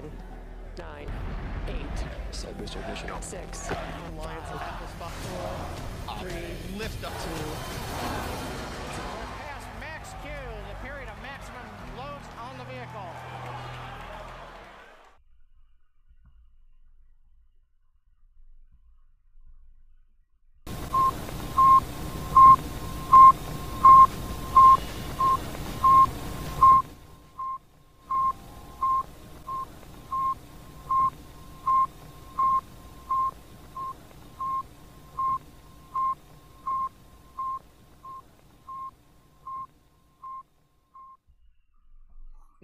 10, 9, 8. Side booster ignition. 6. Alliance, five, four, ah, three, lift up. 2.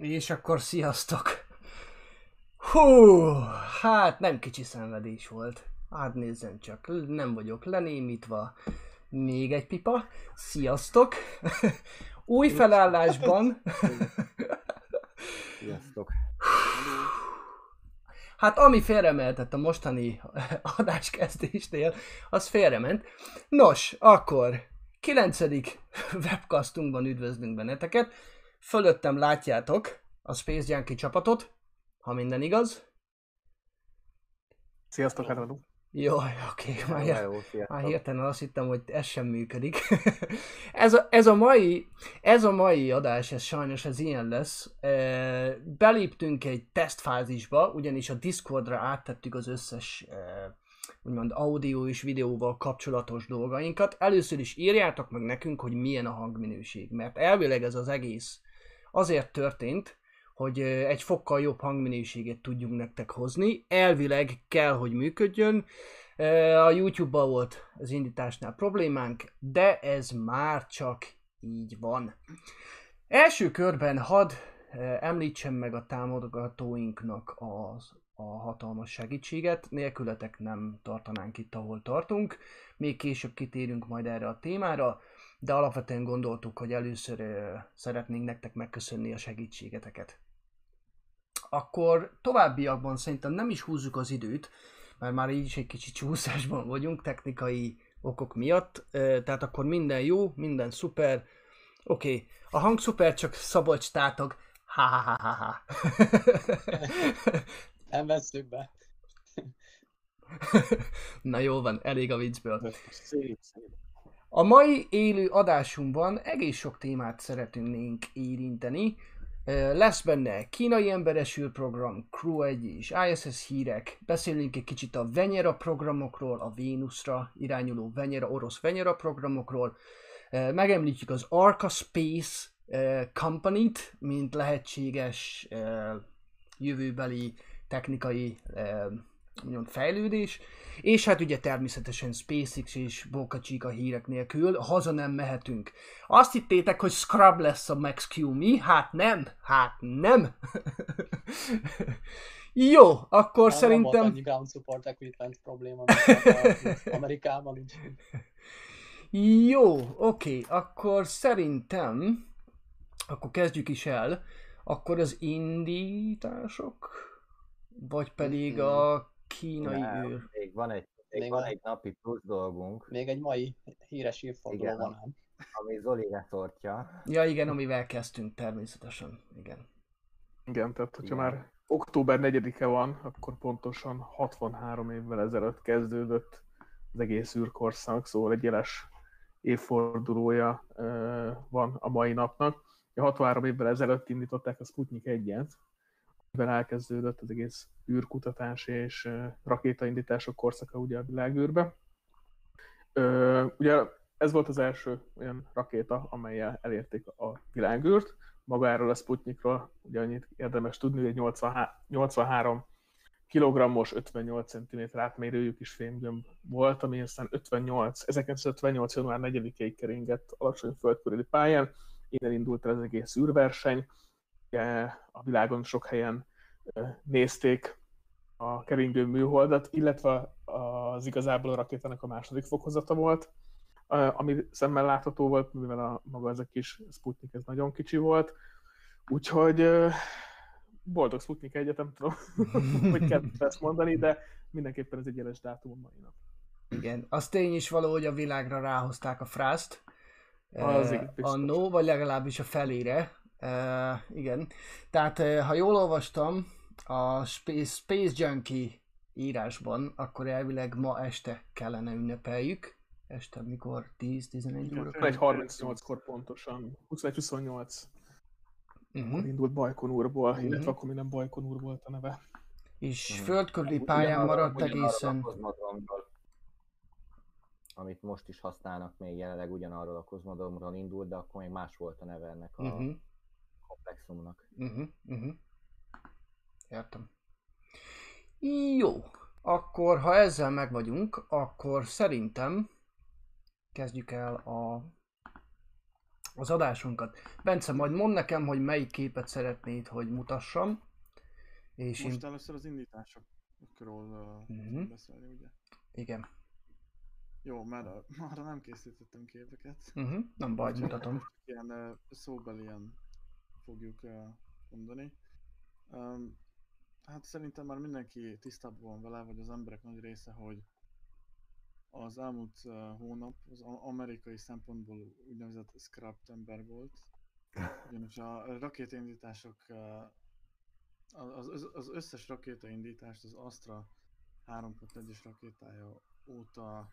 És akkor sziasztok! Hú, hát nem kicsi szenvedés volt. Hát nézzen csak, nem vagyok lenémítva. Még egy pipa. Sziasztok! Új felállásban. Sziasztok. Hát ami félremeltett a mostani adáskezdésnél, az félrement. Nos, akkor 9. webcastunkban üdvözlünk benneteket. Fölöttem látjátok a Space Junkie csapatot, ha minden igaz. Sziasztok, Hello. Jaj, oké, okay, már, Ja, jó, sziasztok. már hirtelen azt hittem, hogy ez sem működik. ez, a, ez, a mai, ez a mai adás, ez sajnos ez ilyen lesz. Beléptünk egy tesztfázisba, ugyanis a Discordra áttettük az összes úgymond audio és videóval kapcsolatos dolgainkat. Először is írjátok meg nekünk, hogy milyen a hangminőség, mert elvileg ez az egész azért történt, hogy egy fokkal jobb hangminőséget tudjunk nektek hozni. Elvileg kell, hogy működjön. A YouTube-ban volt az indításnál problémánk, de ez már csak így van. Első körben hadd ö, említsem meg a támogatóinknak az, a hatalmas segítséget. Nélkületek nem tartanánk itt, ahol tartunk. Még később kitérünk majd erre a témára de alapvetően gondoltuk, hogy először szeretnénk nektek megköszönni a segítségeteket. Akkor továbbiakban szerintem nem is húzzuk az időt, mert már így is egy kicsit csúszásban vagyunk technikai okok miatt, tehát akkor minden jó, minden szuper. Oké, okay. a hang szuper, csak Szabolcs tátog. Ha ha ha ha. Nem vesszük be. Na jó van, elég a viccből. A mai élő adásunkban egész sok témát szeretnénk érinteni. Lesz benne kínai emberes űrprogram, Crew 1 és ISS hírek, beszélünk egy kicsit a Venera programokról, a Vénuszra irányuló Venera, orosz Venera programokról, megemlítjük az Arca Space Company-t, mint lehetséges jövőbeli technikai úgymond fejlődés, és hát ugye természetesen SpaceX és Boca Chica hírek nélkül haza nem mehetünk. Azt hittétek, hogy Scrub lesz a Max Q mi? Hát nem, hát nem. Jó, akkor Nem, szerintem... Nem volt annyi ground support equipment probléma, Amerikában, úgyhogy Jó, oké, akkor szerintem, akkor kezdjük is el, akkor az indítások, vagy pedig a kínai Nem, űr. Még van egy, még, Még van egy napi plusz dolgunk, még egy mai híres írforduló Igen. van ám. ami Zoli retortja. Ja igen, amivel kezdtünk természetesen, igen. Igen, tehát hogyha Igen. már október 4-e van, akkor pontosan 63 évvel ezelőtt kezdődött az egész űrkorszak, szóval egy jeles évfordulója van a mai napnak. Ugye 63 évvel ezelőtt indították a Sputnik 1-et, amivel elkezdődött az egész űrkutatás és rakétaindítások korszaka ugye a világűrbe. Ugye ez volt az első olyan rakéta, amelyel elérték a világűrt. Maga erről a Sputnikról ugye annyit érdemes tudni, hogy egy 83, 83 kilogrammos, 58 cm átmérőjű kis fémgömb volt, ami aztán 58, 1958. január 4-ig keringett alacsony földkörüli pályán. Innen indult el az egész űrverseny. A világon sok helyen nézték a keringő műholdat, illetve az igazából a rakétának a második fokozata volt, ami szemmel látható volt, mivel a maga ez a kis Sputnik ez nagyon kicsi volt. Úgyhogy boldog Sputnik egyet, nem tudom, hogy kell ezt mondani, de mindenképpen ez egy jeles dátum a mai nap. Igen, az tény is való, hogy a világra ráhozták a frászt. Az Eh. Annó, vagy legalábbis a felére. Igen. Tehát, eh, ha jól olvastam, a Space, Space Junkie írásban, akkor elvileg ma este kellene ünnepeljük. Este mikor? 10-11 óra? 21.38-kor pontosan. 21-28 Uh-huh. indult Bajkon úrból, Mhm. illetve akkor nem Bajkon úr volt a neve. És Mhm. földkörüli pályán maradt egészen. Kozmodromról, amit most is használnak még jelenleg ugyanarról a kozmodromról indult, de akkor még más volt a neve ennek a Uh-huh. Komplexumnak. Uh-huh. Uh-huh. Értem. Jó. Akkor, ha ezzel meg vagyunk, akkor szerintem kezdjük el a, az adásunkat. Bence, majd mondd nekem, hogy melyik képet szeretnéd, hogy mutassam. És Most én... először az indításokról uh, Mhm. uh-huh. beszélni, ugye? Igen. Jó, mert arra nem készítettem képeket. Uh-huh. Nem baj, mutatom. Ilyen uh, szóbelien fogjuk uh, mondani. Hát szerintem már mindenki tisztában van vele, vagy az emberek nagy része, hogy az elmúlt uh, hónap az amerikai szempontból úgynevezett Scraptember volt. Ugyanis a rakétaindítások, uh, az, az, az összes rakétaindítást az Astra 3.1-es rakétája óta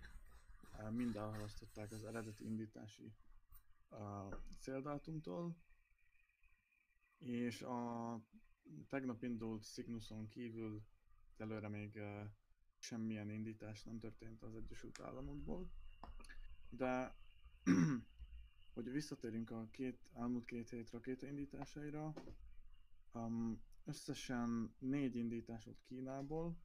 mind elhalasztották az eredeti indítási céldátumtól, és a tegnap indult Cygnuson kívül előre még semmilyen indítás nem történt az Egyesült Államokból, de hogy visszatérünk a két, elmúlt két hét rakétaindításaira, um, összesen négy indítás volt Kínából,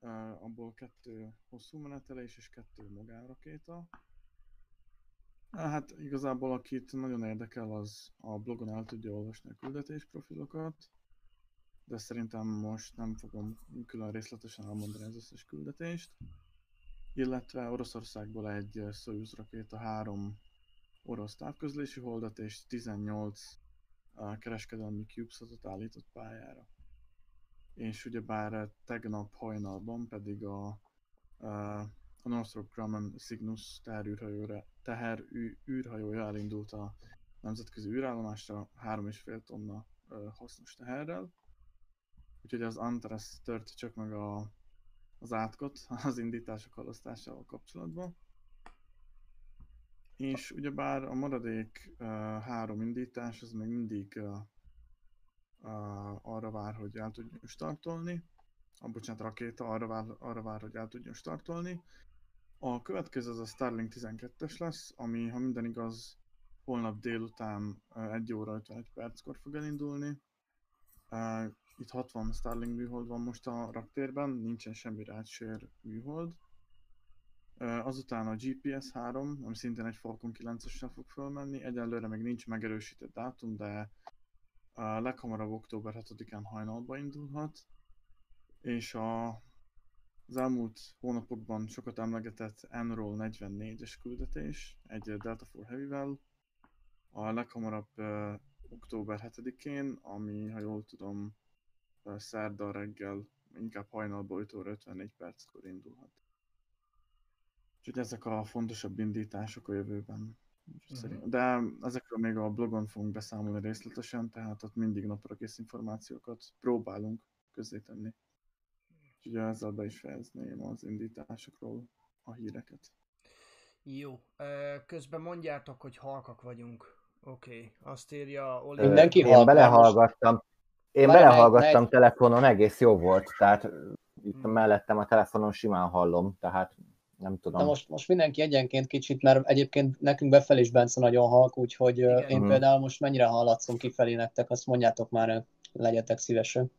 uh, abból kettő hosszú menetelés és kettő magánrakéta. Hát igazából akit nagyon érdekel, az a blogon el tudja olvasni a küldetés profilokat, de szerintem most nem fogom külön részletesen elmondani az összes küldetést. Illetve Oroszországból egy Soyuz rakéta három orosz távközlési holdat és 18 uh, kereskedelmi CubeSatot állított pályára. És ugyebár tegnap hajnalban pedig a, a Northrop Grumman Cygnus teherűrhajóra, teherűrhajója elindult a nemzetközi űrállomásra 3,5 tonna hasznos teherrel. Úgyhogy az Antares tört csak meg a, az átkot az indítások halasztásával kapcsolatban. És ugyebár a maradék uh, három indítás az még mindig uh, uh, arra vár, hogy el tudjon startolni. A bocsánat, rakéta arra vár, arra vár, hogy el tudjon startolni. A következő az a Starlink 12-es lesz, ami, ha minden igaz, holnap délután uh, 1 óra 51 perckor fog elindulni. Itt 60 Starlink műhold van most a raktérben, nincsen semmi rácsér műhold. Azután a GPS 3, ami szintén egy Falcon 9-essel fog fölmenni. Egyelőre még nincs megerősített dátum, de leghamarabb október 7-án hajnalba indulhat. És a, az elmúlt hónapokban sokat emlegetett Enroll 44-es küldetés, egy Delta IV Heavy-vel. A leghamarabb uh, október 7-én, ami, ha jól tudom, uh, szerda reggel, inkább hajnalban 5 óra 54 perckor indulhat. Úgyhogy ezek a fontosabb indítások a jövőben. Szerint- De ezekről még a blogon fogunk beszámolni részletesen, tehát ott mindig napra kész információkat próbálunk közzétenni. Úgyhogy ezzel be is fejezném az indításokról a híreket. Jó. Közben mondjátok, hogy halkak vagyunk. Oké. Okay. Azt írja Oli. Mindenki Én halk már belehallgattam. Én Várj, belehallgattam meg- telefonon, egész jó volt, tehát itt Hmm. mellettem a telefonon simán hallom, tehát nem tudom. De most, most mindenki egyenként kicsit, mert egyébként nekünk befelé is Bence nagyon halk, úgyhogy Igen. én Mhm. például most mennyire hallatszom kifelé nektek, azt mondjátok már, legyetek szívesen.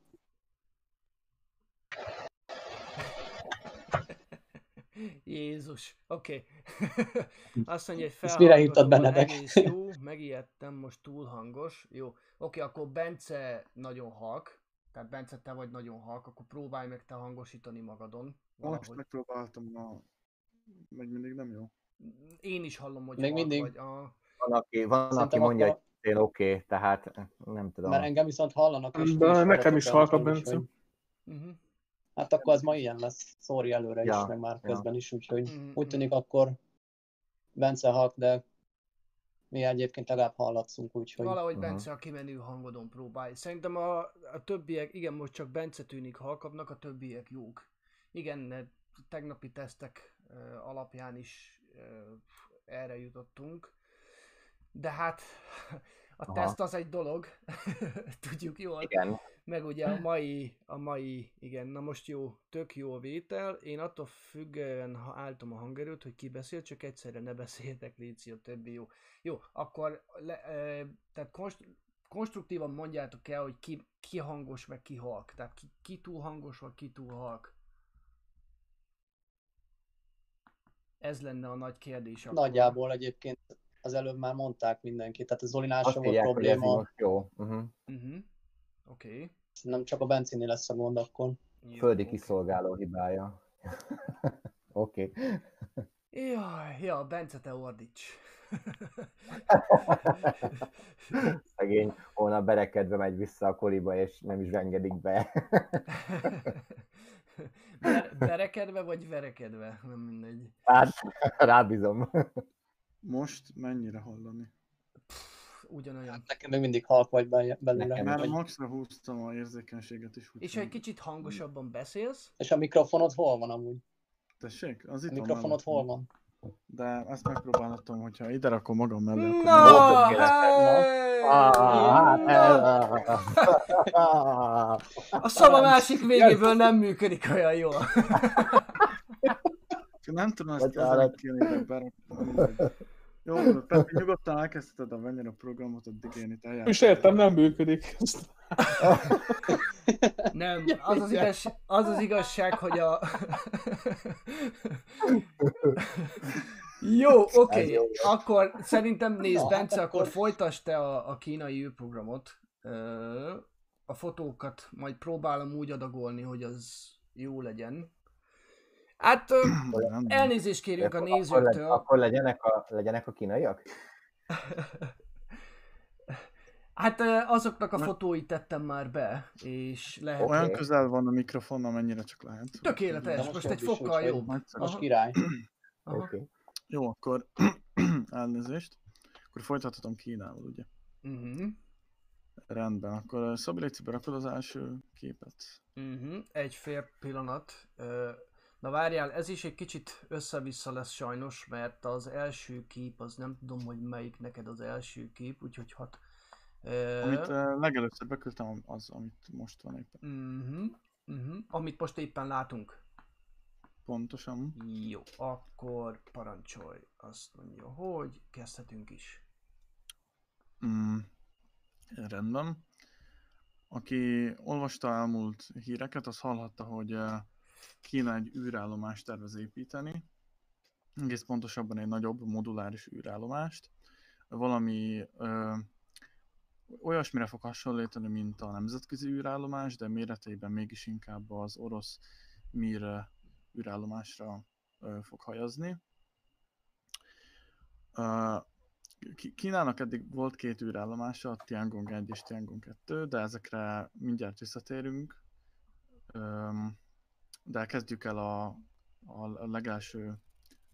Jézus, oké. Okay. Azt mondja, hogy Ezt mire hívtad, egész jó, megijedtem, most túl hangos. Jó, oké, okay, akkor Bence nagyon halk. Tehát Bence, te vagy nagyon halk, akkor próbálj meg te hangosítani magadon. Most Valahogy. megpróbáltam, a... még mindig nem jó. Én is hallom, hogy Még halk mindig? vagy. A... Van, aki, van, aki mondja, akkor- hogy én oké, okay, tehát nem tudom. Mert engem viszont hallanak, és De nekem is halkabb, most, Bence. úgyhogy- Uh-huh. Hát akkor az ma ilyen lesz. Sorry előre Ja, is, meg már ja. közben is, úgyhogy Mhm, úgy tűnik akkor Bence halk, de Mi egyébként legalább hallatszunk, úgyhogy Valahogy. Bence a kimenő hangodon próbálj. Szerintem a, a többiek, igen, most csak Bence tűnik halkabbnak, a többiek jók. Igen, tegnapi tesztek uh, alapján is uh, erre jutottunk. De hát a Aha. teszt az egy dolog, tudjuk jól. Igen, Meg ugye a mai, a mai, igen, na most jó, tök jó a vétel. Én attól függően ha álltam a hangerőt, hogy ki beszél, csak egyszerre ne beszéljetek, Léci, a többi jó. Jó, akkor le, e, tehát konst, konstruktívan mondjátok el, hogy ki, ki hangos, meg ki halk. Tehát ki, ki túl hangos, vagy ki túl halk. Ez lenne a nagy kérdés. akkor. nagyjából egyébként az előbb már mondták mindenki, tehát a Zolinál sem volt probléma, jó. Uh-huh. Uh-huh. Oké. Okay. nem csak a benzinél lesz a gond akkor. Jó, Földi oké. kiszolgáló hibája. Oké. Okay. Jaj, ja, Bence, te ordíts. Szegény holnap berekedve megy vissza a koliba, és nem is engedik be. Ber- berekedve vagy verekedve? Nem mindegy. Hát, rábízom. Most mennyire hallani? Ugyanolyan. Nekem még mindig halk vagy be- belőle. Nekem Már Vagy- maxra húztam a érzékenységet is. És ha egy kicsit hangosabban beszélsz, És a mikrofonod hol van amúgy? Tessék? Az itt A van mikrofonod mellettem. hol van? De ezt megpróbálhatom, hogyha ide rakom magam mellé, akkor hey! Ah, Na! A szava másik végéből nem működik olyan jól. nem tudom ezt kezelni. Jó, Pepi, nyugodtan elkezdheted a venni a programot, addig én itt eljártam. És értem, nem működik. Nem, az az, igaz, az, az igazság, hogy a... Jó, oké, okay. akkor szerintem nézd, Bence, hát akkor folytasd te a, a kínai űrprogramot. A fotókat majd próbálom úgy adagolni, hogy az jó legyen. Hát ö, Nem, elnézést kérünk a Akkor, le, nézőktől. akkor legyenek, a, legyenek a kínaiak? Hát azoknak a fotóit tettem már be, és lehet... Olyan közel van a mikrofon, amennyire csak lehet. Tökéletes, most, most egy fokkal jobb. Most király. Aha. Oké. Okay. Jó, akkor elnézést. Akkor folytathatom Kínával, ugye? Uh-huh. Rendben, akkor Szabi, légy berakod az első képet. Uh-huh. Egy fél pillanat. Ö, Na várjál, ez is egy kicsit össze-vissza lesz sajnos, mert az első kép, az nem tudom, hogy melyik neked az első kép, úgyhogy hat... Amit uh, legelőször beküldtem, az, amit most van éppen. uh-huh. Uh-huh. Amit most éppen látunk. Pontosan. Jó, akkor parancsolj. Azt mondja, hogy kezdhetünk is. Mm, rendben. Aki olvasta elmúlt híreket, az hallhatta, hogy eh, Kína egy űrállomást tervez építeni. Egész pontosabban egy nagyobb moduláris űrállomást. Valami ö, olyasmire fog hasonlítani, mint a nemzetközi űrállomás, de méretében mégis inkább az orosz Mir űrállomásra ö, fog hajazni. Ö, Kínának eddig volt két űrállomása, a Tiangong 1 és Tiangong 2, de ezekre mindjárt visszatérünk. Öm, De kezdjük el a, a legelső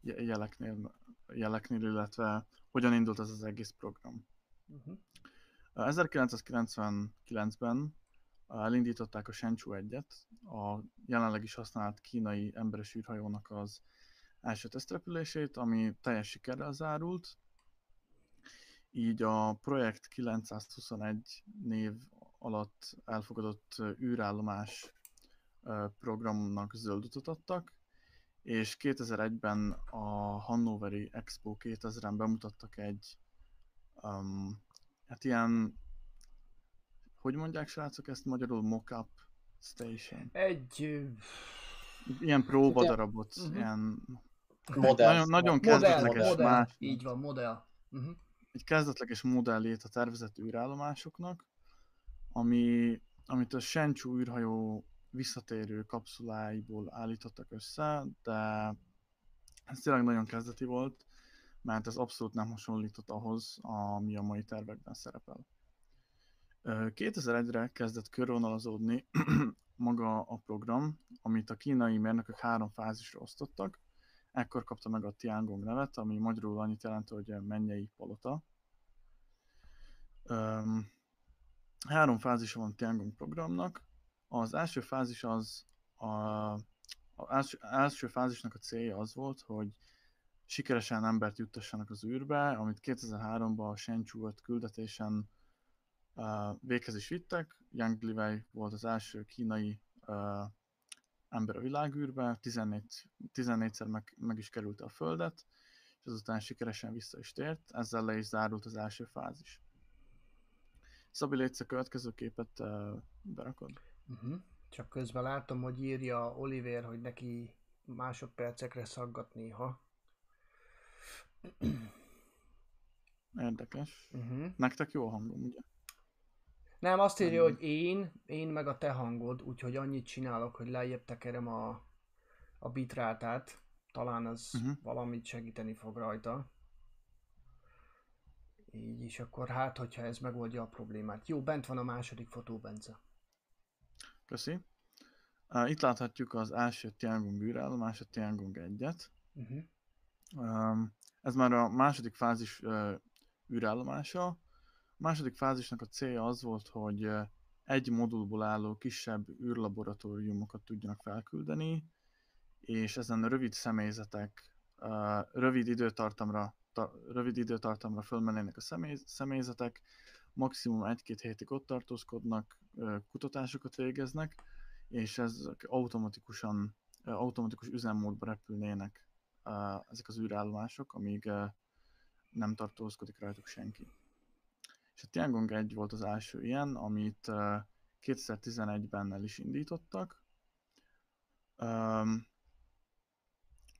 je- jeleknél, jeleknél, illetve hogyan indult ez az egész program. Uh-huh. 1999-ben elindították a Shenzhou 1-et, a jelenleg is használt kínai emberes űrhajónak az első tesztrepülését, ami teljes sikerrel zárult. Így a projekt 921 név alatt elfogadott űrállomás programnak zöld utat adtak, és 2001-ben a Hannoveri Expo 2000-en bemutattak egy um, hát ilyen hogy mondják srácok ezt magyarul mock-up station? Egy... Ilyen próbadarabot, Mhm. ilyen Modell. nagyon, nagyon kezdetleges modell, más, így van, modell. Uh-huh. egy kezdetleges modellét a tervezett űrállomásoknak, ami, amit a Shenzhou űrhajó visszatérő kapszuláiból állítottak össze, de ez tényleg nagyon kezdeti volt, mert ez abszolút nem hasonlított ahhoz, ami a mai tervekben szerepel. Ö, 2001-re kezdett körvonalazódni maga a program, amit a kínai mérnökök három fázisra osztottak. Ekkor kapta meg a Tiangong nevet, ami magyarul annyit jelent, hogy mennyei palota. Három fázisa van Tiangong programnak. Az első fázis az a, a első, első fázisnak a célja az volt, hogy sikeresen embert juttassanak az űrbe, amit 2003-ban a Shenzhou 5 küldetésen uh, véghez is vittek. Yang Liwei volt az első kínai uh, ember a világűrbe, 14, 14-szer meg, meg is került a Földet, és azután sikeresen vissza is tért, ezzel le is zárult az első fázis. Szabi, létsz a következő képet uh, berakod? Uh-huh. Csak közben látom, hogy írja Oliver, hogy neki másodpercekre szaggat néha. Érdekes. Uh-huh. Nektek jó hangom, ugye? Nem, azt írja, Nem. hogy én, én meg a te hangod, úgyhogy annyit csinálok, hogy lejjebb tekerem a, a bitrátát. Talán az uh-huh. valamit segíteni fog rajta. Így is, akkor hát, hogyha ez megoldja a problémát. Jó, bent van a második fotó, Bence. Köszi. Uh, itt láthatjuk az első Tiangong űrállomás, a Tiangong 1-et. Uh-huh. Um, ez már a második fázis uh, űrállomása. A második fázisnak a célja az volt, hogy uh, egy modulból álló kisebb űrlaboratóriumokat tudjanak felküldeni, és ezen rövid személyzetek uh, rövid időtartamra, ta, rövid időtartamra fölmennének a személy, személyzetek, maximum egy-két hétig ott tartózkodnak, kutatásokat végeznek, és ezek automatikusan, automatikus üzemmódba repülnének ezek az űrállomások, amíg nem tartózkodik rajtuk senki. És a Tiangong 1 volt az első ilyen, amit uh, 2011-ben el is indítottak.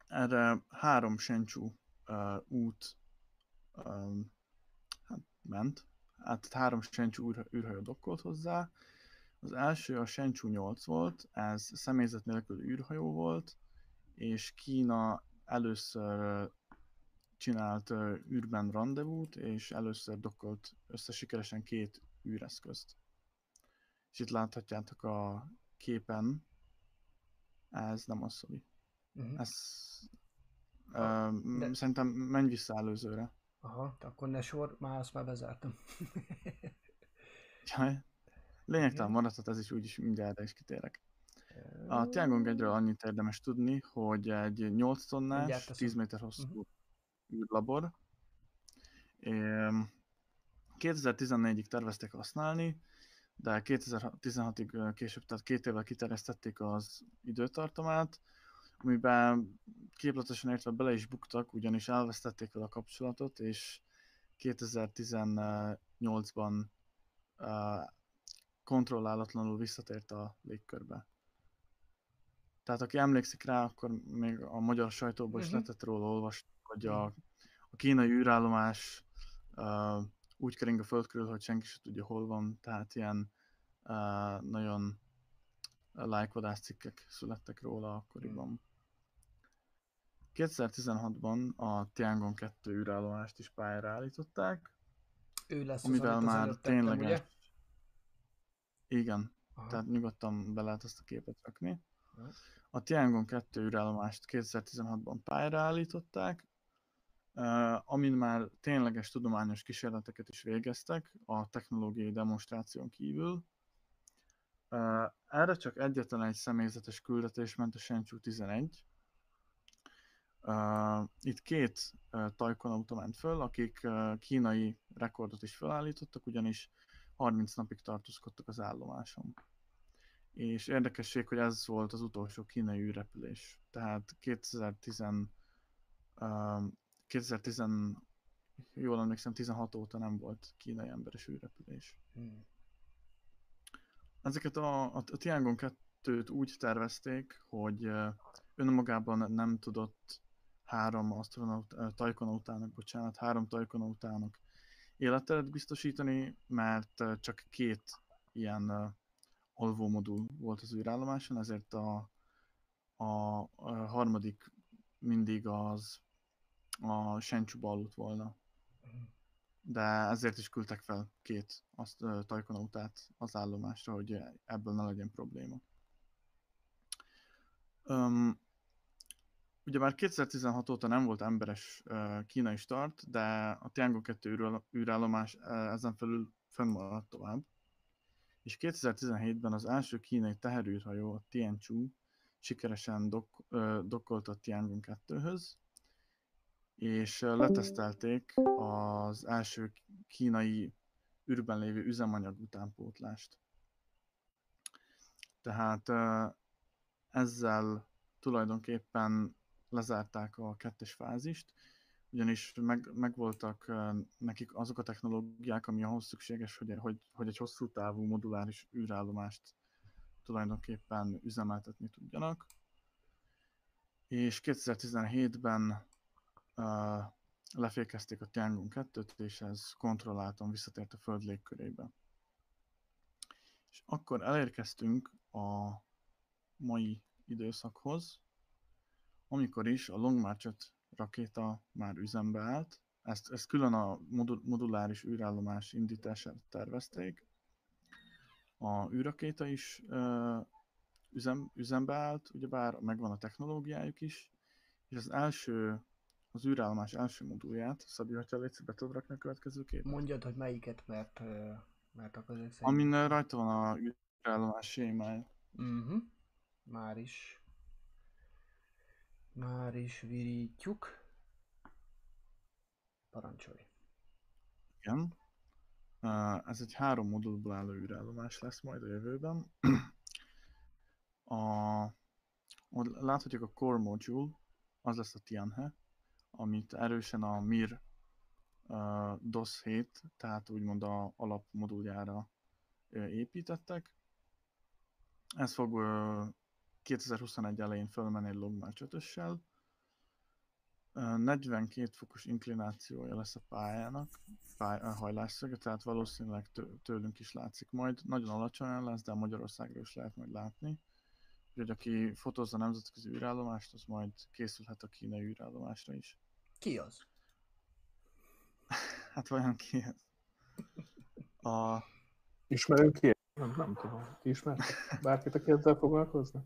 Erre három Shenzhou uh, út hát ment, hát három Shenzhou űr, űrhajó dokkolt hozzá. Az első a Shenzhou 8 volt, ez személyzet nélkül űrhajó volt, és Kína először csinált űrben rendezvút, és először dokkolt össze sikeresen két űreszközt. És itt láthatjátok a képen, ez nem az Szabi. Uh-huh. Ez, ö, de- Szerintem menj vissza előzőre. Aha, akkor ne sor, már azt már bezártam. Jaj, Lényegtelen maradhat, ez is úgyis mindjárt is kitérek. A Tiangong 1-ről annyit érdemes tudni, hogy egy 8 Mindjárt tonnás, teszem. 10 méter hosszú Mhm. űrlabor. Ém, 2014-ig tervezték használni, de 2016-ig ö, később, tehát két évvel kiterjesztették az időtartamát, amiben képletesen értve bele is buktak, ugyanis elvesztették vele a kapcsolatot, és 2018-ban uh, kontrollálatlanul visszatért a légkörbe. Tehát aki emlékszik rá, akkor még a magyar sajtóban is Mhm. lehetett róla olvasni, hogy a, a kínai űrállomás uh, úgy kering a föld körül, hogy senki sem tudja hol van, tehát ilyen uh, nagyon lájkvadász cikkek születtek róla akkoriban. 2016-ban a Tiangong 2 űrállomást is pályára állították, Ő lesz amivel az már tényleges... ugye? Igen, Aha. tehát nyugodtan be lehet ezt a képet rakni. A Tiangong 2 űrállomást 2016-ban pályára állították, uh, amin már tényleges tudományos kísérleteket is végeztek a technológiai demonstráción kívül. Uh, erre csak egyetlen egy személyzetes küldetés ment a Shenzhou 11. Uh, itt két uh, tajkonauta ment föl, akik uh, kínai rekordot is felállítottak, ugyanis 30 napig tartózkodtak az állomáson. És érdekesség, hogy ez volt az utolsó kínai űrrepülés. Tehát 2010, um, 2010 jól emlékszem, 16 óta nem volt kínai emberes űrrepülés. Hmm. Ezeket a, a, a Tiangong 2-t úgy tervezték, hogy önmagában nem tudott három astronaut, tajkonautának, bocsánat, három tajkonautának életteret biztosítani, mert csak két ilyen alvómodul volt az űrállomáson, ezért a, a, a harmadik mindig az a Shenzhou-ba aludt volna. De ezért is küldtek fel két azt, tajkonautát az állomásra, hogy ebből ne legyen probléma. Um, ugye már 2016 óta nem volt emberes kínai start, de a Tiangong 2 űr- űrállomás ezen felül fönnmaradt tovább. És 2017-ben az első kínai teherűrhajó, a Tianchu, sikeresen dok, dokkolt a Tiangong 2-höz, és letesztelték az első kínai űrben lévő üzemanyag utánpótlást. Tehát ezzel tulajdonképpen lezárták a kettes fázist, ugyanis meg, megvoltak nekik azok a technológiák, ami ahhoz szükséges, hogy, hogy, hogy egy hosszú távú moduláris űrállomást tulajdonképpen üzemeltetni tudjanak. És 2017-ben uh, lefékezték a Tiangong 2-t, és ez kontrolláltan visszatért a Föld légkörébe. És akkor elérkeztünk a mai időszakhoz, amikor is a Long March 5 rakéta már üzembe állt. Ezt, ezt külön a modul, moduláris űrállomás indítására tervezték. A űrrakéta is uh, üzem, üzembe állt, ugyebár megvan a technológiájuk is, és az első, az űrállomás első modulját, Szabi, hogyha létszik, be tudod rakni a következő képet? Mondjad, hogy melyiket, mert, ö, mert akkor ezek szerint... Amin ö, rajta van a űrállomás sémája. Mhm. Már is. Már is virítjuk. Parancsolj. Igen. Ez egy három modulból álló űrállomás lesz majd a jövőben. A, láthatjuk a Core Module, az lesz a Tianhe, amit erősen a Mir uh, DOS 7, tehát úgymond a alapmoduljára uh, építettek. Ez fog uh, 2021 elején fölmenni egy Longmarch 5-össel. 42 fokos inklinációja lesz a pályának, pály, a hajlásszöge, tehát valószínűleg tő- tőlünk is látszik majd. Nagyon alacsonyan lesz, de Magyarországról is lehet majd látni. Úgyhogy aki fotózza a nemzetközi űrállomást, az majd készülhet a kínai űrállomásra is. Ki az? Hát vajon ki ez? A, Ismerünk ki? Nem, nem tudom. Ti ismertek? Bárkit, aki ezzel foglalkozna?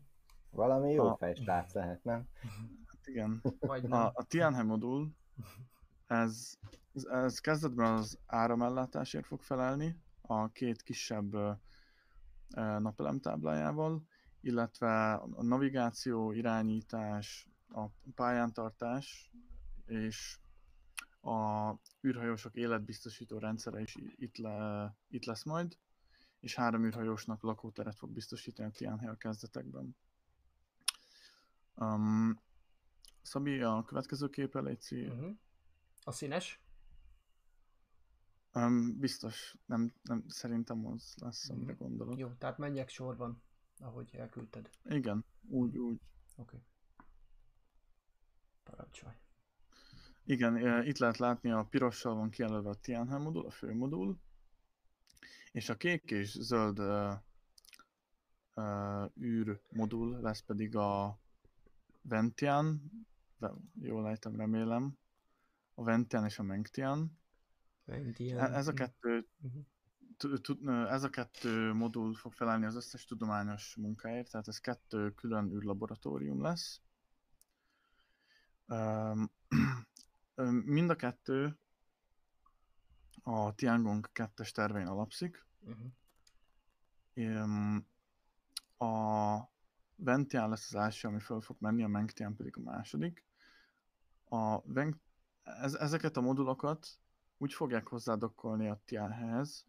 Valami jó A- fejsrác lehet, nem? hát igen. Vagy nem? A, a Tianhe modul, ez, ez, ez kezdetben az áramellátásért fog felelni, a két kisebb ö, ö, napelemtáblájával, illetve a navigáció, irányítás, a pályántartás és a űrhajósok életbiztosító rendszere is itt, le, itt lesz majd, és három űrhajósnak lakóteret fog biztosítani a Tianhe a kezdetekben. Um, Szabi, a következő képre légy Mhm. A színes? um, Biztos, nem, nem, szerintem az lesz, amire Mhm. gondolok. Jó, tehát menjek sorban, ahogy elküldted. Igen, úgy, úgy. Oké. Parancsolj. Igen, e, itt lehet látni a pirossal van kijelölve a Tianhe modul, a fő modul, és a kék és zöld uh, uh, űr modul lesz pedig a Ventian, ve- jól ejtem, remélem, a Ventian és a Mengtian. E- Ez a kettő Mhm. ez a kettő modul fog felelni az összes tudományos munkáért, tehát ez kettő külön űrlaboratórium lesz. Mind a kettő a Tiangong 2-es tervein alapszik. Öm, A Ventian lesz az első, ami föl fog menni, a Mengtian pedig a második. A Veng... ez, ezeket a modulokat úgy fogják hozzádokkolni a Tianhez,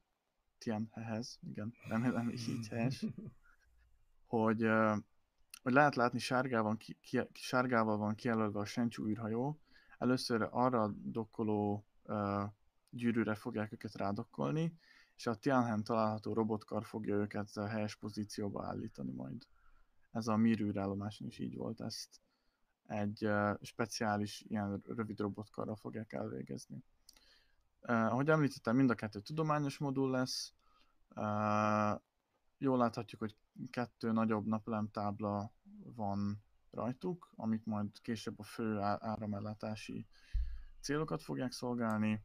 Tianhehez, igen, remélem így helyes, hogy, hogy lehet látni sárgával, van ki, ki, sárgával van kijelölve a Shenzhou űrhajó. Először arra dokkoló ö, gyűrűre fogják őket rádokkolni, és a Tianhen található robotkar fogja őket a helyes pozícióba állítani majd. Ez a Mir űrállomáson is így volt, ezt egy ö, speciális ilyen rövid robotkarral fogják elvégezni. Uh, ahogy említettem, mind a kettő tudományos modul lesz. Uh, jól láthatjuk, hogy kettő nagyobb napelemtábla van rajtuk, amik majd később a fő áramellátási célokat fogják szolgálni.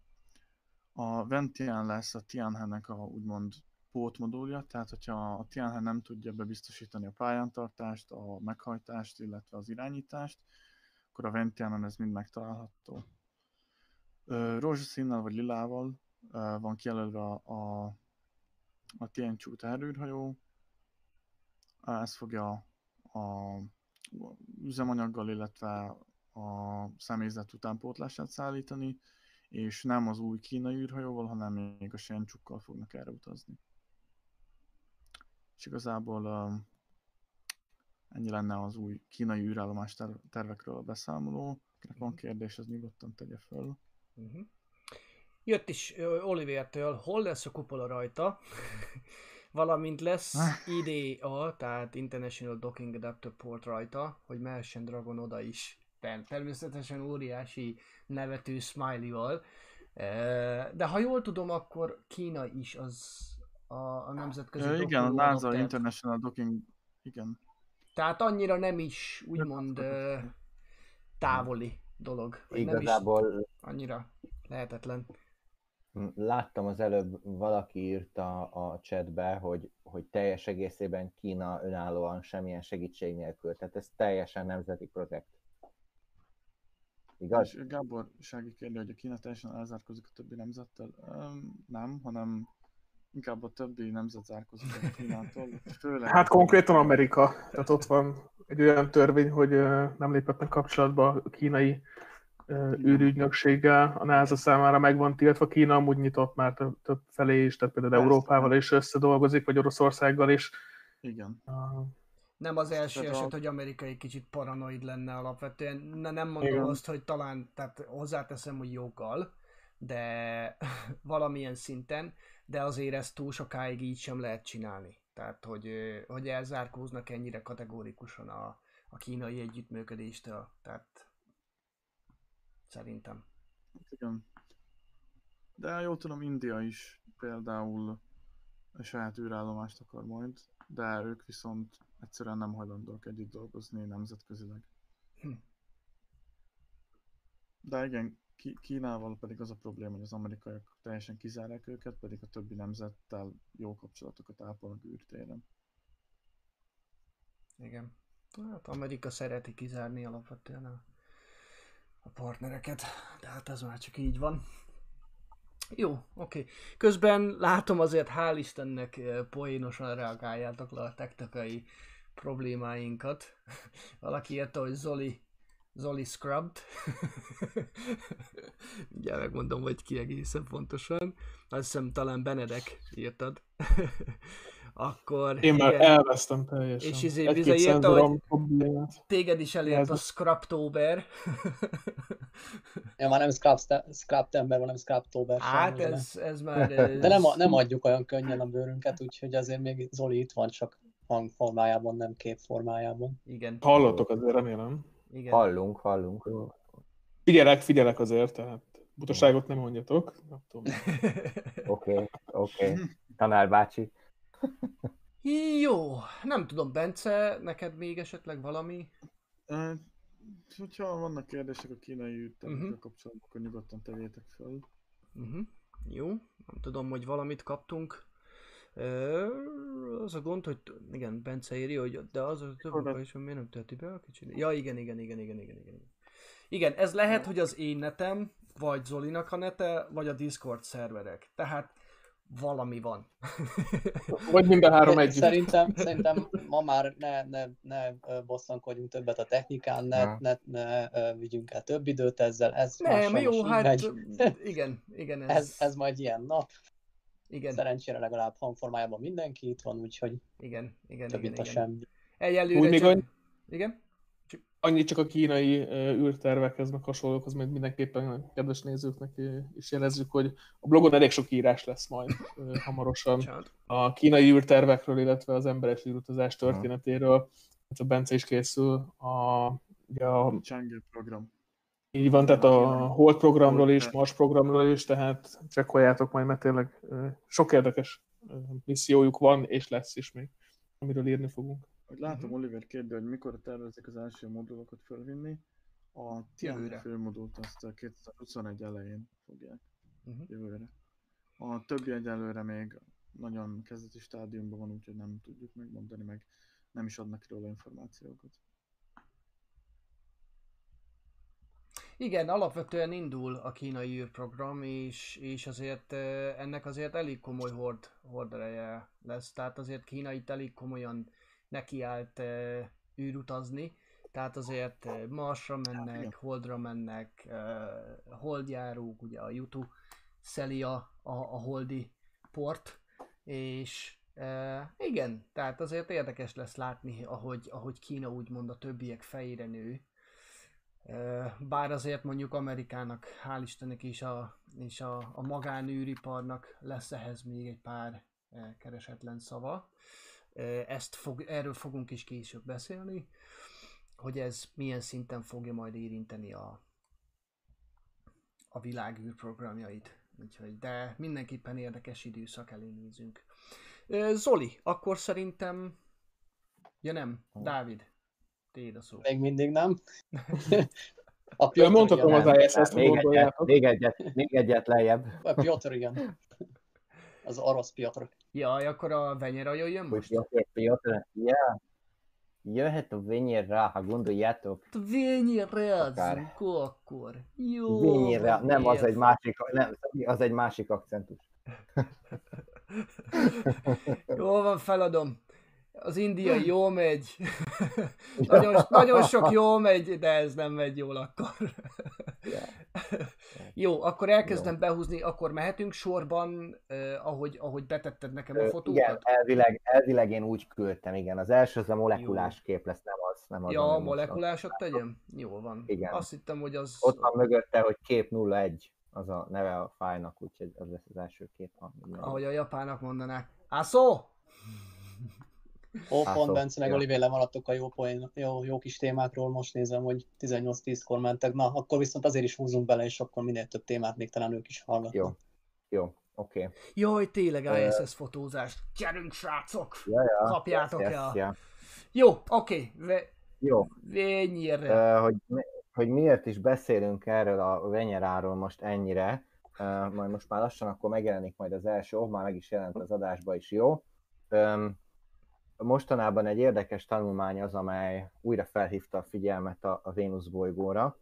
A Ventian lesz a Tianhe-nek a úgymond pótmodulja, tehát hogyha a Tianhe nem tudja bebiztosítani a pályántartást, a meghajtást, illetve az irányítást, akkor a Ventianon ez mind megtalálható. Rózsaszínnel vagy lilával van kijelölve a, a, a Tianchu terrűrhajó. Ez fogja a üzemanyaggal, illetve a személyzet utánpótlását szállítani, és nem az új kínai űrhajóval, hanem még a Shenzhou-kkal fognak erre utazni. És igazából ö, ennyi lenne az új kínai űrállomás ter- tervekről a beszámoló. Akinek van kérdés, az nyugodtan tegye föl. Uh-huh. Jött is Olivertől, hol lesz a kupola rajta, valamint lesz IDA, tehát International Docking Adapter Port rajta, hogy mehessen Dragon oda is. Ter- Természetesen óriási nevető smiley-val. De ha jól tudom, akkor Kína is az a, a nemzetközi Ö, igen, a NASA adapter. International Docking, igen. Tehát annyira nem is úgymond ö, távoli dolog. vagy Nem is Igazából annyira lehetetlen. láttam az előbb, valaki írta a chatbe, hogy, hogy teljes egészében Kína önállóan semmilyen segítség nélkül. Tehát ez teljesen nemzeti projekt. Igaz? És Gábor Sági kérdi, hogy a Kína teljesen elzárkozik a többi nemzettel. Öm, nem, hanem inkább a többi nemzet zárkozik a Kínától. Főleg Hát konkrétan Amerika. Tehát ott van egy olyan törvény, hogy nem léphetnek kapcsolatba a kínai űrügynökséggel. A NASA számára meg van tiltva. Kína amúgy nyitott már több, több felé is, tehát például Persze. Európával is összedolgozik, vagy Oroszországgal is. Igen. Uh, Nem az első Tehát a- eset, hogy Amerika egy kicsit paranoid lenne alapvetően. Ne, nem mondom Igen. azt, hogy talán, tehát hozzáteszem, hogy joggal, de valamilyen szinten, de azért ezt túl sokáig így sem lehet csinálni. Tehát, hogy, hogy elzárkóznak ennyire kategórikusan a, a kínai együttműködéstől. Tehát szerintem. Igen. De jól tudom, India is például a saját űrállomást akar majd, de ők viszont egyszerűen nem hajlandóak együtt dolgozni nemzetközileg. Hm. De igen, Kínával pedig az a probléma, hogy az amerikaiak teljesen kizárják őket, pedig a többi nemzettel jó kapcsolatokat ápolnak űrtéren. Igen. Hát Amerika szereti kizárni alapvetően a, a partnereket, de hát ez már csak így van. Jó, oké. Közben látom azért, hál' Istennek eh, poénosan reagáljátok le a technikai problémáinkat. Valaki írta, hogy Zoli, Zoli scrubbed. Mindjárt megmondom, hogy ki egészen pontosan. Azt hiszem talán Benedek írtad. Akkor én már igen. elvesztem teljesen. És izé bizaírta, szenzorom hogy- problémát. Téged is elért Ez- a Scraptober. Ja, már nem Scrap, Scraptember, hanem Scraptober. hát ez, ez már... De nem, nem adjuk olyan könnyen a bőrünket, úgyhogy azért még Zoli itt van, csak hangformájában, nem képformájában. Igen, Hallottok azért, remélem. Igen. Hallunk, hallunk. Figyelek, figyelek azért, tehát butaságot nem mondjatok. Oké, okay, oké. Okay. Tanár bácsi. Jó, nem tudom, Bence, neked még esetleg valami? Uh, hogyha vannak kérdések a kínai űrtervekkel Mhm. kapcsolatban, akkor nyugodtan tegyétek föl. Uh-huh. Jó, nem tudom, hogy valamit kaptunk. Az a gond, hogy igen, Bence írja, hogy de az a több munka is, hogy miért nem tölti be a kicsit. Ja, igen, igen, igen, igen, igen, igen. igen. Igen, ez lehet, hogy az én netem, vagy Zolinak a nete, vagy a Discord szerverek. Tehát valami van. Vagy mind a három együtt. Szerintem, szerintem ma már ne, ne, ne bosszankodjunk többet a technikán, ne, Na. ne, ne vigyünk el több időt ezzel. Ez Nem, jó, hát megy. igen, igen, ez, Ez, ez majd ilyen nap. Igen, Szerencsére legalább hangformájában mindenki itt van, úgyhogy igen, igen, több igen, a igen. semmi. Egyelőre Úgy még csak... annyi- Igen? Annyit csak a kínai űrtervekhez, meg hasonlókhoz, majd mindenképpen a kedves nézőknek is jelezzük, hogy a blogon elég sok írás lesz majd hamarosan a kínai űrtervekről, illetve az emberes űrutazás történetéről. Hát a Bence is készül a, ugye a Chang'e program. Így van, tehát a Hold programról is, Mars programról is, tehát csekkoljátok majd, mert tényleg sok érdekes missziójuk van, és lesz is még, amiről írni fogunk. Hogy látom, Mhm. Oliver kérdő, hogy mikor tervezik az első modulokat fölvinni. A. Tianyi főmodult azt a 2021 elején fogják Mhm. jövőre. A többi egyelőre még nagyon kezdeti stádiumban van, úgyhogy nem tudjuk megmondani, meg nem is adnak róla információkat. Igen, alapvetően indul a kínai űrprogram, és, és azért ennek azért elég komoly hord, hordereje lesz. Tehát azért Kína itt elég komolyan nekiállt űrutazni. Tehát azért Marsra mennek, Holdra mennek, holdjárók, ugye a Yutu szeli a, a, a holdi port, és e, igen, tehát azért érdekes lesz látni, ahogy, ahogy Kína úgymond a többiek fejére nő. Bár azért mondjuk Amerikának, hál' Istennek és a, és a, a magánűriparnak lesz ehhez még egy pár keresetlen szava. Ezt fog, erről fogunk is később beszélni, hogy ez milyen szinten fogja majd érinteni a, a világ űrprogramjait. Úgyhogy, de mindenképpen érdekes időszak elé nézünk. Zoli, akkor szerintem... Ja nem, Dávid, téd a szó. Még mindig nem. A Piotr mondhatom az ISS-t, ha Még egyet, még, egyet, még egyet lejjebb. A Piotr igen. Az orosz Piotr. Jaj, akkor a Venyera jöjjön most? Piotr, Piotr, ja. Jöhet a Venyera, ha gondoljátok. Venyera, Akár. akkor. Jó. Venyera, nem, az egy másik, nem, az egy másik akcentus. Jó van, feladom. Az indiai jó megy. nagyon, nagyon sok jó megy, de ez nem megy jól akkor. jó, akkor elkezdem behúzni, akkor mehetünk sorban, eh, ahogy, ahogy betetted nekem a fotókat? Igen, elvileg, elvileg én úgy küldtem, igen. Az első az a molekulás kép lesz, nem az. Nem az Ja, a most molekulásot tegyem? Jó van. Igen. Azt hittem, hogy az... Ott van mögötte, hogy kép 01, az a neve a fájnak, úgyhogy az lesz az első kép. Ahogy a japánok mondanák. Ászó! Ó, pont szó. Bence meg Ja. Oliver lemaradtok a jó, poén, jó, jó kis témákról, most nézem, hogy 18-10-kor mentek. Na, akkor viszont azért is húzunk bele, és akkor minél több témát még talán ők is hallgatnak. Jó, jó, oké. Okay. Jaj, tényleg ISS fotózás. Gyerünk, srácok! Ja, ja. Kapjátok yes, el. ja. Jó, oké. Okay. Jó, Vényire. uh, hogy, hogy miért is beszélünk erről a Venyeráról most ennyire, uh, majd most már lassan akkor megjelenik majd az első, oh, már meg is jelent az adásba is, jó? Um, mostanában egy érdekes tanulmány az, amely újra felhívta a figyelmet a, a Vénusz bolygóra,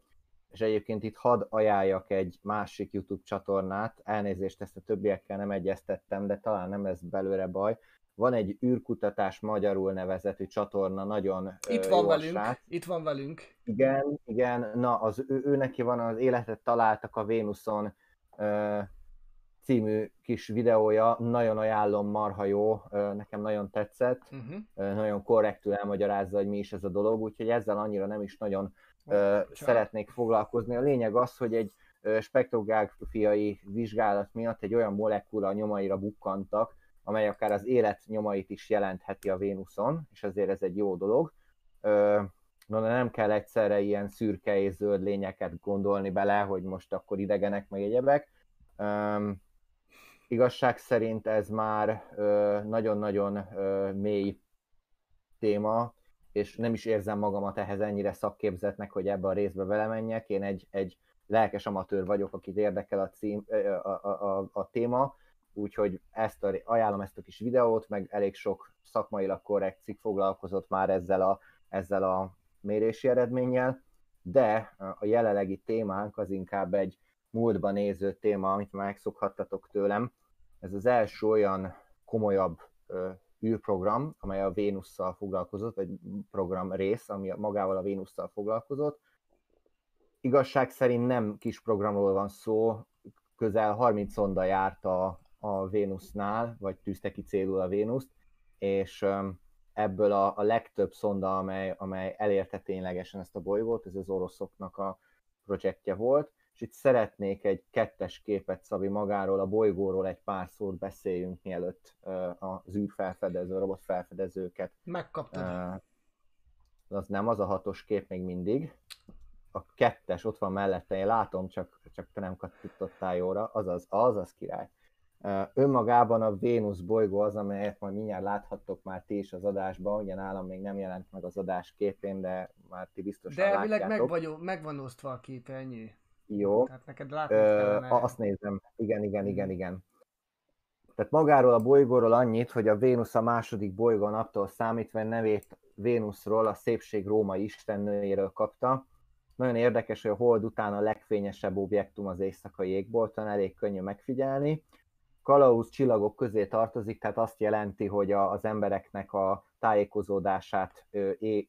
és egyébként itt hadd ajánljak egy másik YouTube csatornát, elnézést ezt a többiekkel nem egyeztettem, de talán nem lesz belőle baj. Van egy űrkutatás magyarul nevezetű csatorna, nagyon Itt van velünk. srác. Itt van velünk. Igen, igen, na, az ő, ő neki van az Életet találtak a Vénuszon ö, című kis videója, nagyon ajánlom, marha jó, nekem nagyon tetszett, Uh-huh. nagyon korrektül elmagyarázza, hogy mi is ez a dolog, úgyhogy ezzel annyira nem is nagyon ö, szeretnék foglalkozni. A lényeg az, hogy egy spektrográfiai vizsgálat miatt egy olyan molekula nyomaira bukkantak, amely akár az élet nyomait is jelentheti a Vénuszon, és azért ez egy jó dolog. No, de nem kell egyszerre ilyen szürke és zöld lényeket gondolni bele, hogy most akkor idegenek, meg egyebek. Um, igazság szerint ez már nagyon-nagyon mély téma, és nem is érzem magamat ehhez ennyire szakképzetnek, hogy ebbe a részbe belemenjek. Én egy, egy lelkes amatőr vagyok, akit érdekel a, cím, a, a, a, a téma, úgyhogy ezt a, ajánlom ezt a kis videót, meg elég sok szakmailag korrekt cikk foglalkozott már ezzel a, ezzel a mérési eredménnyel, de a jelenlegi témánk az inkább egy múltba néző téma, amit már megszokhattatok tőlem. Ez az első olyan komolyabb ö, űrprogram, amely a Vénusszal foglalkozott, vagy program rész, ami magával a Vénusszal foglalkozott. Igazság szerint nem kis programról van szó, közel 30 szonda járt a, a Vénusznál, vagy tűzte ki célul a Vénuszt, és ebből a, a legtöbb szonda, amely, amely elérte ténylegesen ezt a bolygót, ez az oroszoknak a projektje volt, és itt szeretnék egy kettes képet, Szabi, magáról, a bolygóról egy pár szót beszéljünk, mielőtt az űrfelfedező, a robot felfedezőket Megkaptad. Az nem az a hatos kép még mindig. A kettes ott van mellette, én látom, csak, csak te nem kattintottál jóra, azaz, az az király. Önmagában a Vénusz bolygó az, amelyet majd mindjárt láthattok már ti is az adásban, ugye nálam még nem jelent meg az adás képén, de már ti biztosan De elvileg látjátok. meg, vagy, meg van osztva a kép, ennyi. Jó. Tehát neked látnod Ö, azt nézem. Igen, igen, igen, igen. Tehát magáról a bolygóról annyit, hogy a Vénusz a második bolygó a naptól számítva nevét Vénuszról, a szépség római istennőjéről kapta, Nagyon érdekes, hogy a hold után a legfényesebb objektum az éjszakai égbolton, elég könnyű megfigyelni. Kalauz csillagok közé tartozik, tehát azt jelenti, hogy a, az embereknek a tájékozódását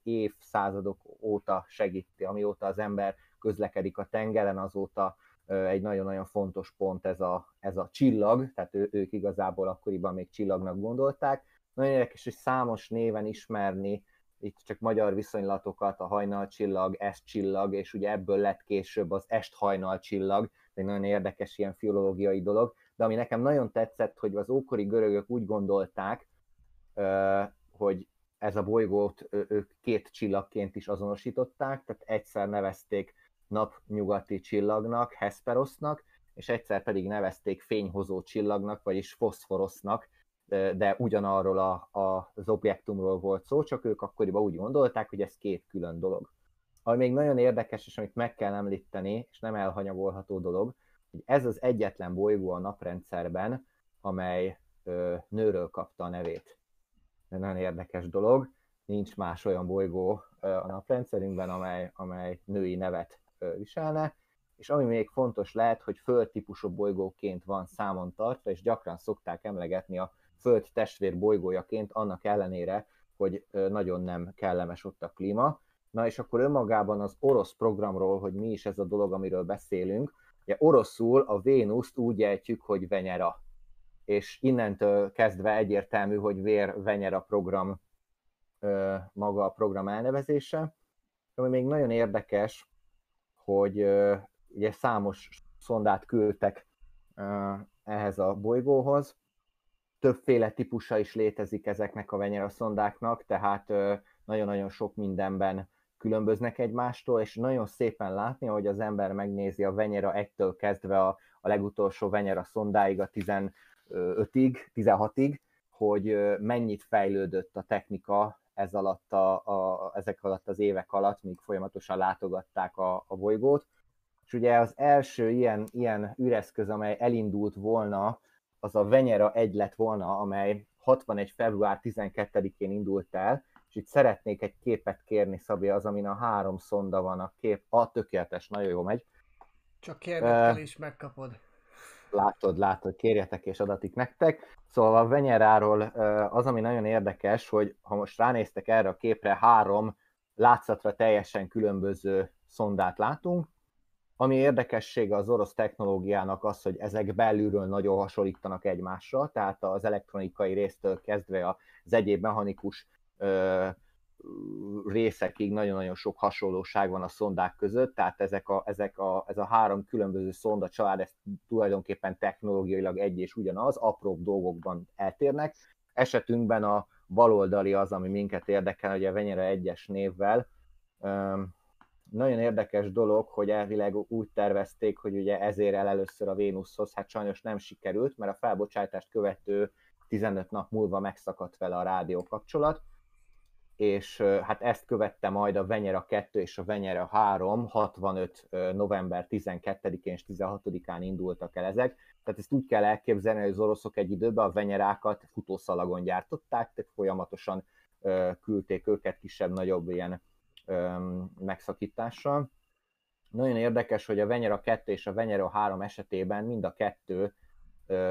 évszázadok óta segíti, amióta az ember közlekedik a tengeren, azóta egy nagyon-nagyon fontos pont ez a, ez a csillag, tehát ő, ők igazából akkoriban még csillagnak gondolták. Nagyon érdekes, hogy számos néven ismerni itt csak magyar viszonylatokat, a hajnal csillag, est csillag, és ugye ebből lett később az est hajnal csillag, egy nagyon érdekes ilyen filológiai dolog, de ami nekem nagyon tetszett, hogy az ókori görögök úgy gondolták, hogy ez a bolygót ők két csillagként is azonosították, tehát egyszer nevezték napnyugati csillagnak, Hesperosznak, és egyszer pedig nevezték fényhozó csillagnak, vagyis foszforosznak, de ugyanarról a, a, az objektumról volt szó, csak ők akkoriban úgy gondolták, hogy ez két külön dolog. Ami még nagyon érdekes, és amit meg kell említeni, és nem elhanyagolható dolog, hogy ez az egyetlen bolygó a naprendszerben, amely ö, nőről kapta a nevét. De nagyon érdekes dolog, nincs más olyan bolygó ö, a naprendszerünkben, amely, amely női nevet viselne, és ami még fontos lehet, hogy földtípusú bolygóként van számon tartva, és gyakran szokták emlegetni a Föld testvér bolygójaként, annak ellenére, hogy nagyon nem kellemes ott a klíma. Na és akkor önmagában az orosz programról, hogy mi is ez a dolog, amiről beszélünk, ugye oroszul a Vénuszt úgy ejtjük, hogy Venyera. És innentől kezdve egyértelmű, hogy Vér Venyera program maga a program elnevezése. Ami még nagyon érdekes, hogy ugye számos szondát küldtek ehhez a bolygóhoz, többféle típusa is létezik ezeknek a Venyera szondáknak, tehát nagyon-nagyon sok mindenben különböznek egymástól, és nagyon szépen látni, hogy az ember megnézi a Venyera 1-től kezdve a, a legutolsó Venyera szondáig, a 15-ig, 16-ig, hogy mennyit fejlődött a technika ez alatt a, a, ezek alatt az évek alatt, míg folyamatosan látogatták a, a bolygót. És ugye az első ilyen, ilyen üreszköz, amely elindult volna az a Venyera 1 lett volna, amely 61. február 12-én indult el, és itt szeretnék egy képet kérni, Szabi, az, amin a három szonda van a kép. A tökéletes, nagyon jó megy. Csak kérned uh, is megkapod. Látod, látod, kérjetek és adatik nektek. Szóval a Venyeráról az, ami nagyon érdekes, hogy ha most ránéztek erre a képre, három látszatra teljesen különböző szondát látunk, ami érdekessége az orosz technológiának az, hogy ezek belülről nagyon hasonlítanak egymásra, tehát az elektronikai résztől kezdve az egyéb mechanikus részekig nagyon-nagyon sok hasonlóság van a szondák között, tehát ezek a, ezek a, ez a három különböző szonda család, ez tulajdonképpen technológiailag egy és ugyanaz, apróbb dolgokban eltérnek. Esetünkben a baloldali az, ami minket érdekel, hogy a Venyera egyes névvel, nagyon érdekes dolog, hogy elvileg úgy tervezték, hogy ugye ezért el először a Vénuszhoz, hát sajnos nem sikerült, mert a felbocsátást követő 15 nap múlva megszakadt vele a rádió kapcsolat, és hát ezt követte majd a Venyera 2 és a Venyera 3, 65. november 12-én és 16-án indultak el ezek. Tehát ezt úgy kell elképzelni, hogy az oroszok egy időben a Venyerákat futószalagon gyártották, tehát folyamatosan küldték őket kisebb-nagyobb ilyen megszakítással. Nagyon érdekes, hogy a Venyera 2 és a Venyera 3 esetében mind a kettő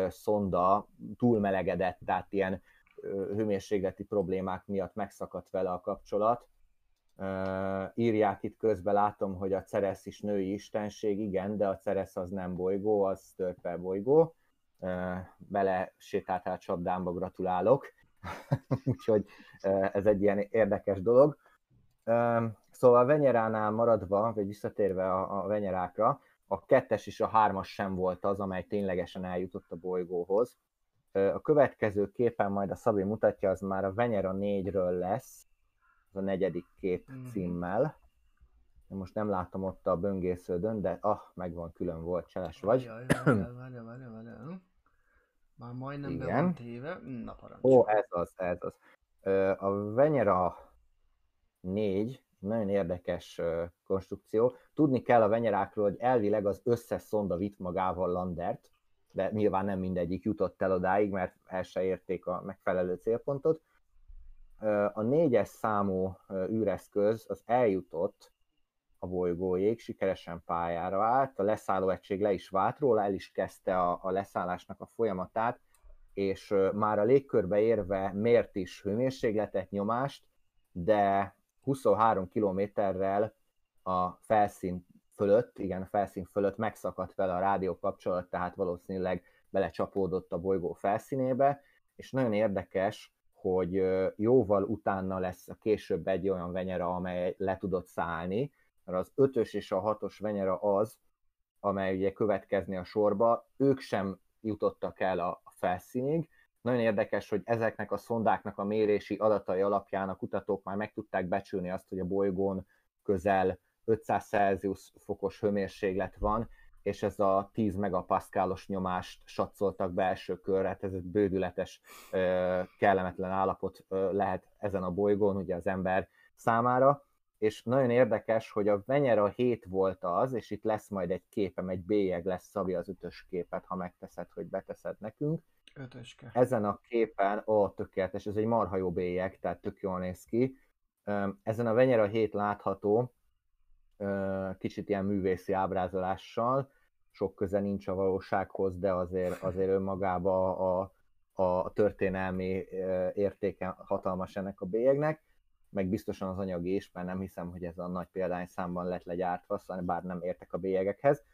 szonda túlmelegedett, tehát ilyen hőmérsékleti problémák miatt megszakadt vele a kapcsolat. írják itt közben, látom, hogy a Ceres is női istenség, igen, de a Ceres az nem bolygó, az törpe bolygó. bele sétáltál a csapdámba, gratulálok. Úgyhogy ez egy ilyen érdekes dolog. Szóval a Venyeránál maradva, vagy visszatérve a, a Venyerákra, a kettes és a hármas sem volt az, amely ténylegesen eljutott a bolygóhoz. A következő képen majd a Szabi mutatja, az már a Venyera 4-ről lesz, az a negyedik kép mm. címmel. Most nem látom ott a böngésződön, de ah, megvan, külön volt, cseles vagy. Jaj, várjál, várjál, várjál, várjál. Már majdnem Igen. be van téve. Na, parancs. Ó, ez az, ez az. A Venyera 4, nagyon érdekes konstrukció. Tudni kell a venyerákról, hogy elvileg az összes szonda vitt magával landert, de nyilván nem mindegyik jutott el odáig, mert el se érték a megfelelő célpontot. A négyes számú űreszköz az eljutott a bolygójég, sikeresen pályára állt, a leszálló egység le is vált róla, el is kezdte a, a leszállásnak a folyamatát, és már a légkörbe érve mért is hőmérsékletet, nyomást, de 23 kilométerrel a felszín fölött, igen, a felszín fölött megszakadt vele a rádió kapcsolat, tehát valószínűleg belecsapódott a bolygó felszínébe, és nagyon érdekes, hogy jóval utána lesz a később egy olyan venyera, amely le tudott szállni, mert az ötös és a hatos venyera az, amely ugye következni a sorba, ők sem jutottak el a felszínig. Nagyon érdekes, hogy ezeknek a szondáknak a mérési adatai alapján a kutatók már meg tudták becsülni azt, hogy a bolygón közel 500 Celsius fokos hőmérséklet van, és ez a 10 megapaszkálos nyomást satszoltak be első körre, hát ez egy bődületes, kellemetlen állapot lehet ezen a bolygón, ugye az ember számára, és nagyon érdekes, hogy a Venyera 7 volt az, és itt lesz majd egy képem, egy bélyeg lesz Szabi az ötös képet, ha megteszed, hogy beteszed nekünk. Ötöske. Ezen a képen, ó, tökéletes, ez egy marha jó bélyeg, tehát tök jól néz ki. Ezen a Venyera 7 látható, kicsit ilyen művészi ábrázolással, sok köze nincs a valósághoz, de azért, azért önmagában a, a történelmi értéke hatalmas ennek a bélyegnek, meg biztosan az anyagi is, mert nem hiszem, hogy ez a nagy példányszámban lett legyártva, szóval bár nem értek a bélyegekhez.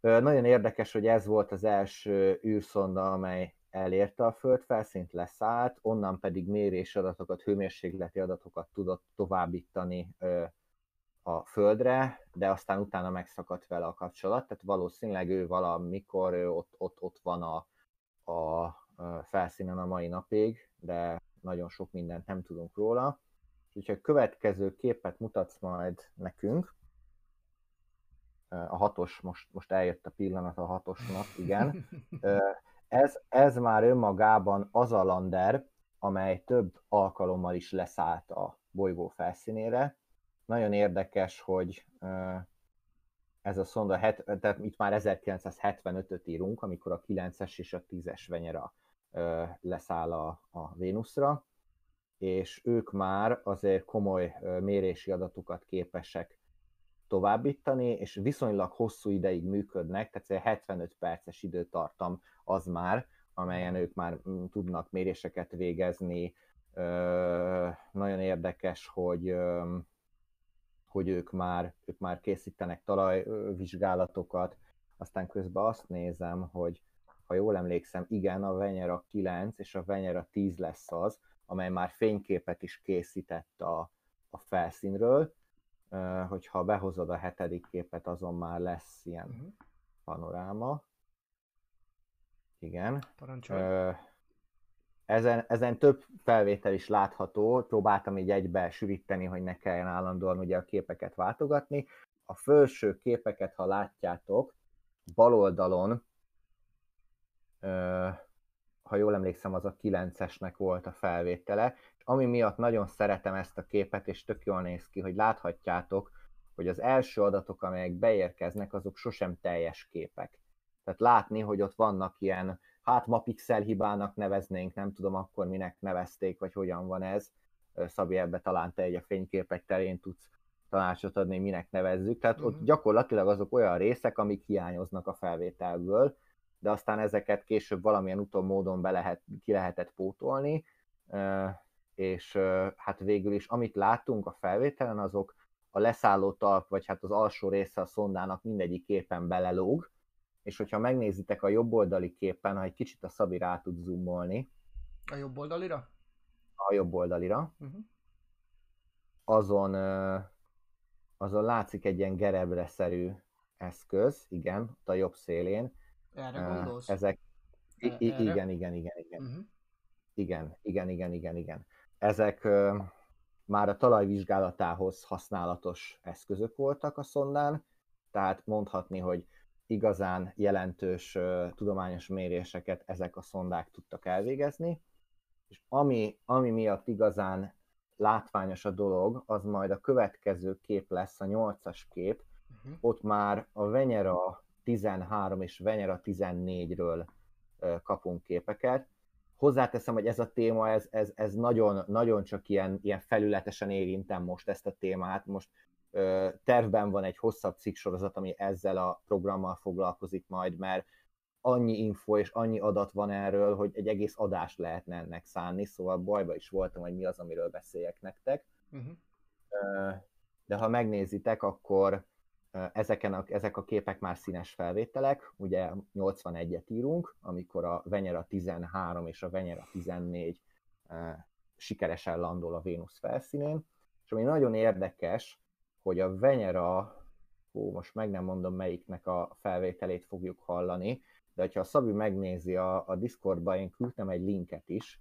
Nagyon érdekes, hogy ez volt az első űrszonda, amely elérte a földfelszínt, leszállt, onnan pedig mérés adatokat, hőmérsékleti adatokat tudott továbbítani a földre, de aztán utána megszakadt vele a kapcsolat, tehát valószínűleg ő valamikor ő ott, ott, ott van a, a felszínen a mai napig, de nagyon sok mindent nem tudunk róla. Úgyhogy a következő képet mutatsz majd nekünk, a hatos, most, most eljött a pillanat a hatosnak, igen. Ez, ez már önmagában az a lander, amely több alkalommal is leszállt a bolygó felszínére, nagyon érdekes, hogy ez a szonda, tehát itt már 1975-öt írunk, amikor a 9-es és a 10-es venyera leszáll a, a Vénuszra, és ők már azért komoly mérési adatokat képesek továbbítani, és viszonylag hosszú ideig működnek, tehát 75 perces időtartam az már, amelyen ők már mm, tudnak méréseket végezni. Nagyon érdekes, hogy hogy ők már, ők már készítenek talajvizsgálatokat, aztán közben azt nézem, hogy ha jól emlékszem, igen, a Venyera 9 és a Venyera 10 lesz az, amely már fényképet is készített a, a felszínről, hogyha behozod a hetedik képet, azon már lesz ilyen uh-huh. panoráma. Igen. Parancsolj. Ezen, ezen több felvétel is látható, próbáltam így egybe sűríteni, hogy ne kelljen állandóan ugye a képeket váltogatni. A felső képeket, ha látjátok, bal oldalon, ha jól emlékszem, az a 9-esnek volt a felvétele, ami miatt nagyon szeretem ezt a képet, és tök jól néz ki, hogy láthatjátok, hogy az első adatok, amelyek beérkeznek, azok sosem teljes képek. Tehát látni, hogy ott vannak ilyen hát ma pixel hibának neveznénk, nem tudom akkor minek nevezték, vagy hogyan van ez. Szabi, ebbe talán te egy a fényképek terén tudsz tanácsot adni, minek nevezzük. Tehát uh-huh. ott mhm. gyakorlatilag azok olyan részek, amik hiányoznak a felvételből, de aztán ezeket később valamilyen úton módon be lehet, ki lehetett pótolni, és hát végül is, amit láttunk a felvételen, azok a leszálló talp, vagy hát az alsó része a szondának mindegyik képen belelóg, és hogyha megnézitek a jobb oldali képen, ha egy kicsit a Szabi rá tud zoomolni. A jobb oldalira? A jobb oldalira. Uh-huh. Azon, azon látszik egy ilyen gerebre-szerű eszköz, igen, ott a jobb szélén. Erre gondolsz? Ezek, I- i- igen, igen, igen, igen. Uh-huh. Igen, igen, igen, igen, igen. Ezek már a talajvizsgálatához használatos eszközök voltak a szondán, tehát mondhatni, hogy igazán jelentős tudományos méréseket ezek a szondák tudtak elvégezni, és ami, ami miatt igazán látványos a dolog, az majd a következő kép lesz, a nyolcas kép, uh-huh. ott már a Venyera 13 és Venyera 14-ről uh, kapunk képeket. Hozzáteszem, hogy ez a téma, ez, ez, ez nagyon, nagyon csak ilyen, ilyen felületesen érintem most ezt a témát, most tervben van egy hosszabb cikksorozat, ami ezzel a programmal foglalkozik majd, mert annyi info és annyi adat van erről, hogy egy egész adást lehetne ennek szánni, szóval bajba is voltam, hogy mi az, amiről beszéljek nektek. Uh-huh. De ha megnézitek, akkor ezeken a, ezek a képek már színes felvételek, ugye 81-et írunk, amikor a Venera 13 és a Venera 14 ö, sikeresen landol a Vénusz felszínén, és ami nagyon érdekes, hogy a Venera, hú, most meg nem mondom melyiknek a felvételét fogjuk hallani, de ha a Szabi megnézi a, a Discordba, én küldtem egy linket is,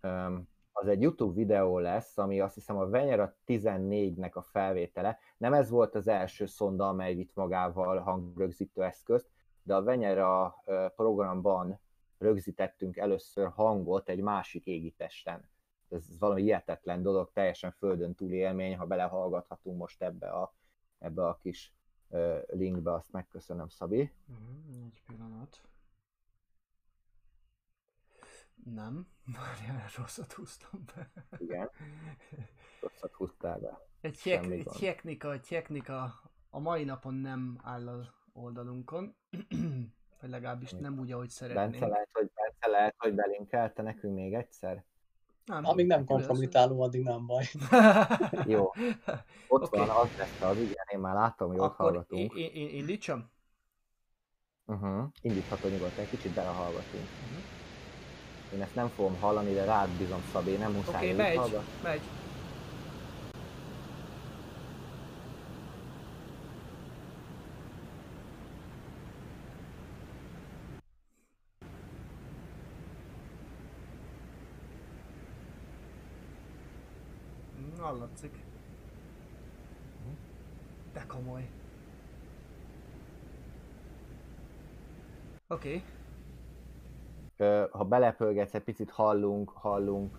Uh-huh. Az egy YouTube videó lesz, ami azt hiszem a Venera 14-nek a felvétele. Nem ez volt az első szonda, amely vitt magával hangrögzítő eszközt, de a Venera ö, programban rögzítettünk először hangot egy másik égitesten. Ez valami hihetetlen dolog, teljesen földön túli élmény, ha belehallgathatunk most ebbe a, ebbe a kis ö, linkbe, azt megköszönöm, Szabi. Uh-huh. Egy pillanat. Nem, várjál, rosszat húztam be. Igen, rosszat húztál be. Egy, Semmi egy technika, egy technika a mai napon nem áll az oldalunkon. Vagy legalábbis nem úgy, ahogy Bence szeretnénk. lehet, hogy, Bence lehet, hogy belinkelte nekünk még egyszer? Nem, Amíg nem lesz. kompromitáló, addig nem baj. Jó, ott Oké. van, az lesz az, igen, én már látom, jól Akkor én, hallgatunk. én, én indítsam? Uh-huh. Indítható nyugodtan, egy kicsit belehallgatunk. Mhm. Én ezt nem fogom hallani, de rád bízom Szabé, nem Oké, muszáj okay, okay, megy, hallgat. megy. Mm, Hallatszik. De komoly. Oké. Okay. Ha belepölgetsz, egy picit hallunk, hallunk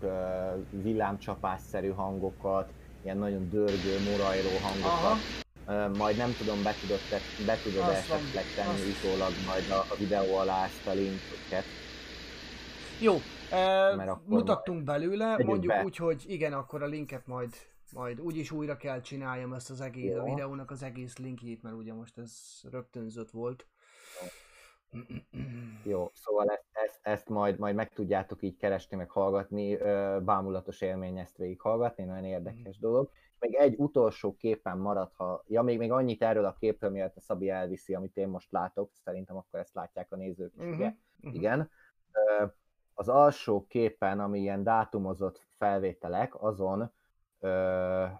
villámcsapásszerű hangokat, ilyen nagyon dörgő, morajló Aha. hangokat. Ö, Majd nem tudom, be tudod, te, be tudod Azt esetleg tenni azt. utólag majd a, a videó alá ezt a linket. Jó, e, mutattunk belőle, Tegyük mondjuk be. úgy, hogy igen, akkor a linket majd majd úgyis újra kell csináljam ezt az egész, a Jó. videónak az egész linkjét, mert ugye most ez rögtönzött volt. Jó, szóval ezt, ezt, ezt majd, majd meg tudjátok így keresni, meg hallgatni, bámulatos élmény ezt végighallgatni, nagyon érdekes dolog. És még egy utolsó képen marad, ha, ja még, még annyit erről a képről, mielőtt a Szabi elviszi, amit én most látok, szerintem akkor ezt látják a nézők is, ugye? Mhm. Igen. Az alsó képen, ami ilyen dátumozott felvételek, azon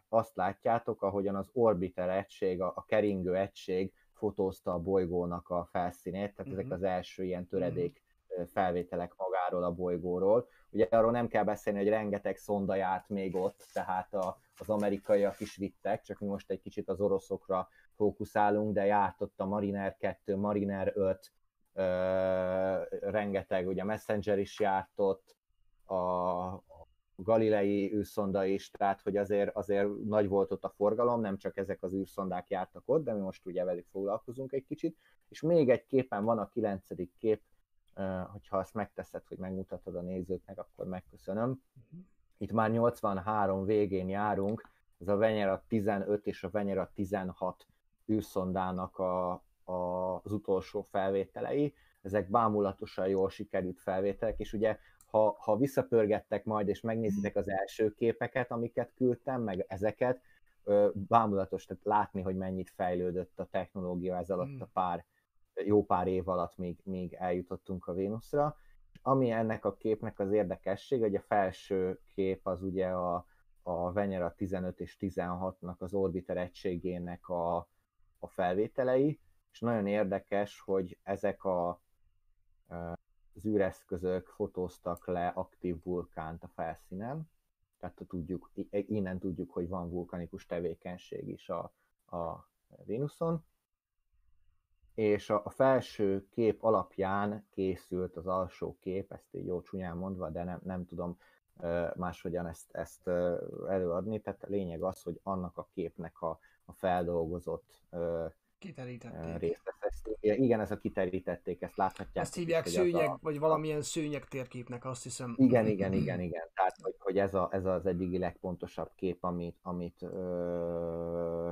azt látjátok, ahogyan az orbiter egység, a, a keringő egység fotózta a bolygónak a felszínét, tehát ezek Mhm. az első ilyen töredék ö, felvételek magáról a bolygóról. Ugye arról nem kell beszélni, hogy rengeteg szonda járt még ott, tehát a, az amerikaiak is vittek, csak mi most egy kicsit az oroszokra fókuszálunk, de járt ott a Mariner 2, Mariner 5, ö, rengeteg, ugye Messenger is járt ott, a Galilei űrszonda is, tehát hogy azért, azért nagy volt ott a forgalom, nem csak ezek az űrszondák jártak ott, de mi most ugye velük foglalkozunk egy kicsit. És még egy képen van a kilencedik kép, hogyha azt megteszed, hogy megmutatod a nézőknek, akkor megköszönöm. Itt már 83 végén járunk, ez a Venera 15 és a Venera 16 űrszondának a, a, az utolsó felvételei. Ezek bámulatosan jól sikerült felvételek, és ugye ha, ha visszapörgettek majd, és megnézitek az első képeket, amiket küldtem, meg ezeket, bámulatos, tehát látni, hogy mennyit fejlődött a technológia ez alatt a pár, jó pár év alatt, még, még eljutottunk a Vénuszra. Ami ennek a képnek az érdekesség, hogy a felső kép az ugye a, a Venera 15 és 16-nak az orbiter egységének a, a felvételei, és nagyon érdekes, hogy ezek a, az űreszközök fotóztak le aktív vulkánt a felszínen, tehát tudjuk, innen tudjuk, hogy van vulkanikus tevékenység is a, a Vénuszon, és a, a felső kép alapján készült az alsó kép, ezt így jó csúnyán mondva, de nem, nem tudom máshogyan ezt, ezt előadni, tehát a lényeg az, hogy annak a képnek a, a feldolgozott Kiterítették. részt Ezt- Igen, ez a kiterítették, ezt láthatják. Ezt hívják szőnyeg, a- vagy valamilyen szőnyeg térképnek, azt hiszem. Igen, igen, igen, igen. Tehát, hogy, hogy ez, a, ez az eddigi legpontosabb kép, amit, amit ö,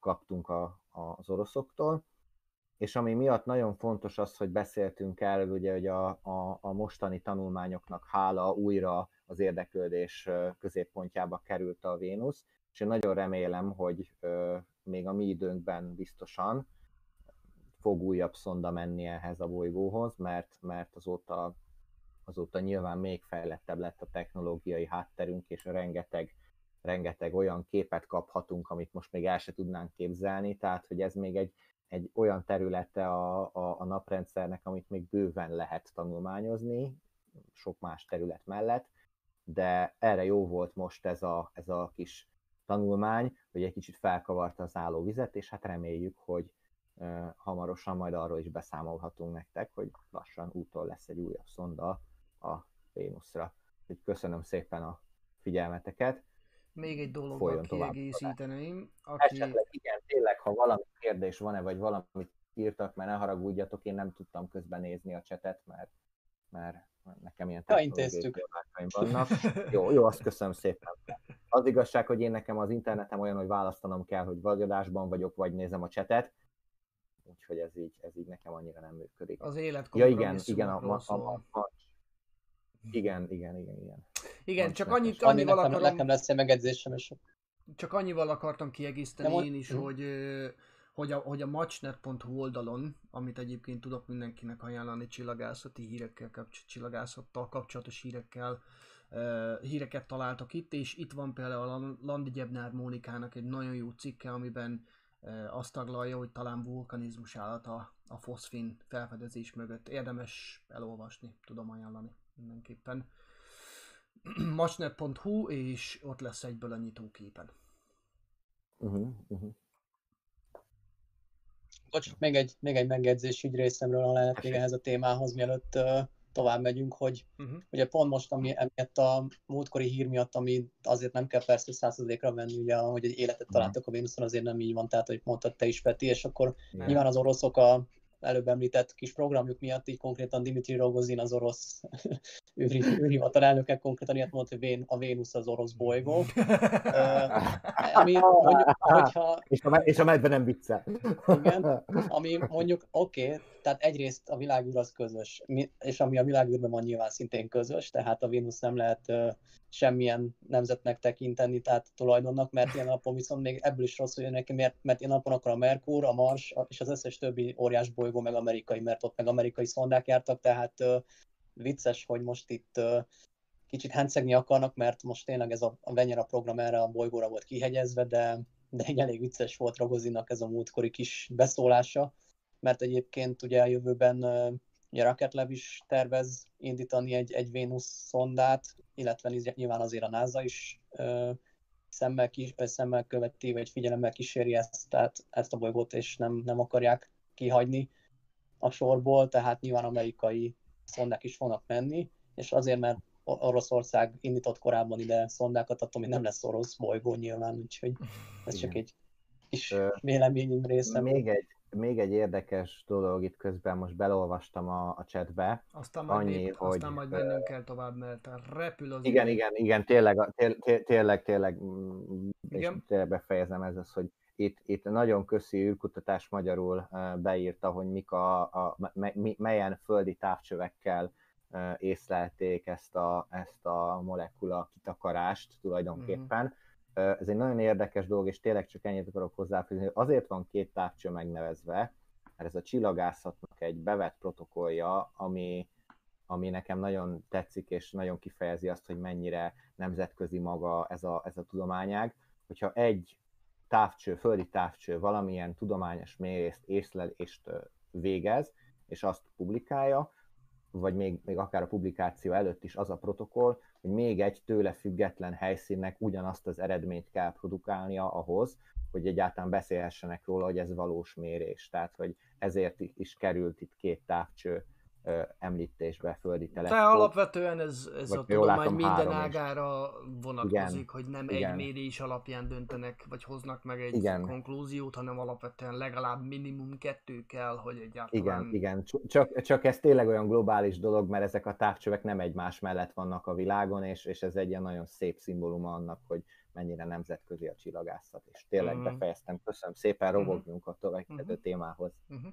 kaptunk a, az oroszoktól. És ami miatt nagyon fontos az, hogy beszéltünk erről, ugye, hogy a, a, a mostani tanulmányoknak hála újra az érdeklődés középpontjába került a Vénusz, és én nagyon remélem, hogy ö, még a mi időnkben biztosan fog újabb szonda menni ehhez a bolygóhoz, mert, mert azóta azóta nyilván még fejlettebb lett a technológiai hátterünk, és rengeteg, rengeteg olyan képet kaphatunk, amit most még el se tudnánk képzelni, tehát hogy ez még egy, egy olyan területe a, a, a naprendszernek, amit még bőven lehet tanulmányozni, sok más terület mellett, de erre jó volt most ez a, ez a kis tanulmány, hogy egy kicsit felkavarta az állóvizet, és hát reméljük, hogy hamarosan majd arról is beszámolhatunk nektek, hogy lassan úton lesz egy újabb szonda a Vénuszra. Úgyhogy köszönöm szépen a figyelmeteket. Még egy dologgal kiegészíteném, aki... Esetleg igen, tényleg, ha valami kérdés van-e, vagy valamit írtak, mert ne haragudjatok, én nem tudtam közben nézni a csetet, mert, mert nekem ilyen technológiai vannak. Jó, jó, azt köszönöm szépen. Az igazság, hogy én nekem az internetem olyan, hogy választanom kell, hogy vagy adásban vagyok, vagy nézem a csetet, úgyhogy ez így, ez így nekem annyira nem működik. Az élet Ja igen, igen, a, a, a, a, a, igen, igen, igen, igen. Igen, Mondd csak annyit, most. Annyi annyival nekem, akarom, nekem lesz egy megedzésem, és csak annyival akartam kiegészíteni De mond- én is, Mhm. hogy, ö, hogy a, hogy a matchnet.hu oldalon, amit egyébként tudok mindenkinek ajánlani csillagászati hírekkel, kapcs- csillagászattal kapcsolatos hírekkel, híreket találtok itt, és itt van például a Landi Gyebnár Mónikának egy nagyon jó cikke, amiben azt taglalja, hogy talán vulkanizmus állat a, a foszfin felfedezés mögött. Érdemes elolvasni, tudom ajánlani mindenképpen. matchnet.hu, és ott lesz egyből a nyitóképen. Uh-huh, uh-huh. Bocs, még egy, még egy megjegyzés így részemről, ha lehet még ehhez a témához, mielőtt uh, tovább megyünk, hogy Uh-huh. ugye pont most, ami emiatt a múltkori hír miatt, ami azért nem kell persze századékra venni, ugye, hogy egy életet találtak a Vénuszon, azért nem így van, tehát, hogy mondtad te is, Peti, és akkor Igen. nyilván az oroszok a előbb említett kis programjuk miatt, így konkrétan Dimitri Rogozin, az orosz űri, űrhivatal elnöke konkrétan ilyet mondta, hogy Vén, a Vénusz az orosz bolygó. Ö, ami mondjuk, hogyha És a, és a medve nem viccel. Igen. ami mondjuk oké, okay, tehát egyrészt a világűr az közös, és ami a világűrben van nyilván szintén közös, tehát a Vénusz nem lehet semmilyen nemzetnek tekinteni, tehát tulajdonnak, mert ilyen alapon viszont még ebből is rosszul jön neki, mert, mert ilyen alapon akkor a Merkur, a Mars és az összes többi óriás bolygó meg amerikai, mert ott meg amerikai szondák jártak, tehát vicces, hogy most itt kicsit hencegni akarnak, mert most tényleg ez a, a Venera program erre a bolygóra volt kihegyezve, de, de egy elég vicces volt Rogozinak ez a múltkori kis beszólása, mert egyébként ugye a jövőben ugye Rocket Lab is tervez indítani egy, egy Vénusz szondát, illetve nyilván azért a NASA is szemmel, kis, szemmel követi, vagy figyelemmel kíséri ezt, tehát ezt a bolygót, és nem, nem akarják kihagyni a sorból, tehát nyilván amerikai szondák is fognak menni, és azért, mert Oroszország indított korábban ide szondákat, attól még nem lesz orosz bolygó nyilván, úgyhogy ez csak Igen. egy kis Ö, véleményem részem. Még egy, még egy érdekes dolog itt közben, most belolvastam a, a chatbe. Aztán majd, Annyi, lép, hogy, aztán majd mennünk kell tovább, mert repül az Igen, idő. igen, igen, tényleg, a- té- té- tényleg, tényleg, mm, és Igen. tényleg befejezem ez az, hogy itt, itt nagyon köszi űrkutatás magyarul beírta, hogy mik a, a mi- melyen földi távcsövekkel észlelték ezt a, ezt a molekula kitakarást tulajdonképpen. Ö, Ez egy nagyon érdekes dolog, és tényleg csak ennyit akarok hozzáfűzni. hogy Azért van két távcső megnevezve, mert ez a csillagászatnak egy bevett protokollja, ami, ami nekem nagyon tetszik, és nagyon kifejezi azt, hogy mennyire nemzetközi maga ez a, ez a tudományág, hogyha egy távcső, földi távcső valamilyen tudományos mérést, észlelést ö, végez, és azt publikálja, vagy még, még akár a publikáció előtt is az a protokoll, hogy még egy tőle független helyszínnek ugyanazt az eredményt kell produkálnia ahhoz, hogy egyáltalán beszélhessenek róla, hogy ez valós mérés. Tehát, hogy ezért is került itt két távcső említésbe földi teleszkóp. alapvetően ez, ez Vagy a tudomány látom, minden ágára vonatkozik, Igen, hogy nem igen. egy mérés alapján döntenek, vagy hoznak meg egy Igen. konklúziót, hanem alapvetően legalább minimum kettő kell, hogy egyáltalán... Igen, igen. Cs- Csak, csak ez tényleg olyan globális dolog, mert ezek a távcsövek nem egymás mellett vannak a világon, és, és ez egy ilyen nagyon szép szimbóluma annak, hogy mennyire nemzetközi a csillagászat. És tényleg Mhm. befejeztem. Köszönöm szépen, Mhm. robogjunk a következő Mhm. témához. Uh-huh.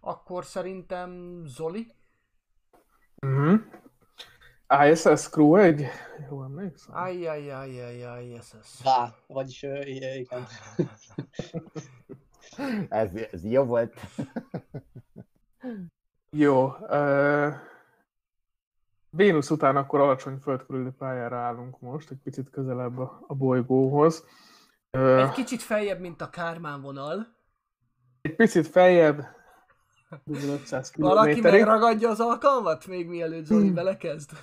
Akkor szerintem Zoli? Uh-huh. ISS Crew 1? Jó emlékszem? Ajjajjajjajjaj, yes, yes. Vá, vagyis igen. Ez, ez jó volt. Jó. Uh, Vénusz után akkor alacsony földkörüli pályára állunk most, egy picit közelebb a, a bolygóhoz. Uh, Egy kicsit feljebb, mint a Kármán vonal. egy picit feljebb, 500 Valaki kilométerig. megragadja az alkalmat, még mielőtt Zoli belekezd?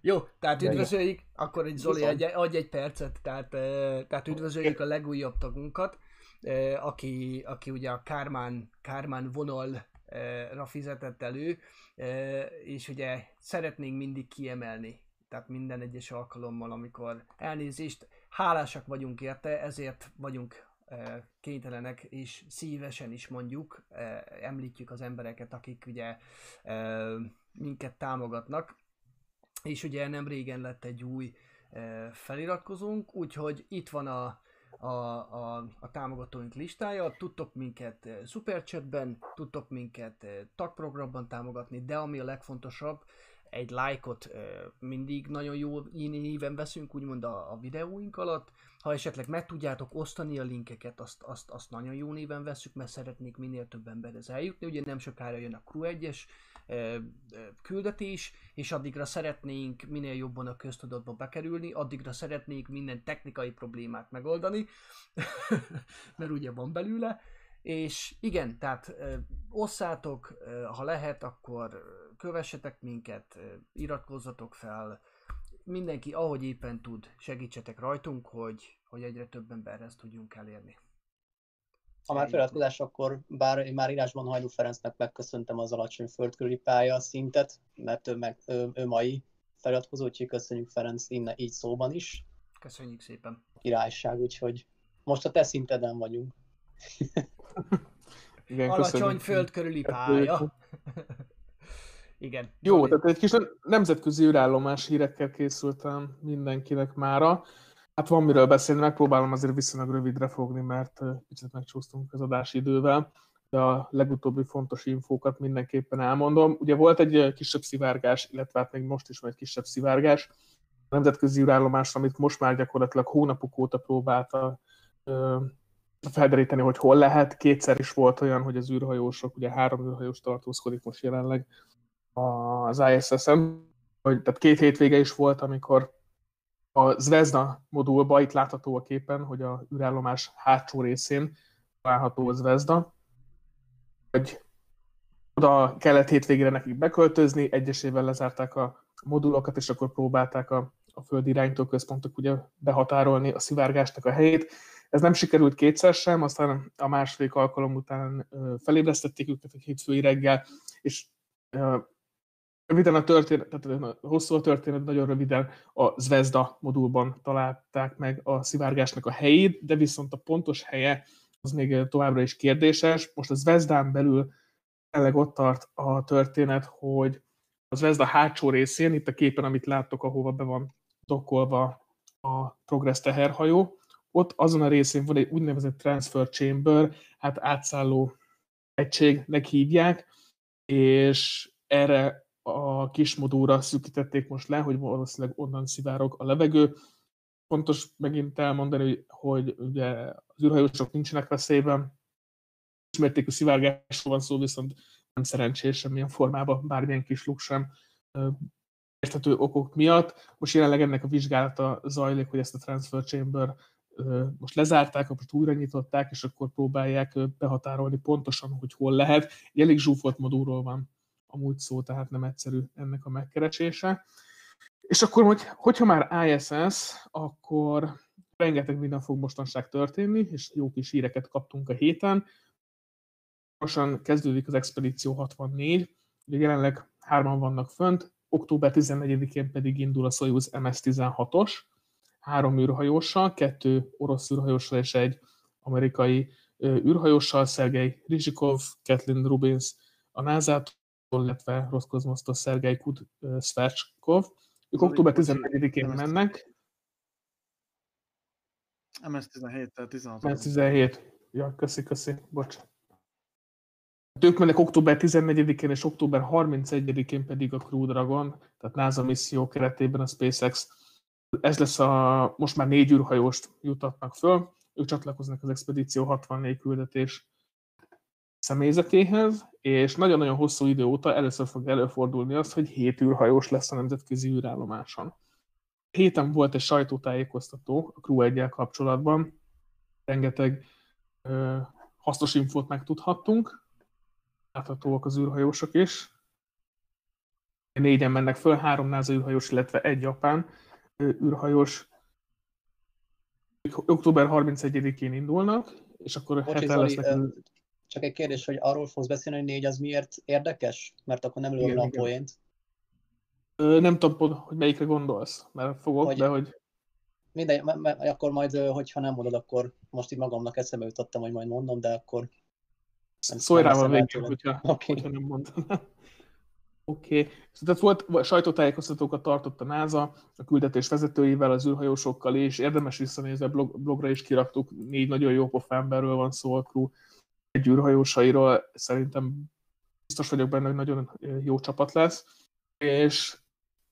Jó, tehát üdvözöljük, akkor egy Zoli adj, adj egy percet, tehát, eh, tehát üdvözöljük a legújabb tagunkat, aki, aki ugye a Kármán, Kármán vonalra fizetett elő, és ugye szeretnénk mindig kiemelni, tehát minden egyes alkalommal, amikor elnézést, hálásak vagyunk érte, ezért vagyunk kénytelenek, és szívesen is mondjuk, említjük az embereket, akik ugye minket támogatnak, és ugye nem régen lett egy új feliratkozónk, úgyhogy itt van a, a, a, a támogatóink listája, tudtok minket Superchatben, tudtok minket tagprogramban támogatni, de ami a legfontosabb, egy lájkot mindig nagyon jó néven veszünk, úgymond a, a videóink alatt. Ha esetleg meg tudjátok osztani a linkeket, azt, azt, azt nagyon jó néven veszük, mert szeretnék minél több emberhez eljutni. Ugye nem sokára jön a Crew 1-es eh, eh, küldetés, és addigra szeretnénk minél jobban a köztudatba bekerülni, addigra szeretnénk minden technikai problémát megoldani, mert ugye van belőle, és igen, tehát ö, osszátok, ha lehet, akkor kövessetek minket, iratkozzatok fel, mindenki ahogy éppen tud, segítsetek rajtunk, hogy, hogy egyre több emberhez tudjunk elérni. Ha már feliratkozás, akkor bár én már írásban Hajdú Ferencnek megköszöntem az alacsony földkörüli pálya szintet, mert ő, meg, ő, ő mai feliratkozó, úgyhogy köszönjük Ferenc innen így szóban is. Köszönjük szépen! Királyság, úgyhogy most a te szinteden vagyunk. Igen, Alacsony köszönjük. föld körüli pálya. Igen. Jó, tehát egy kis nemzetközi űrállomás hírekkel készültem mindenkinek mára. Hát van miről beszélni, megpróbálom azért viszonylag rövidre fogni, mert kicsit megcsúsztunk az adási idővel, de a legutóbbi fontos infókat mindenképpen elmondom. Ugye volt egy kisebb szivárgás, illetve hát még most is van egy kisebb szivárgás, a nemzetközi űrállomásra, amit most már gyakorlatilag hónapok óta próbálta ö, felderíteni, hogy hol lehet. Kétszer is volt olyan, hogy az űrhajósok, ugye három űrhajós tartózkodik most jelenleg az ISS-en, hogy, tehát két hétvége is volt, amikor a Zvezda modulba, itt látható a képen, hogy a űrállomás hátsó részén található a Zvezda, hogy oda kellett hétvégére nekik beköltözni, egyesével lezárták a modulokat, és akkor próbálták a, a földi irányítóközpontok ugye behatárolni a szivárgásnak a helyét. Ez nem sikerült kétszer sem, aztán a második alkalom után felébresztették őket egy hétfői reggel, és röviden a történet, tehát hosszú a történet, nagyon röviden a Zvezda modulban találták meg a szivárgásnak a helyét, de viszont a pontos helye az még továbbra is kérdéses. Most a Zvezdán belül tényleg ott tart a történet, hogy az Zvezda hátsó részén, itt a képen, amit láttok, ahova be van dokkolva a Progress teherhajó, ott azon a részén van egy úgynevezett transfer chamber, hát átszálló egységnek hívják, és erre a kis modulra szűkítették most le, hogy valószínűleg onnan szivárog a levegő. Fontos megint elmondani, hogy, hogy ugye az űrhajósok nincsenek veszélyben, ismertékű szivárgásról van szó, viszont nem szerencsés semmilyen formában, bármilyen kis luk sem érthető okok miatt. Most jelenleg ennek a vizsgálata zajlik, hogy ezt a transfer chamber most lezárták, most újra nyitották, és akkor próbálják behatárolni pontosan, hogy hol lehet. Egy elég zsúfolt modulról van amúgy szó, tehát nem egyszerű ennek a megkeresése. És akkor, hogy, hogyha már ISS, akkor rengeteg minden fog mostanság történni, és jó kis híreket kaptunk a héten. Mostan kezdődik az Expedíció 64, ugye jelenleg hárman vannak fönt, október 14-én pedig indul a Soyuz MS-16-os, három űrhajóssal, kettő orosz űrhajóssal és egy amerikai űrhajóssal, Szergei Rizsikov, Kathleen Rubins a NASA-tól, illetve Roskosmosztól Szergei Kud Svárcskov. Ők október 14-én mennek. MS-17, tehát 16. MS-17. Ja, köszi, köszi, bocs. Ők mennek október 14-én és október 31-én pedig a Crew Dragon, tehát NASA misszió keretében a SpaceX. Ez lesz a, most már négy űrhajóst jutatnak föl, ők csatlakoznak az Expedíció 64 küldetés személyzetéhez, és nagyon-nagyon hosszú idő óta először fog előfordulni az, hogy hét űrhajós lesz a nemzetközi űrállomáson. Héten volt egy sajtótájékoztató a Crew 1 kapcsolatban, rengeteg ö, hasznos infót megtudhattunk, láthatóak az űrhajósok is. Négyen mennek föl, három NASA űrhajós, illetve egy japán űrhajós. Október 31-én indulnak, és akkor Bocsi, heten lesznek. Csak egy kérdés, hogy arról fogsz beszélni, hogy négy az miért érdekes? Mert akkor nem Igen, le a poént. Ö, Nem tudom, hogy melyikre gondolsz, mert fogok, Hogy- de hogy Mindegy, akkor majd, hogyha nem mondod, akkor most így magamnak eszembe jutottam, hogy majd mondom, de akkor szólj rá végén, tőled. hogyha, Oké. hogyha nem mondanám. Oké. Okay. Tehát volt sajtótájékoztatókat tartott a NASA a küldetés vezetőivel, az űrhajósokkal, és érdemes visszanézni, blog, blogra is kiraktuk, négy nagyon jó pofa emberről van szó a crew, űrhajósairól, szerintem biztos vagyok benne, hogy nagyon jó csapat lesz, és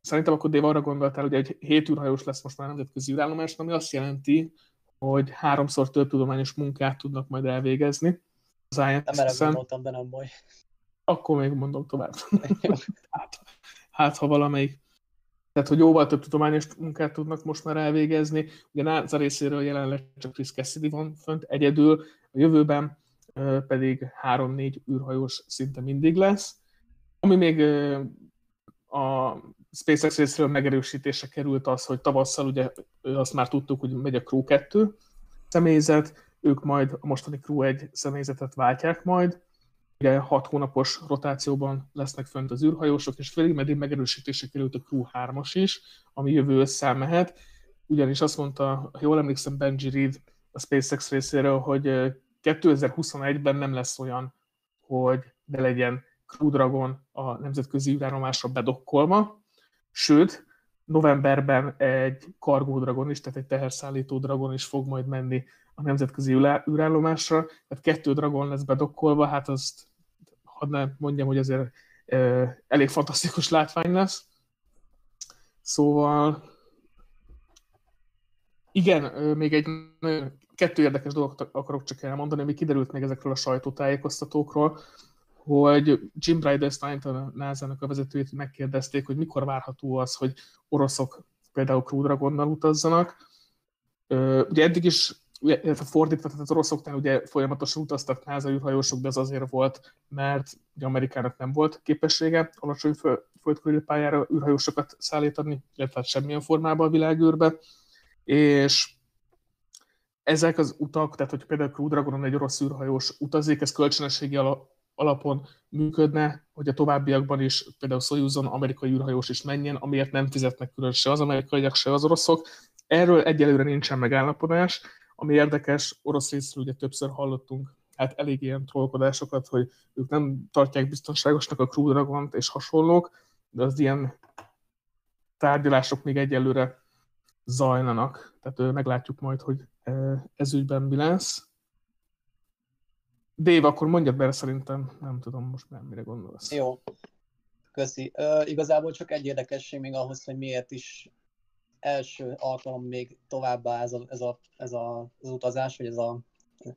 szerintem akkor Dave arra gondoltál, hogy egy hét űrhajós lesz most már nemzetközi űrállomás, ami azt jelenti, hogy háromszor több tudományos munkát tudnak majd elvégezni az nem erre gondoltam, de nem baj. Akkor még mondom tovább. hát, hát, ha valamelyik. Tehát, hogy jóval több tudományos munkát tudnak most már elvégezni. Ugye NASA részéről jelenleg csak Chris Cassidy van fönt egyedül, a jövőben pedig három-négy űrhajós szinte mindig lesz. Ami még a SpaceX részéről megerősítése került az, hogy tavasszal ugye azt már tudtuk, hogy megy a Crew 2 személyzet, ők majd a mostani Crew 1 személyzetet váltják majd, ugye hat hónapos rotációban lesznek fönt az űrhajósok, és félig meddig megerősítése került a Crew 3-as is, ami jövő össze mehet, ugyanis azt mondta, ha jól emlékszem, Benji Reed a SpaceX részéről, hogy 2021-ben nem lesz olyan, hogy ne legyen Crew Dragon a nemzetközi űrállomásra bedokkolva, sőt, novemberben egy Cargo Dragon is, tehát egy teherszállító Dragon is fog majd menni a nemzetközi űrá- űrállomásra, tehát kettő Dragon lesz bedokkolva, hát azt hadd ne mondjam, hogy ezért ö, elég fantasztikus látvány lesz. Szóval igen, még egy nagyon- kettő érdekes dolgot akarok csak elmondani, ami kiderült még ezekről a sajtótájékoztatókról, hogy Jim Bridenstine-t, a NASA-nak a vezetőjét megkérdezték, hogy mikor várható az, hogy oroszok például Crew Dragonnal utazzanak. Ugye eddig is ugye, fordítva, tehát az oroszoknál ugye folyamatosan utaztak NASA űrhajósok, de az azért volt, mert ugye Amerikának nem volt képessége alacsony föl, földkörüli pályára űrhajósokat szállítani, illetve hát semmilyen formában a világűrbe, és ezek az utak, tehát hogy például Crew Dragonon egy orosz űrhajós utazik, ez kölcsönösségi ala- alapon működne, hogy a továbbiakban is például Soyuzon amerikai űrhajós is menjen, amiért nem fizetnek külön se az amerikaiak, se az oroszok. Erről egyelőre nincsen megállapodás, ami érdekes, orosz részről ugye többször hallottunk hát elég ilyen trollkodásokat, hogy ők nem tartják biztonságosnak a Crew Dragont és hasonlók, de az ilyen tárgyalások még egyelőre zajlanak. Tehát meglátjuk majd, hogy ö, ez ügyben mi lesz. Dave, akkor mondjad be szerintem, nem tudom most már mire gondolsz. Jó. Köszi. Uh, igazából csak egy érdekesség még ahhoz, hogy miért is első alkalom még továbbá ez, a, ez, a, ez a, az utazás, vagy ez a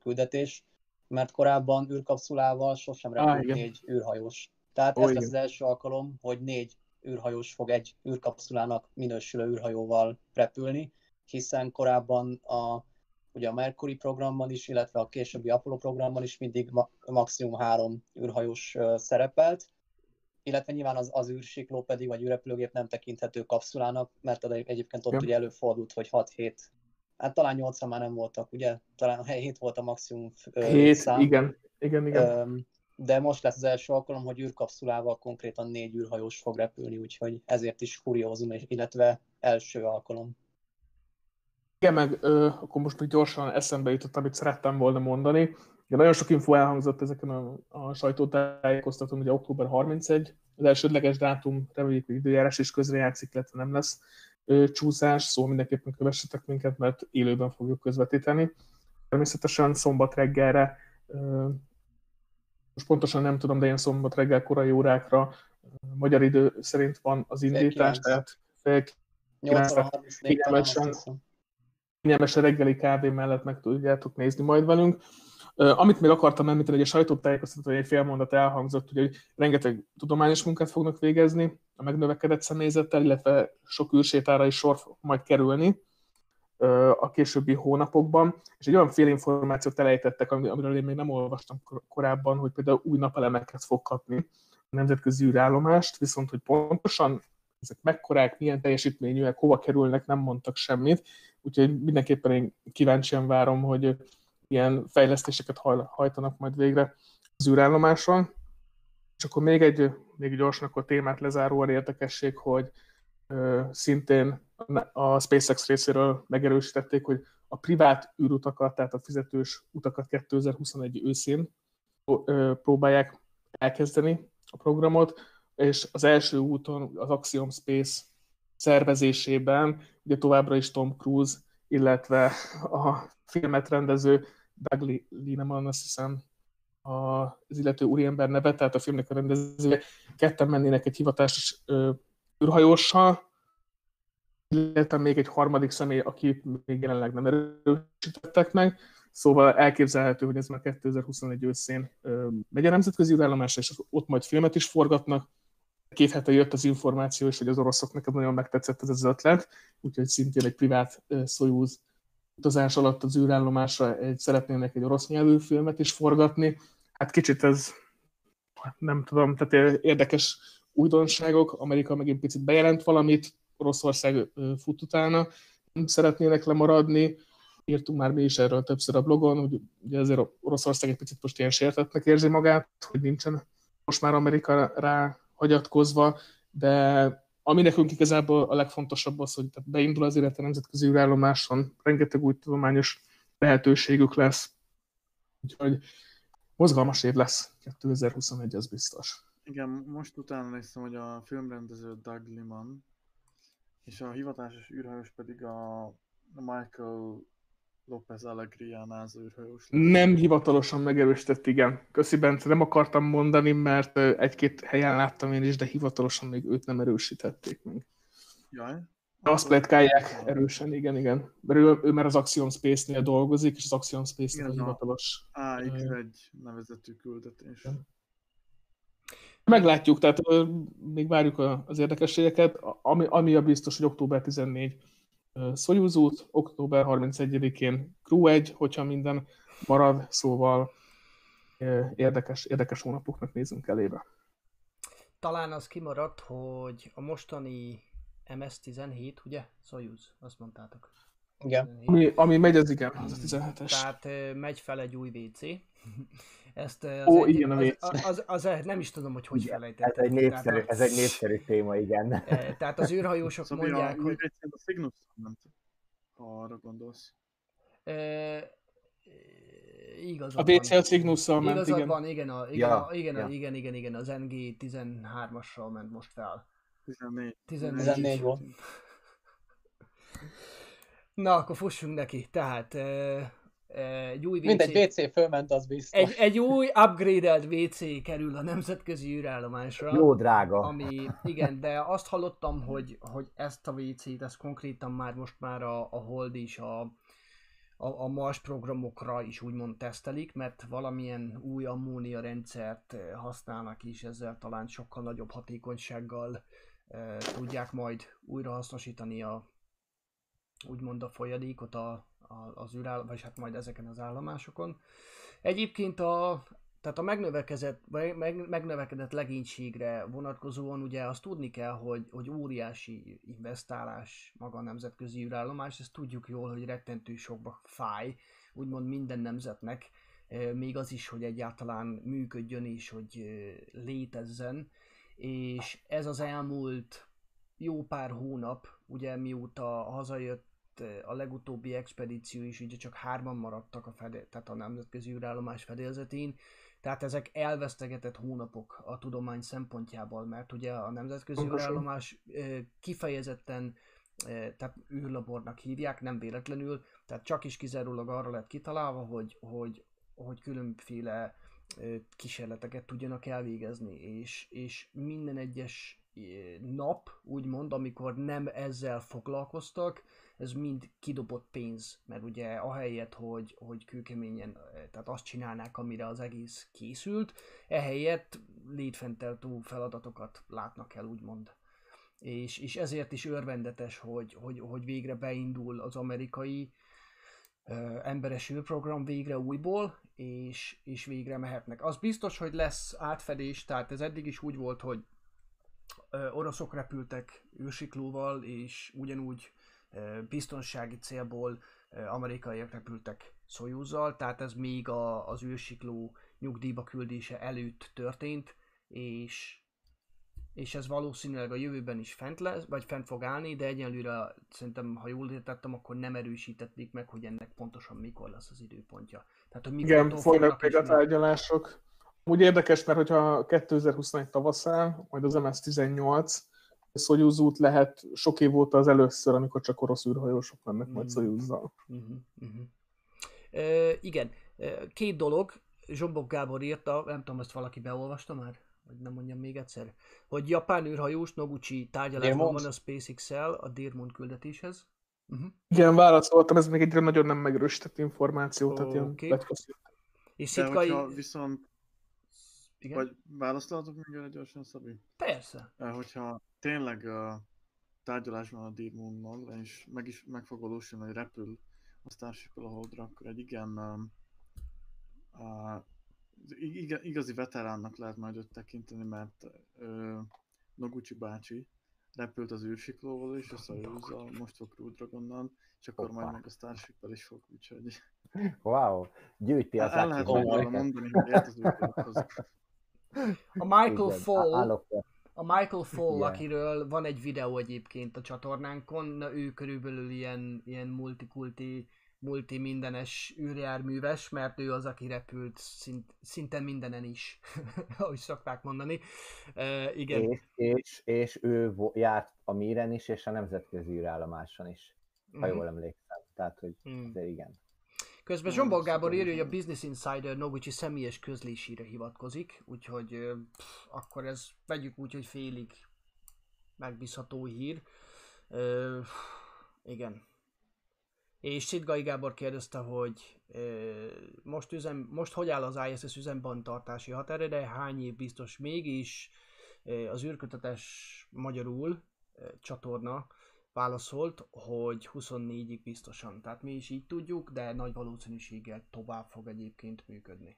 küldetés, mert korábban űrkapszulával sosem repült igen. négy űrhajós. Tehát Ó, ez igen. lesz az első alkalom, hogy négy űrhajós fog egy űrkapszulának minősülő űrhajóval repülni, hiszen korábban a, ugye a Mercury programban is, illetve a későbbi Apollo programban is mindig ma- maximum három űrhajós szerepelt, illetve nyilván az, az űrsikló pedig, vagy űrrepülőgép nem tekinthető kapszulának, mert egyébként ott Igen. ugye előfordult, hogy 6-7, hát talán 8 már nem voltak, ugye? Talán 7 volt a maximum ö, Hét, szám. igen, igen, igen. Öm, de most lesz az első alkalom, hogy űrkapszulával konkrétan négy űrhajós fog repülni, úgyhogy ezért is kuriózum, illetve első alkalom. Igen, meg ö, akkor most még gyorsan eszembe jutott, amit szerettem volna mondani. Ugye nagyon sok info elhangzott ezeken a, a sajtótájékoztatón, ugye október 31, az elsődleges dátum, reméljük, hogy időjárás is közrejátszik, illetve nem lesz ö, csúszás, szóval mindenképpen kövessetek minket, mert élőben fogjuk közvetíteni. Természetesen szombat reggelre, ö, most pontosan nem tudom, de ilyen szombat reggel korai órákra magyar idő szerint van az indítás, tehát fél 8 óra kényelmes reggeli kávé mellett meg tudjátok nézni majd velünk. Amit még akartam említeni, hogy a sajtótájékoztató egy fél mondat elhangzott, hogy rengeteg tudományos munkát fognak végezni a megnövekedett személyzettel, illetve sok űrsétára is sor fog majd kerülni a későbbi hónapokban, és egy olyan fél információt elejtettek, ami- amiről én még nem olvastam kor- korábban, hogy például új napelemeket fog kapni a nemzetközi űrállomást, viszont hogy pontosan ezek mekkorák, milyen teljesítményűek, hova kerülnek, nem mondtak semmit, úgyhogy mindenképpen én kíváncsian várom, hogy ilyen fejlesztéseket haj- hajtanak majd végre az űrállomáson. És akkor még egy, még gyorsan akkor témát lezáróan érdekesség, hogy ö, szintén a SpaceX részéről megerősítették, hogy a privát űrutakat, tehát a fizetős utakat 2021 őszén ö, próbálják elkezdeni a programot, és az első úton az Axiom Space szervezésében. Ugye továbbra is Tom Cruise, illetve a filmet rendező Doug Li- Lineman, azt hiszem, az illető úriember neve, tehát a filmnek a rendezője, ketten mennének egy hivatásos űrhajóssal, illetve még egy harmadik személy, akit még jelenleg nem erősítettek meg, Szóval elképzelhető, hogy ez már 2021 őszén megy a nemzetközi űrállomásra, és ott majd filmet is forgatnak. Két hete jött az információ, és hogy az oroszoknak nagyon megtetszett ez az ötlet, úgyhogy szintén egy privát Soyuz utazás alatt az űrállomásra egy, szeretnének egy orosz nyelvű filmet is forgatni. Hát kicsit ez nem tudom, tehát érdekes újdonságok. Amerika megint picit bejelent valamit, Oroszország fut utána, nem szeretnének lemaradni. Írtunk már mi is erről többször a blogon, hogy ugye azért Oroszország egy picit most ilyen sértetnek érzi magát, hogy nincsen most már Amerika rá hagyatkozva, de ami nekünk igazából a legfontosabb az, hogy beindul az élet a nemzetközi űrállomáson, rengeteg új tudományos lehetőségük lesz, úgyhogy mozgalmas év lesz 2021, az biztos. Igen, most utána néztem, hogy a filmrendező Doug Liman, és a hivatásos űrhajós pedig a Michael López Alegria NASA űrhajós. Nem hivatalosan megerősített, igen. Köszi Bence, nem akartam mondani, mert egy-két helyen láttam én is, de hivatalosan még őt nem erősítették meg. Jaj. De azt pletkálják erősen, igen, igen. Mert ő, ő már az Axiom Space-nél dolgozik, és az Axiom Space-nél a hivatalos. AX1 nevezetű küldetés. Igen. Meglátjuk, tehát még várjuk az érdekességeket. Ami, ami a biztos, hogy október 14 ö, Soyuz út, október 31-én Crew 1, hogyha minden marad, szóval érdekes, érdekes hónapoknak nézünk elébe. Talán az kimaradt, hogy a mostani MS-17, ugye? Soyuz, azt mondtátok. Igen. 17. Ami, ami megy, az igen, az a 17-es. Tehát megy fel egy új WC. Ezt ö, az Ó, egy, igen, a az, az, az, az, nem is tudom, hogy hogy Ez felejtettem. egy, népszerű, Tehát, a- ez egy népszerű téma, igen. eh, Tehát az űrhajósok Szóval mondják, a, hogy a Cygnus ment, ha arra gondolsz. eh, A igazad a Cygnusszal ment, Igazad igen. van, igen, a, igen, Ja, a, igen, a, ja. igen, igen, igen, az NG13-assal ment most fel. 14. 14, 14 volt. Na, akkor fussunk neki. Tehát eh, eh, egy új WC... Mindegy, WC fölment, az biztos. Egy, egy új upgraded WC kerül a nemzetközi űrállomásra. Jó drága. Ami, igen, de azt hallottam, hogy, hogy ezt a WC-t, ezt konkrétan már most már a, a Hold is a, a, a Mars programokra is úgymond tesztelik, mert valamilyen új ammónia rendszert használnak is, ezzel talán sokkal nagyobb hatékonysággal e, tudják majd újrahasznosítani a úgymond a folyadékot a, az űráll, vagy hát majd ezeken az állomásokon. Egyébként a, tehát a megnövekedett, meg, megnövekedett legénységre vonatkozóan ugye azt tudni kell, hogy, hogy óriási investálás maga a nemzetközi űrállomás, ezt tudjuk jól, hogy rettentő sokba fáj, úgymond minden nemzetnek ö, még az is, hogy egyáltalán működjön és hogy ö, létezzen, és ez az elmúlt jó pár hónap, ugye mióta hazajött a legutóbbi expedíció is, ugye csak hárman maradtak a, fedé, tehát a nemzetközi űrállomás fedélzetén, tehát ezek elvesztegetett hónapok a tudomány szempontjából, mert ugye a nemzetközi Pontosan. űrállomás kifejezetten tehát űrlabornak hívják, nem véletlenül, tehát csak is kizárólag arra lett kitalálva, hogy, hogy, hogy különféle kísérleteket tudjanak elvégezni, és, és minden egyes nap, úgymond, amikor nem ezzel foglalkoztak, ez mind kidobott pénz, mert ugye ahelyett, hogy, hogy kőkeményen, tehát azt csinálnák, amire az egész készült, ehelyett létfenntartó feladatokat látnak el, úgymond. És, és ezért is örvendetes, hogy, hogy, hogy végre beindul az amerikai ö, emberes űrprogram végre újból, és, és végre mehetnek. Az biztos, hogy lesz átfedés, tehát ez eddig is úgy volt, hogy oroszok repültek űrsiklóval, és ugyanúgy biztonsági célból amerikaiak repültek Soyuzzal, tehát ez még a, az űrsikló nyugdíjba küldése előtt történt, és és ez valószínűleg a jövőben is fent lesz, vagy fent fog állni, de egyelőre szerintem, ha jól értettem, akkor nem erősítették meg, hogy ennek pontosan mikor lesz az időpontja. Tehát, hogy Igen, mikortól folynak még a tárgyalások. Úgy érdekes, mert hogyha 2021 tavaszán, majd az MS-18, Soyuz út lehet sok év óta az először, amikor csak orosz űrhajósok mennek majd. Soyuzzal. Uh-huh, uh-huh. Ö, igen, két dolog, Zsombok Gábor írta, nem tudom, ezt valaki beolvasta már? Vagy nem mondjam még egyszer? Hogy japán űrhajós Noguchi tárgyalásban van a SpaceX-el a Dearmont küldetéshez. Uh-huh. Igen, válaszoltam, ez még egyre nagyon nem megerősített információ, tehát ilyen pletyka- És De Szitkai... hogyha viszont, Igen? vagy választolatok még erre gyorsan, Szabi? Persze. Eh, Hogyha tényleg uh, tárgyalás van a Deep Moon-nal, és meg, is, meg fog valósulni, hogy repül a starship a Holdra, akkor egy igen uh, ig- igazi veteránnak lehet majd őt tekinteni, mert uh, Noguchi bácsi repült az űrsiklóval is, a Soyuzzal, most fog Crew Dragonnal, és akkor majd Hoppá. meg a starship is fog, úgyhogy Wow, gyűjti az el lehet mondani, hogy ért az. A Michael Fall, Állok, a Michael Fall, Igen. akiről van egy videó egyébként a csatornánkon, na, ő körülbelül ilyen, ilyen multikulti, multi mindenes űrjárműves, mert ő az, aki repült szint, szinte mindenen is, ahogy szokták mondani. Uh, igen. és, és, és ő járt a Míren is, és a nemzetközi űrállomáson is, ha Mhm. jól emlékszem. Tehát, hogy Mm. azért igen. Közben Zsombor Gábor írja, hogy a Business Insider Noguchi személyes közlésére hivatkozik, úgyhogy pff, akkor ez vegyük úgy, hogy félig megbízható hír. Ö, igen. És Szitgai Gábor kérdezte, hogy ö, most, üzem, most hogy áll az ISS üzemban tartási határideje, hány év biztos mégis ö, az űrkötetes magyarul ö, csatorna válaszolt, hogy 24-ig biztosan. Tehát mi is így tudjuk, de nagy valószínűséggel tovább fog egyébként működni.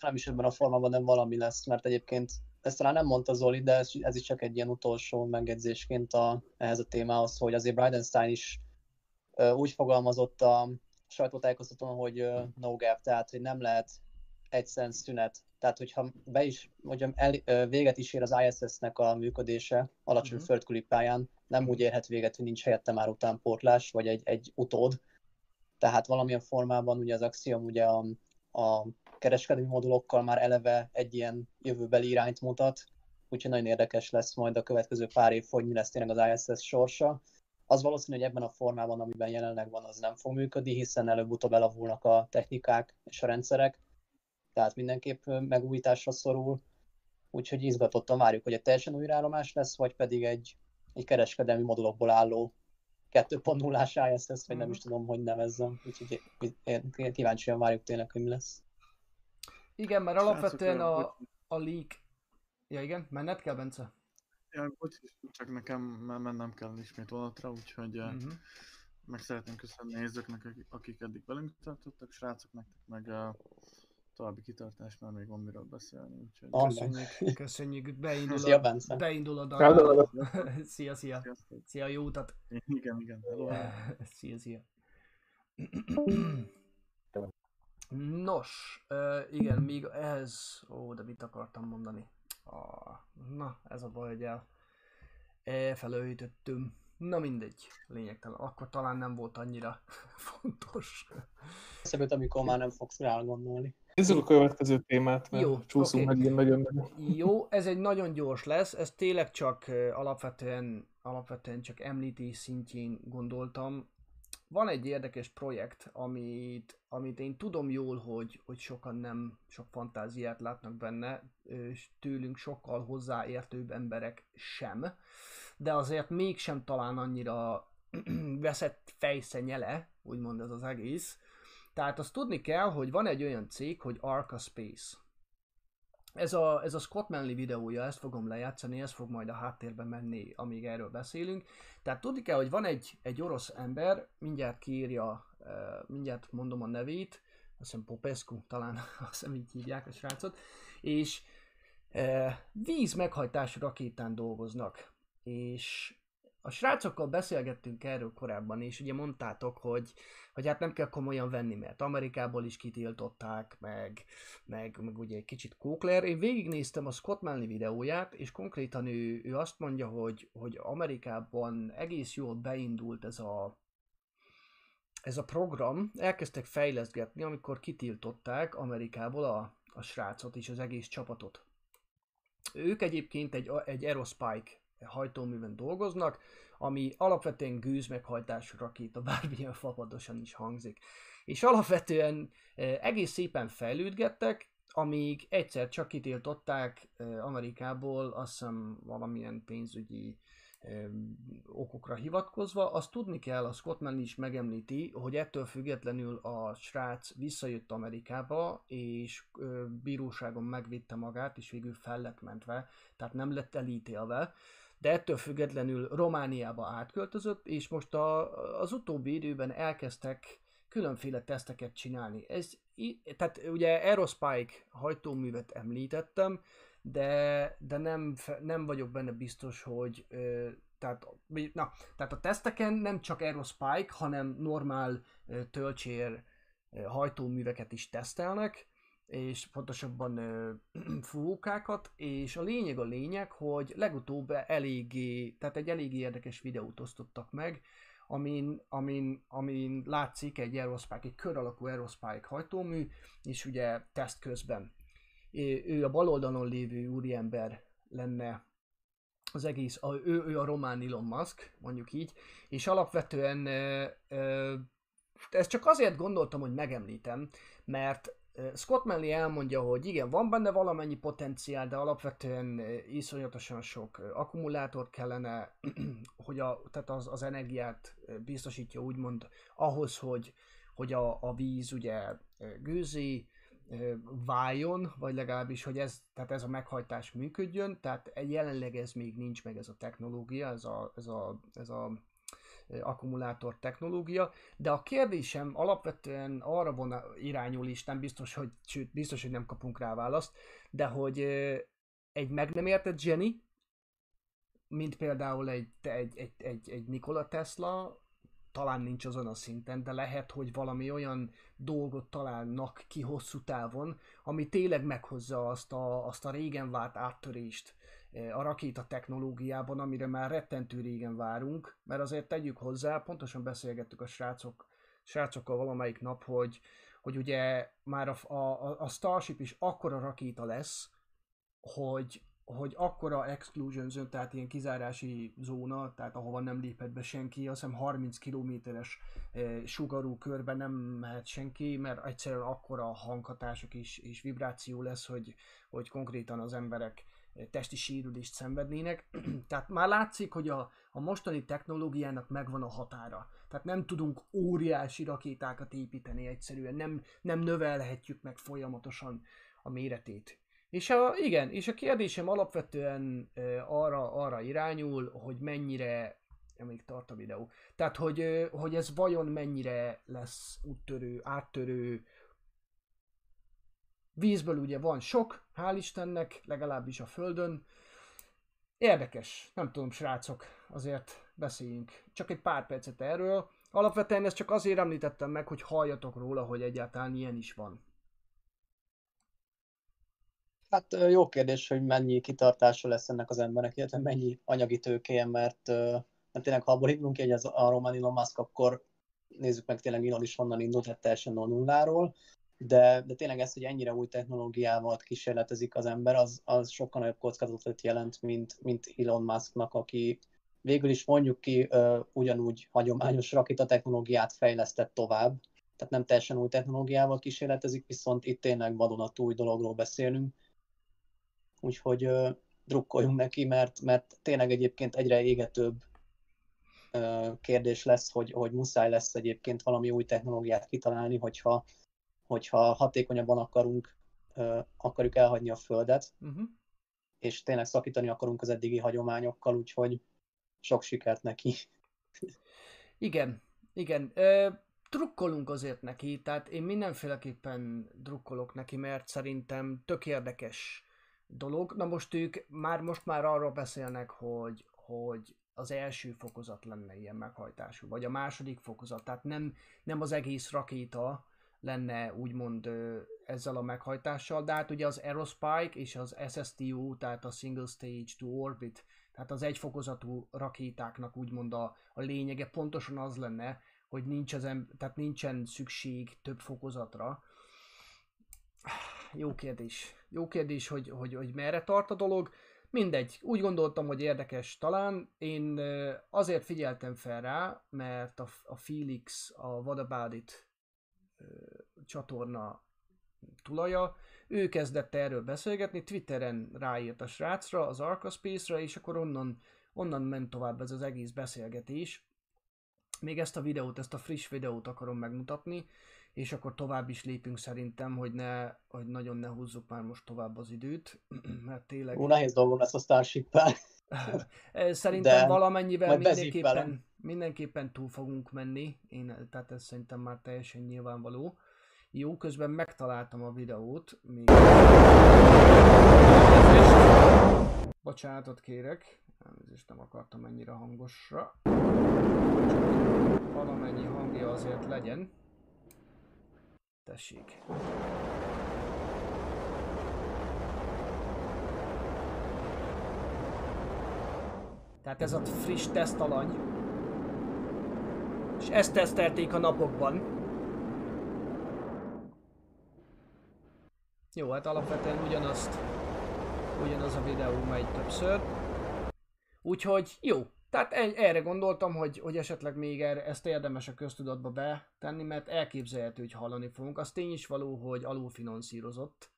nem is ebben a formában nem valami lesz, mert egyébként ezt talán nem mondta Zoli, de ez, ez is csak egy ilyen utolsó megjegyzésként a, ehhez a témához, hogy azért Bridenstine is ö, úgy fogalmazott a sajtótájékoztatón, hogy ö, no gap, tehát hogy nem lehet egyszerűen szünet. Tehát, hogyha be is, hogyha el, véget is ér az ISS-nek a működése alacsony Mhm. uh-huh. földküli pályán, nem úgy érhet véget, hogy nincs helyette már utánpótlás, vagy egy, egy utód. Tehát valamilyen formában ugye az Axiom ugye a, a kereskedelmi modulokkal már eleve egy ilyen jövőbeli irányt mutat, úgyhogy nagyon érdekes lesz majd a következő pár év, hogy mi lesz tényleg az ISS sorsa. Az valószínű, hogy ebben a formában, amiben jelenleg van, az nem fog működni, hiszen előbb-utóbb elavulnak a technikák és a rendszerek, tehát mindenképp megújításra szorul, úgyhogy izgatottan várjuk, hogy egy teljesen új állomás lesz, vagy pedig egy, egy kereskedelmi modulokból álló 2.0-ás ISS, vagy nem is tudom, hogy nevezzem, úgyhogy én kíváncsian várjuk tényleg, hogy mi lesz. Igen, mert alapvetően a, a leak... Ja igen, menned kell, Bence? Ja, bocs, csak nekem már mennem kell ismét vonatra, úgyhogy uh, Uh-huh. meg szeretném köszönni nézőknek, akik- eddig velünk tartottak, srácok, nektek meg a további kitartás, mert még van miről beszélni, úgyhogy. Köszönjük, köszönjük. Beindul Szia, a, Bence. beindul a dal. szia, szia. sziasztok. Szia, jó utat. Igen, igen, hello. Szia, szia. Nos, igen, még ez... Ó, de mit akartam mondani? Ah, na, ez a baj, hogy el... Elfelejtöttüm. Na mindegy, lényegtelen. Akkor talán nem volt annyira fontos. Eszembe amikor már nem fogsz rá gondolni. Nézzük a következő témát, mert Jó, csúszunk oké. megint nagyon. Jó, ez egy nagyon gyors lesz, ez tényleg csak alapvetően, alapvetően csak említés szintjén gondoltam. Van egy érdekes projekt, amit, amit én tudom jól, hogy, hogy sokan nem sok fantáziát látnak benne, és tőlünk sokkal hozzáértőbb emberek sem, de azért mégsem talán annyira veszett fejszenyele, úgymond ez az egész. Tehát azt tudni kell, hogy van egy olyan cég, hogy Arca Space. Ez a, ez a Scott Manley videója, ezt fogom lejátszani, ez fog majd a háttérben menni, amíg erről beszélünk. Tehát tudni kell, hogy van egy, egy orosz ember, mindjárt kiírja, mindjárt mondom a nevét, azt hiszem Popescu, talán azt hiszem így hívják a srácot, és víz meghajtású rakétán dolgoznak. És a srácokkal beszélgettünk erről korábban, és ugye mondtátok, hogy, hogy hát nem kell komolyan venni, mert Amerikából is kitiltották, meg, meg, meg ugye egy kicsit kókler. Én végignéztem a Scott Manley videóját, és konkrétan ő, ő azt mondja, hogy, hogy Amerikában egész jól beindult ez a, ez a program, elkezdtek fejleszgetni, amikor kitiltották Amerikából a, a srácot és az egész csapatot. Ők egyébként egy, egy Aerospike hajtóműven dolgoznak, ami alapvetően gőz meghajtású rakéta, bármilyen fapadosan is hangzik. És alapvetően eh, egész szépen fejlődgettek, amíg egyszer csak kitiltották eh, Amerikából, azt hiszem valamilyen pénzügyi eh, okokra hivatkozva. Azt tudni kell, a Scott Mann is megemlíti, hogy ettől függetlenül a srác visszajött Amerikába, és bíróságon megvitte magát, és végül fel lett mentve, tehát nem lett elítélve de ettől függetlenül Romániába átköltözött, és most a, az utóbbi időben elkezdtek különféle teszteket csinálni. Ez, tehát ugye Aerospike hajtóművet említettem, de, de nem, nem vagyok benne biztos, hogy tehát, na, tehát a teszteken nem csak Aerospike, hanem normál ö, hajtóműveket is tesztelnek, és pontosabban ö, fúvókákat, és a lényeg a lényeg, hogy legutóbb eléggé, tehát egy eléggé érdekes videót osztottak meg, amin, amin, amin látszik egy Aerospike, egy kör alakú Aerospike hajtómű, és ugye teszt közben. Ő a bal oldalon lévő úriember lenne az egész, a, ő, ő a román Elon Musk, mondjuk így, és alapvetően ö, ö, ezt csak azért gondoltam, hogy megemlítem, mert Scott Manley elmondja, hogy igen, van benne valamennyi potenciál, de alapvetően iszonyatosan sok akkumulátor kellene, hogy a, tehát az, az energiát biztosítja úgymond ahhoz, hogy, hogy a, a víz ugye gőzi, váljon, vagy legalábbis, hogy ez, tehát ez a meghajtás működjön, tehát jelenleg ez még nincs meg ez a technológia, ez a, ez a, ez a akkumulátor technológia, de a kérdésem alapvetően arra von irányul is, nem biztos, hogy, sőt, biztos, hogy nem kapunk rá választ, de hogy egy meg nem értett Jenny, mint például egy, egy, egy, egy, egy Nikola Tesla, talán nincs azon a szinten, de lehet, hogy valami olyan dolgot találnak ki hosszú távon, ami tényleg meghozza azt a, azt a régen várt áttörést a rakéta technológiában, amire már rettentő régen várunk, mert azért tegyük hozzá, pontosan beszélgettük a srácok, srácokkal valamelyik nap, hogy, hogy ugye már a, a, a Starship is akkora rakéta lesz, hogy, hogy akkora exclusion zone, tehát ilyen kizárási zóna, tehát ahova nem léphet be senki, azt hiszem 30 kilométeres eh, sugarú körbe nem mehet senki, mert egyszerűen akkora hanghatások és, és vibráció lesz, hogy, hogy konkrétan az emberek eh, testi sérülést szenvednének. tehát már látszik, hogy a, a mostani technológiának megvan a határa. Tehát nem tudunk óriási rakétákat építeni egyszerűen, nem, nem növelhetjük meg folyamatosan a méretét. És a, igen, és a kérdésem alapvetően arra, arra irányul, hogy mennyire, ja, még tart a videó, tehát hogy, hogy ez vajon mennyire lesz úttörő, áttörő, vízből ugye van sok, hál' Istennek, legalábbis a Földön. Érdekes, nem tudom srácok, azért beszéljünk. Csak egy pár percet erről. Alapvetően ezt csak azért említettem meg, hogy halljatok róla, hogy egyáltalán ilyen is van. Hát jó kérdés, hogy mennyi kitartása lesz ennek az embernek, illetve mennyi anyagi tőkéje, mert, mert tényleg ha abból indulunk hogy ez a Roman Elon Musk, akkor nézzük meg tényleg Elon is honnan indult, tehát teljesen nulláról, de, de tényleg ez, hogy ennyire új technológiával kísérletezik az ember, az, az sokkal nagyobb kockázatot jelent, mint, mint Elon Musknak, aki végül is mondjuk ki ö, ugyanúgy hagyományos rakéta technológiát fejlesztett tovább, tehát nem teljesen új technológiával kísérletezik, viszont itt tényleg vadonatúj dologról beszélünk, úgyhogy ö, drukkoljunk neki, mert, mert tényleg egyébként egyre égetőbb ö, kérdés lesz, hogy, hogy muszáj lesz egyébként valami új technológiát kitalálni, hogyha, hogyha hatékonyabban akarunk, akarjuk elhagyni a Földet, Uh-huh. és tényleg szakítani akarunk az eddigi hagyományokkal, úgyhogy sok sikert neki. Igen, igen. Ö, drukkolunk azért neki, tehát én mindenféleképpen drukkolok neki, mert szerintem tök érdekes dolog. Na most ők már most már arról beszélnek, hogy, hogy az első fokozat lenne ilyen meghajtású, vagy a második fokozat, tehát nem, nem az egész rakéta lenne úgymond ezzel a meghajtással, de hát ugye az Aerospike és az SSTU, tehát a Single Stage to Orbit, tehát az egyfokozatú rakétáknak úgymond a, a lényege pontosan az lenne, hogy nincs az em- tehát nincsen szükség több fokozatra. Jó kérdés. Jó kérdés, hogy, hogy, hogy merre tart a dolog. Mindegy, úgy gondoltam, hogy érdekes talán. Én azért figyeltem fel rá, mert a, a Felix, a What About It ö, csatorna tulaja, ő kezdett erről beszélgetni, Twitteren ráírt a srácra, az Arcaspace-ra, és akkor onnan, onnan ment tovább ez az egész beszélgetés. Még ezt a videót, ezt a friss videót akarom megmutatni, és akkor tovább is lépünk szerintem, hogy, ne, hogy nagyon ne húzzuk már most tovább az időt, mert tényleg... Ú, nehéz dolgom lesz a Starship-pel. Szerintem De valamennyivel mindenképpen, mindenképpen túl fogunk menni, én, tehát ez szerintem már teljesen nyilvánvaló. Jó, közben megtaláltam a videót, még... Bocsánatot kérek, elnézést nem akartam ennyire hangosra. Csak valamennyi hangja azért legyen. Tessék. Tehát ez a friss tesztalany. És ezt tesztelték a napokban. Jó, hát alapvetően ugyanazt, ugyanaz a videó megy többször. Úgyhogy jó, tehát e- erre gondoltam, hogy, hogy esetleg még erre, ezt érdemes a köztudatba betenni, mert elképzelhető, hogy hallani fogunk. Az tény is való, hogy alulfinanszírozott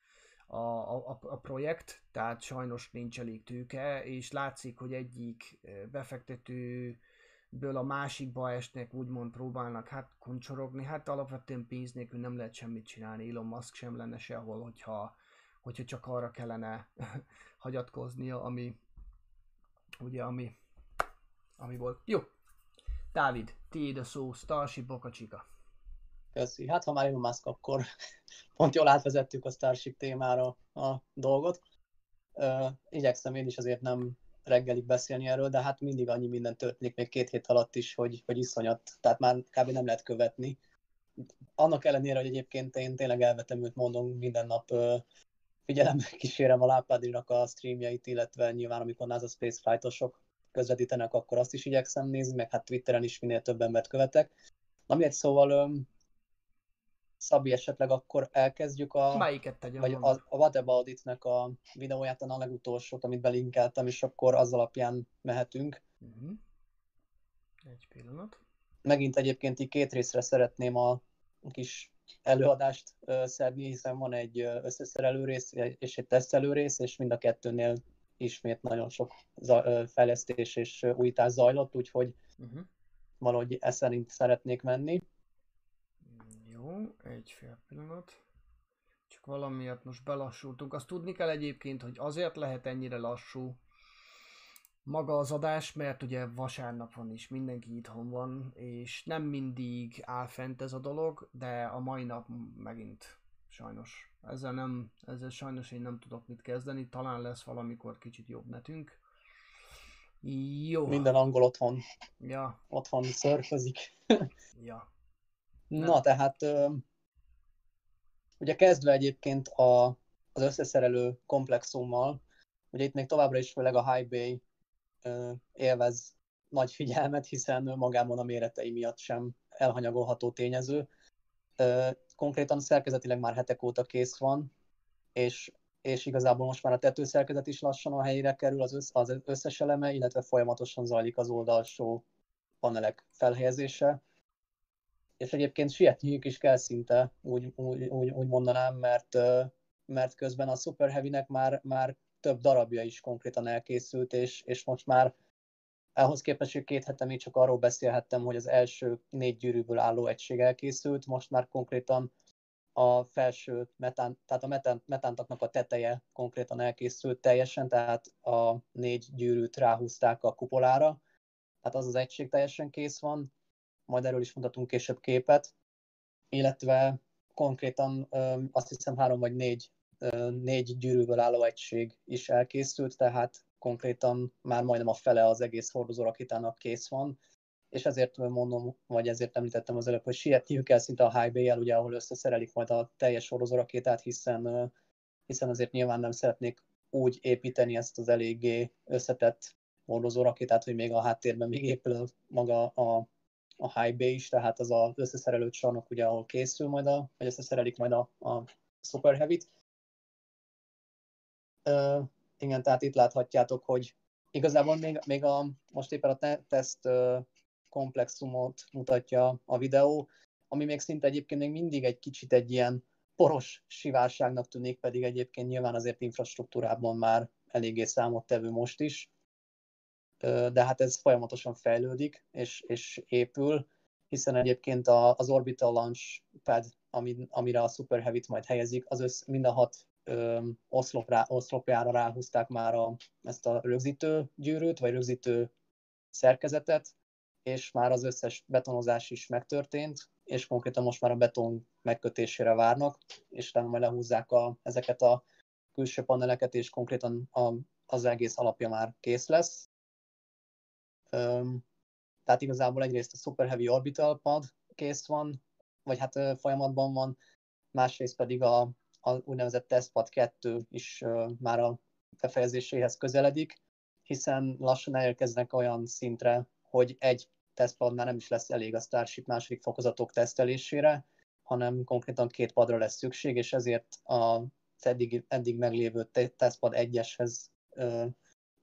a, a, a projekt, tehát sajnos nincs elég tőke, és látszik, hogy egyik befektetőből a másikba esnek, úgymond próbálnak hát kuncsorogni, hát alapvetően pénz nélkül nem lehet semmit csinálni, Elon Musk sem lenne sehol, hogyha, hogyha csak arra kellene hagyatkoznia, ami ugye, ami, ami volt. Jó, Dávid, tiéd a szó, Starship Boca Chica. Köszi. Hát ha már Elon Musk, akkor pont jól átvezettük a Starship témára a dolgot. Ö, igyekszem én is azért nem reggelig beszélni erről, de hát mindig annyi minden történik még két hét alatt is, hogy, hogy iszonyat, tehát már kb. nem lehet követni. Annak ellenére, hogy egyébként én tényleg elvetemült mondom, minden nap ö, figyelemmel kísérem a Lápádrinak a streamjait, illetve nyilván amikor NASA Space Flight-osok közvetítenek, akkor azt is igyekszem nézni, meg hát Twitteren is minél több embert követek. Na mindegy, szóval ö, Szabi, esetleg akkor elkezdjük a, Melyiket tegyem? vagy a, a What About It-nek a videóját, a legutolsót, amit belinkeltem, és akkor az alapján mehetünk. Mhm. Egy pillanat. Megint egyébként így két részre szeretném a kis előadást ö, szedni, hiszen van egy összeszerelő rész és egy tesztelő rész, és mind a kettőnél ismét nagyon sok fejlesztés és újítás zajlott, úgyhogy Uh-huh. valahogy e szerint szeretnék menni. Egy fél pillanat. Csak valamiért most belassultunk. Azt tudni kell egyébként, hogy azért lehet ennyire lassú maga az adás, mert ugye vasárnap van is, mindenki itthon van, és nem mindig áll fent ez a dolog, de a mai nap megint sajnos. Ezzel, nem, ezzel sajnos én nem tudok mit kezdeni, talán lesz valamikor kicsit jobb netünk. Jó. Minden angol otthon, Ja, otthon szörfözik. ja. Na, tehát ugye kezdve egyébként a, az összeszerelő komplexummal, ugye itt még továbbra is főleg a High Bay élvez nagy figyelmet, hiszen magában a méretei miatt sem elhanyagolható tényező. Konkrétan szerkezetileg már hetek óta kész van, és, és igazából most már a tetőszerkezet is lassan a helyére kerül, az, össz, az összes eleme, illetve folyamatosan zajlik az oldalsó panelek felhelyezése. És egyébként sietniük is kell szinte, úgy, úgy, úgy, úgy mondanám, mert, mert közben a Super Heavy-nek már, már több darabja is konkrétan elkészült, és, és most már ahhoz képest, hogy két hete még csak arról beszélhettem, hogy az első négy gyűrűből álló egység elkészült, most már konkrétan a felső metán, tehát a metán, metántaknak a teteje konkrétan elkészült teljesen, tehát a négy gyűrűt ráhúzták a kupolára, tehát az az egység teljesen kész van, majd erről is mutatunk később képet, illetve konkrétan azt hiszem három vagy négy, négy gyűrűből álló egység is elkészült, tehát konkrétan már majdnem a fele az egész hordozórakétának kész van, és ezért mondom, vagy ezért említettem az előbb, hogy sietniük kell szinte a bay ugye, ahol összeszerelik majd a teljes hordozórakétát, hiszen, hiszen azért nyilván nem szeretnék úgy építeni ezt az eléggé összetett hordozórakétát, hogy még a háttérben még épül maga a, a high is, tehát az az összeszerelő csarnok, ugye, ahol készül majd a, vagy összeszerelik majd a, a Super Heavy-t. Uh, igen, tehát itt láthatjátok, hogy igazából még, még a, most éppen a te- teszt uh, komplexumot mutatja a videó, ami még szinte egyébként még mindig egy kicsit egy ilyen poros sivárságnak tűnik, pedig egyébként nyilván azért infrastruktúrában már eléggé számottevő most is. De hát ez folyamatosan fejlődik és, és épül, hiszen egyébként az Orbital Launch Pad, amire a Super Heavy-t majd helyezik, az össz, mind a hat oszlop rá, oszlopjára ráhúzták már a, ezt a rögzítő gyűrűt, vagy rögzítő szerkezetet, és már az összes betonozás is megtörtént, és konkrétan most már a beton megkötésére várnak, és utána majd lehúzzák a, ezeket a külső paneleket, és konkrétan a, az egész alapja már kész lesz. Tehát igazából egyrészt a Super Heavy Orbital pad kész van, vagy hát folyamatban van, másrészt pedig a, a úgynevezett testpad 2 is már a befejezéséhez közeledik, hiszen lassan elérkeznek olyan szintre, hogy egy tesztpad már nem is lesz elég a Starship második fokozatok tesztelésére, hanem konkrétan két padra lesz szükség, és ezért a eddig, eddig meglévő tesztpad 1-eshez,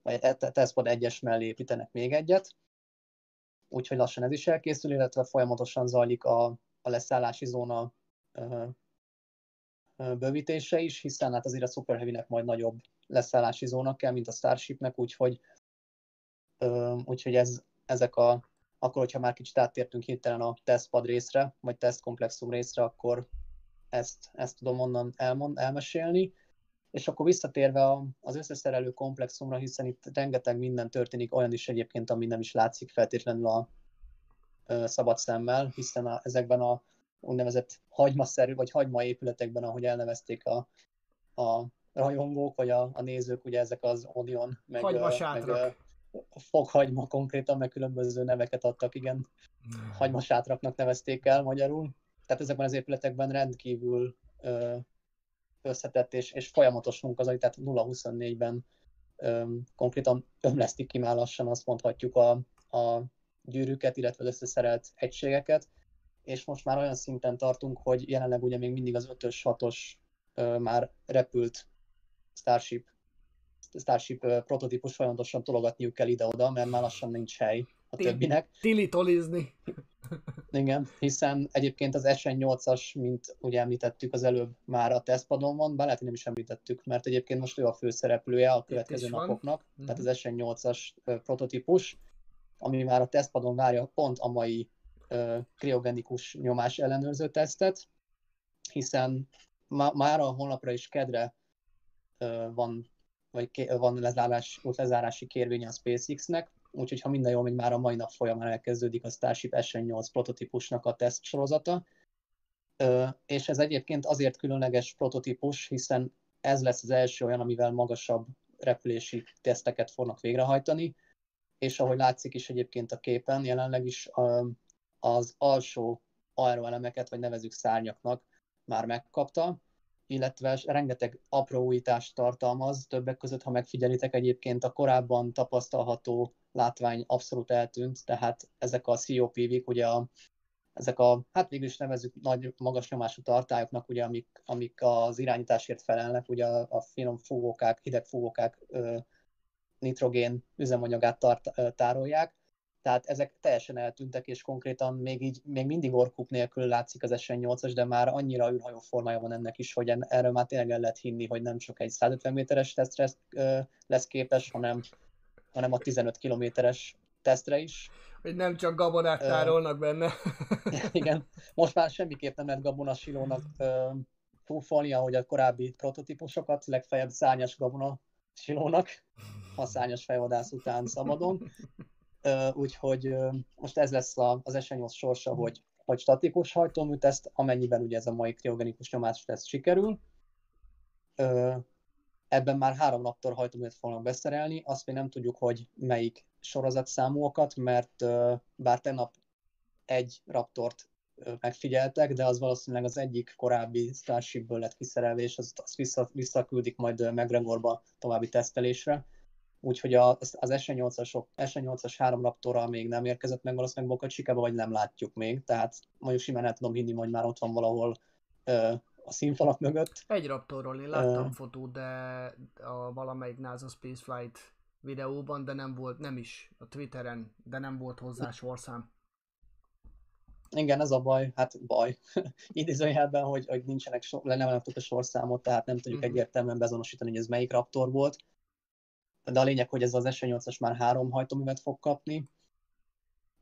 vagy e, tesztpad 1-es mellé építenek még egyet, úgyhogy lassan ez is elkészül, illetve folyamatosan zajlik a, a leszállási zóna bővítése is, hiszen hát azért a Super Heavy-nek majd nagyobb leszállási zóna kell, mint a Starshipnek, úgyhogy, úgyhogy ez, ezek a akkor, hogyha már kicsit áttértünk hirtelen a tesztpad részre, vagy tesztkomplexum részre, akkor ezt, ezt tudom onnan elmond, elmesélni. És akkor visszatérve az összeszerelő komplexumra, hiszen itt rengeteg minden történik, olyan is egyébként, ami nem is látszik feltétlenül a ö, szabad szemmel, hiszen a, ezekben a úgynevezett hagymaszerű, vagy hagyma épületekben, ahogy elnevezték a, a rajongók, vagy a, a nézők, ugye ezek az Onion, meg, meg fokhagyma konkrétan, meg különböző neveket adtak, igen. Hmm. Hagymasátraknak nevezték el magyarul. Tehát ezekben az épületekben rendkívül ö, összetett és, és folyamatos munka tehát 0-24-ben ö, konkrétan ömlesztik ki már lassan, azt mondhatjuk a, a gyűrűket, illetve az összeszerelt egységeket, és most már olyan szinten tartunk, hogy jelenleg ugye még mindig az 5-ös, 6-os már repült Starship Starship prototípus folyamatosan tologatniuk kell ide-oda, mert már lassan nincs hely a többinek. Tili-tolizni. Igen, hiszen egyébként az SN8-as, mint ugye említettük az előbb, már a tesztpadon van, bár lehet, hogy nem is említettük, mert egyébként most ő a főszereplője a következő napoknak, van. tehát az SN8-as prototípus, ami már a tesztpadon várja pont a mai uh, kriogenikus nyomás ellenőrző tesztet, hiszen már a honlapra is kedre uh, van vagy van lezárás, lezárási kérvénye a SpaceX-nek, úgyhogy ha minden jól megy, már a mai nap folyamán elkezdődik a Starship SN8 prototípusnak a teszt sorozata. És ez egyébként azért különleges prototípus, hiszen ez lesz az első olyan, amivel magasabb repülési teszteket fognak végrehajtani, és ahogy látszik is egyébként a képen, jelenleg is az alsó aeroelemeket, vagy nevezük szárnyaknak már megkapta, illetve rengeteg apró újítást tartalmaz, többek között, ha megfigyelitek egyébként a korábban tapasztalható látvány abszolút eltűnt, tehát ezek a COPV-k, ugye a, ezek a, hát végül is nevezük nagy, magas nyomású tartályoknak, ugye, amik, amik az irányításért felelnek, ugye a, a finom fúvókák, hideg fúvókák ö, nitrogén üzemanyagát tart, ö, tárolják, tehát ezek teljesen eltűntek, és konkrétan még így, még mindig orkuk nélkül látszik az SN8-as, de már annyira űrhajó formája van ennek is, hogy erről már tényleg el lehet hinni, hogy nem csak egy 150 méteres tesztre lesz képes, hanem, hanem a 15 kilométeres tesztre is. Hogy nem csak gabonát tárolnak benne. Igen, most már semmiképp nem lehet gabonasilónak túlfolni, ahogy a korábbi prototípusokat, legfeljebb szárnyas gabona silónak, a szárnyas fejvadász után szabadon úgyhogy most ez lesz az S8 sorsa, hogy, hogy statikus hajtóműteszt, amennyiben ugye ez a mai kriogenikus nyomás teszt sikerül. Ebben már három Raptor hajtóművet fognak beszerelni, azt még nem tudjuk, hogy melyik sorozatszámúakat, mert bár tegnap egy Raptort megfigyeltek, de az valószínűleg az egyik korábbi Starshipből lett kiszerelve, és azt, azt vissza, visszaküldik majd McGregorba további tesztelésre. Úgyhogy a, az SN8-asok, SN8-as három raptorral még nem érkezett meg valószínűleg Boca Chicago, vagy nem látjuk még, tehát mondjuk simán el tudom hinni, hogy már ott van valahol a színfalak mögött. Egy raptorról én láttam uh, fotót, de a valamelyik NASA Spaceflight videóban, de nem volt, nem is a Twitteren, de nem volt hozzá sorszám. Igen, ez a baj, hát baj. Idézőjelben, hogy, hogy nincsenek, so, nem a sorszámot, tehát nem tudjuk uh-huh. egyértelműen bezonosítani, hogy ez melyik raptor volt de a lényeg, hogy ez az S8-as már három hajtóművet fog kapni,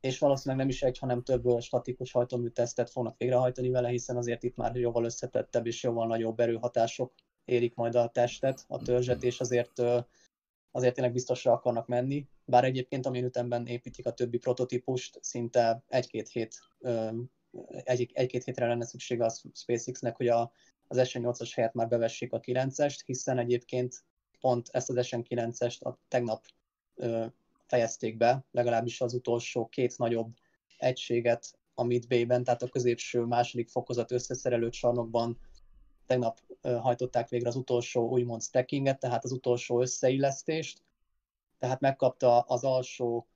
és valószínűleg nem is egy, hanem több statikus hajtómű tesztet fognak végrehajtani vele, hiszen azért itt már jóval összetettebb és jóval nagyobb erőhatások érik majd a testet, a törzset, és azért azért tényleg biztosra akarnak menni. Bár egyébként, amilyen ütemben építik a többi prototípust, szinte egy-két hét, egy, egy-két hétre lenne szüksége a SpaceX-nek, hogy a, az S8-as helyett már bevessék a 9-est, hiszen egyébként pont ezt az SN9-est a tegnap fejezték be, legalábbis az utolsó két nagyobb egységet a Midbay-ben, tehát a középső második fokozat összeszerelő csarnokban tegnap hajtották végre az utolsó úgymond stackinget, tehát az utolsó összeillesztést, tehát megkapta az alsó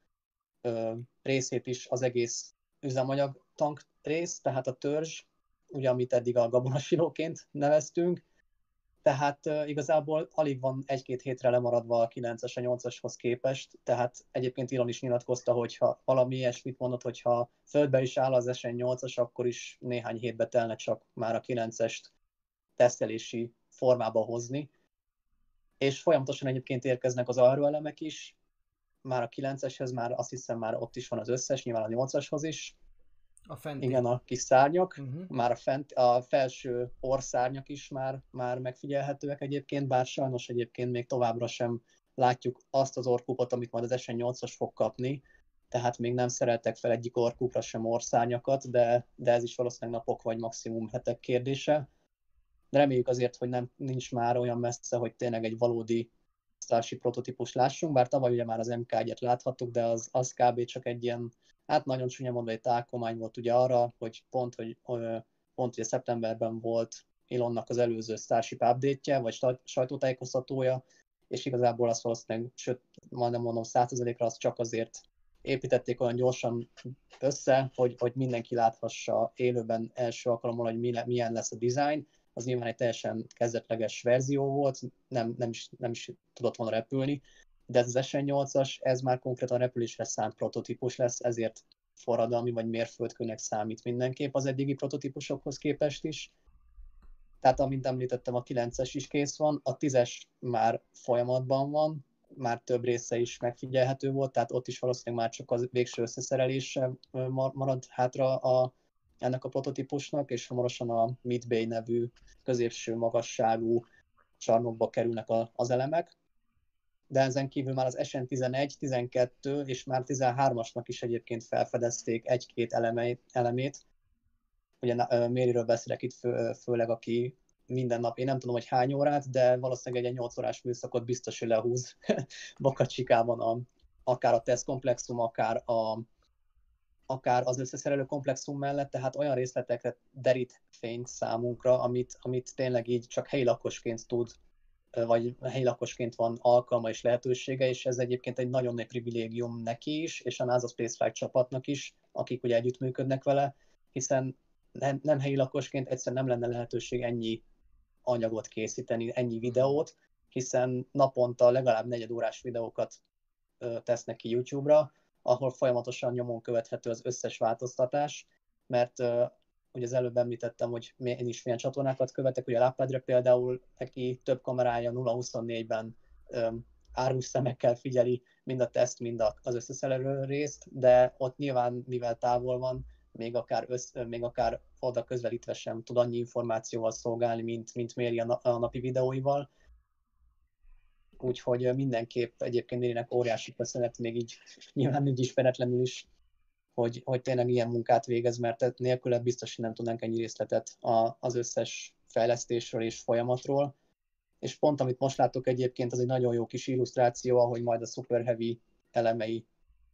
ö, részét is az egész üzemanyag tank rész, tehát a törzs, ugye amit eddig a gabonasilóként neveztünk, tehát igazából alig van egy-két hétre lemaradva a 9-es, a 8-ashoz képest, tehát egyébként Elon is nyilatkozta, hogy ha valami ilyesmit mondott, hogyha földbe is áll az SN8-as, akkor is néhány hétbe telne csak már a 9-est tesztelési formába hozni. És folyamatosan egyébként érkeznek az elemek is, már a 9-eshez már azt hiszem már ott is van az összes, nyilván a 8-ashoz is, a fent. Igen, a kis szárnyak, uh-huh. már a, fent, a felső orszárnyak is már, már megfigyelhetőek egyébként, bár sajnos egyébként még továbbra sem látjuk azt az orkupot, amit majd az SN8-as fog kapni, tehát még nem szereltek fel egyik orkupra sem orszárnyakat, de, de ez is valószínűleg napok vagy maximum hetek kérdése. De reméljük azért, hogy nem, nincs már olyan messze, hogy tényleg egy valódi Starship prototípus lássunk, bár tavaly ugye már az MK1-et láthattuk, de az, az kb. csak egy ilyen hát nagyon csúnya mondva egy tálkomány volt ugye arra, hogy pont, hogy pont ugye szeptemberben volt Elonnak az előző Starship update-je, vagy sajtótájékoztatója, és igazából azt valószínűleg, sőt, majdnem mondom 100%-ra azt csak azért építették olyan gyorsan össze, hogy, hogy mindenki láthassa élőben első alkalommal, hogy milyen lesz a design. Az nyilván egy teljesen kezdetleges verzió volt, nem, nem, is, nem is tudott volna repülni, de ez az SN8-as, ez már konkrétan repülésre szánt prototípus lesz, ezért forradalmi vagy mérföldkőnek számít mindenképp az eddigi prototípusokhoz képest is. Tehát, amint említettem, a 9-es is kész van, a 10-es már folyamatban van, már több része is megfigyelhető volt, tehát ott is valószínűleg már csak az végső összeszerelése marad hátra a, ennek a prototípusnak, és hamarosan a Midbay nevű középső magasságú csarnokba kerülnek a, az elemek de ezen kívül már az SN11, 12 és már 13-asnak is egyébként felfedezték egy-két elemeit, elemét. Ugye Mériről beszélek itt fő, főleg, aki minden nap, én nem tudom, hogy hány órát, de valószínűleg egy 8 órás műszakot biztos, hogy lehúz Bakacsikában a, akár a tesztkomplexum, akár, a, akár az összeszerelő komplexum mellett, tehát olyan részletekre derít fényt számunkra, amit, amit tényleg így csak helyi lakosként tud, vagy helyi lakosként van alkalma és lehetősége, és ez egyébként egy nagyon nagy privilégium neki is, és a NASA Spaceflight csapatnak is, akik ugye együttműködnek vele, hiszen nem, nem helyi lakosként egyszerűen nem lenne lehetőség ennyi anyagot készíteni, ennyi videót, hiszen naponta legalább negyed órás videókat ö, tesznek ki YouTube-ra, ahol folyamatosan nyomon követhető az összes változtatás, mert ö, ugye az előbb említettem, hogy én is milyen csatornákat követek, ugye a Lápádra például, neki több kamerája 0-24-ben árus szemekkel figyeli mind a teszt, mind az összeszerelő részt, de ott nyilván, mivel távol van, még akár, össz, még akár oda közvelítve sem tud annyi információval szolgálni, mint, mint méri a, a napi videóival. Úgyhogy mindenképp egyébként Mérinek óriási köszönet, még így nyilván úgy ismeretlenül is, hogy, hogy tényleg ilyen munkát végez, mert nélküle biztos, hogy nem tudnánk ennyi részletet a, az összes fejlesztésről és folyamatról. És pont amit most látok egyébként, az egy nagyon jó kis illusztráció, ahogy majd a Super Heavy elemei,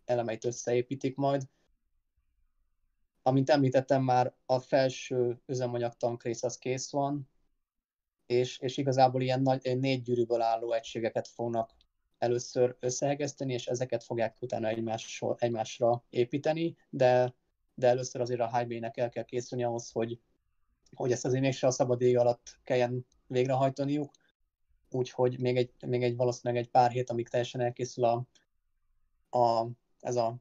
elemeit összeépítik majd Amint említettem már, a felső üzemanyag tankrész az kész van, és, és igazából ilyen nagy, négy gyűrűből álló egységeket fognak először összehegeszteni, és ezeket fogják utána egymásra, egymásra építeni, de, de először azért a HB-nek el kell készülni ahhoz, hogy, hogy ezt azért mégse a szabad ég alatt kelljen végrehajtaniuk, úgyhogy még egy, még egy valószínűleg egy pár hét, amíg teljesen elkészül a, a, ez a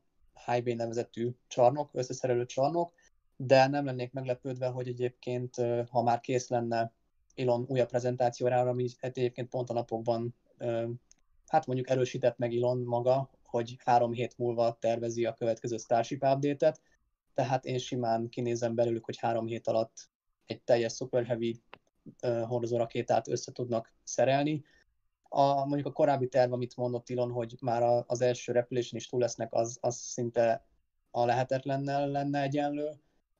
HB nevezetű csarnok, összeszerelő csarnok, de nem lennék meglepődve, hogy egyébként, ha már kész lenne Elon újabb prezentációra, ami egyébként pont a napokban, hát mondjuk erősített meg Elon maga, hogy három hét múlva tervezi a következő Starship update-et, tehát én simán kinézem belőlük, hogy három hét alatt egy teljes Super Heavy hordozó rakétát össze tudnak szerelni, a, mondjuk a korábbi terv, amit mondott Ilon, hogy már a, az első repülésen is túl lesznek, az, az szinte a lehetetlennel lenne egyenlő,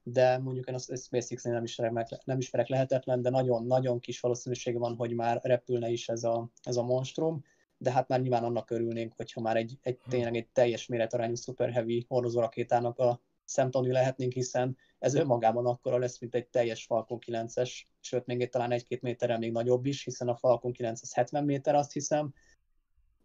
de mondjuk én a SpaceX-nél nem ismerek, nem ismerek lehetetlen, de nagyon-nagyon kis valószínűsége van, hogy már repülne is ez a, ez a monstrum, de hát már nyilván annak örülnénk, hogyha már egy, egy tényleg egy teljes méretarányú Super Heavy hordozórakétának a szemtanú lehetnénk, hiszen ez önmagában akkora lesz, mint egy teljes Falcon 9-es, sőt még egy, talán egy-két méterrel még nagyobb is, hiszen a Falcon 9 az 70 méter, azt hiszem.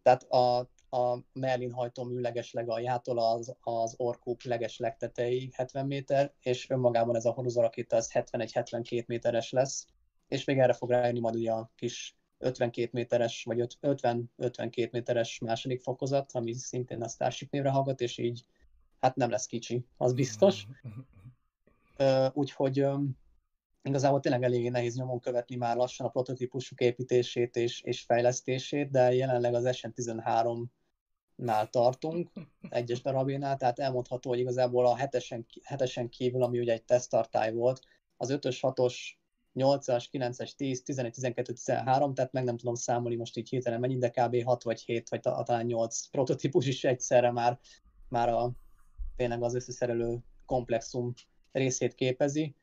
Tehát a, a Merlin hajtómű legesleg aljától az, az Orkúp leges legtetei 70 méter, és önmagában ez a horozorakéta az 71-72 méteres lesz, és még erre fog rájönni majd ugye a kis 52 méteres, vagy 50-52 méteres második fokozat, ami szintén a Starship névre hallgat, és így hát nem lesz kicsi, az biztos. Úgyhogy igazából tényleg eléggé nehéz nyomon követni már lassan a prototípusuk építését és, és fejlesztését, de jelenleg az SN13 nál tartunk, egyes darabénál, tehát elmondható, hogy igazából a hetesen, hetesen kívül, ami ugye egy tesztartály volt, az 5-ös, 6-os, 8-as, 9-es, 10, 11, 12, 13, tehát meg nem tudom számolni most így hirtelen mennyi, de kb. 6 vagy 7, vagy talán 8 prototípus is egyszerre már, már a, tényleg az összeszerelő komplexum részét képezi,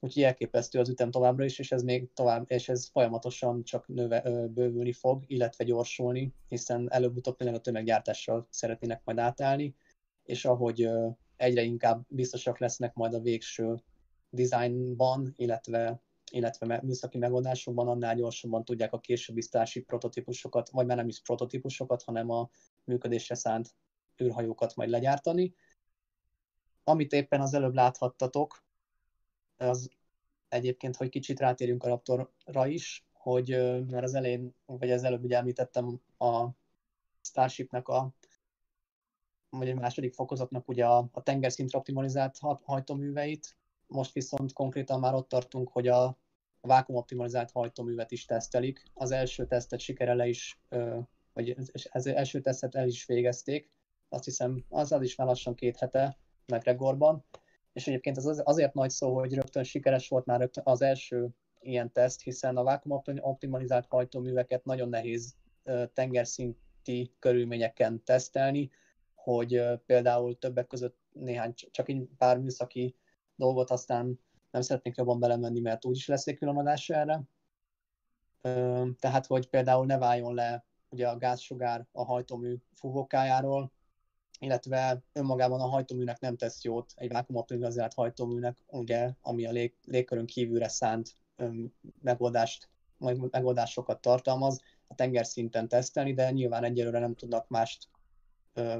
úgyhogy elképesztő az ütem továbbra is, és ez még tovább, és ez folyamatosan csak növe, ö, bővülni fog, illetve gyorsulni, hiszen előbb-utóbb tényleg a tömeggyártással szeretnének majd átállni, és ahogy ö, egyre inkább biztosak lesznek majd a végső designban, illetve illetve műszaki megoldásokban, annál gyorsabban tudják a későbbi Starship prototípusokat, vagy már nem is prototípusokat, hanem a működésre szánt űrhajókat majd legyártani. Amit éppen az előbb láthattatok, az egyébként, hogy kicsit rátérjünk a Raptorra is, hogy mert az elején, vagy az előbb ugye említettem a Starshipnek a vagy egy második fokozatnak ugye a, a tengerszintre optimalizált hajtóműveit, most viszont konkrétan már ott tartunk, hogy a, a vákum optimalizált hajtóművet is tesztelik. Az első tesztet sikere le is, vagy az első tesztet el is végezték, azt hiszem azzal is már lassan két hete, McGregorban, és egyébként az azért nagy szó, hogy rögtön sikeres volt már rögtön az első ilyen teszt, hiszen a vákum optimalizált hajtóműveket nagyon nehéz tengerszinti körülményeken tesztelni, hogy például többek között néhány, csak egy pár műszaki dolgot, aztán nem szeretnék jobban belemenni, mert úgyis lesz egy külön adás erre. Tehát, hogy például ne váljon le ugye a gázsugár a hajtómű fúvókájáról, illetve önmagában a hajtóműnek nem tesz jót, egy vákumoptimalizált hajtóműnek, ugye, ami a lég, légkörön kívülre szánt öm, megoldást, meg- megoldásokat tartalmaz, a tengerszinten tesztelni, de nyilván egyelőre nem tudnak mást ö,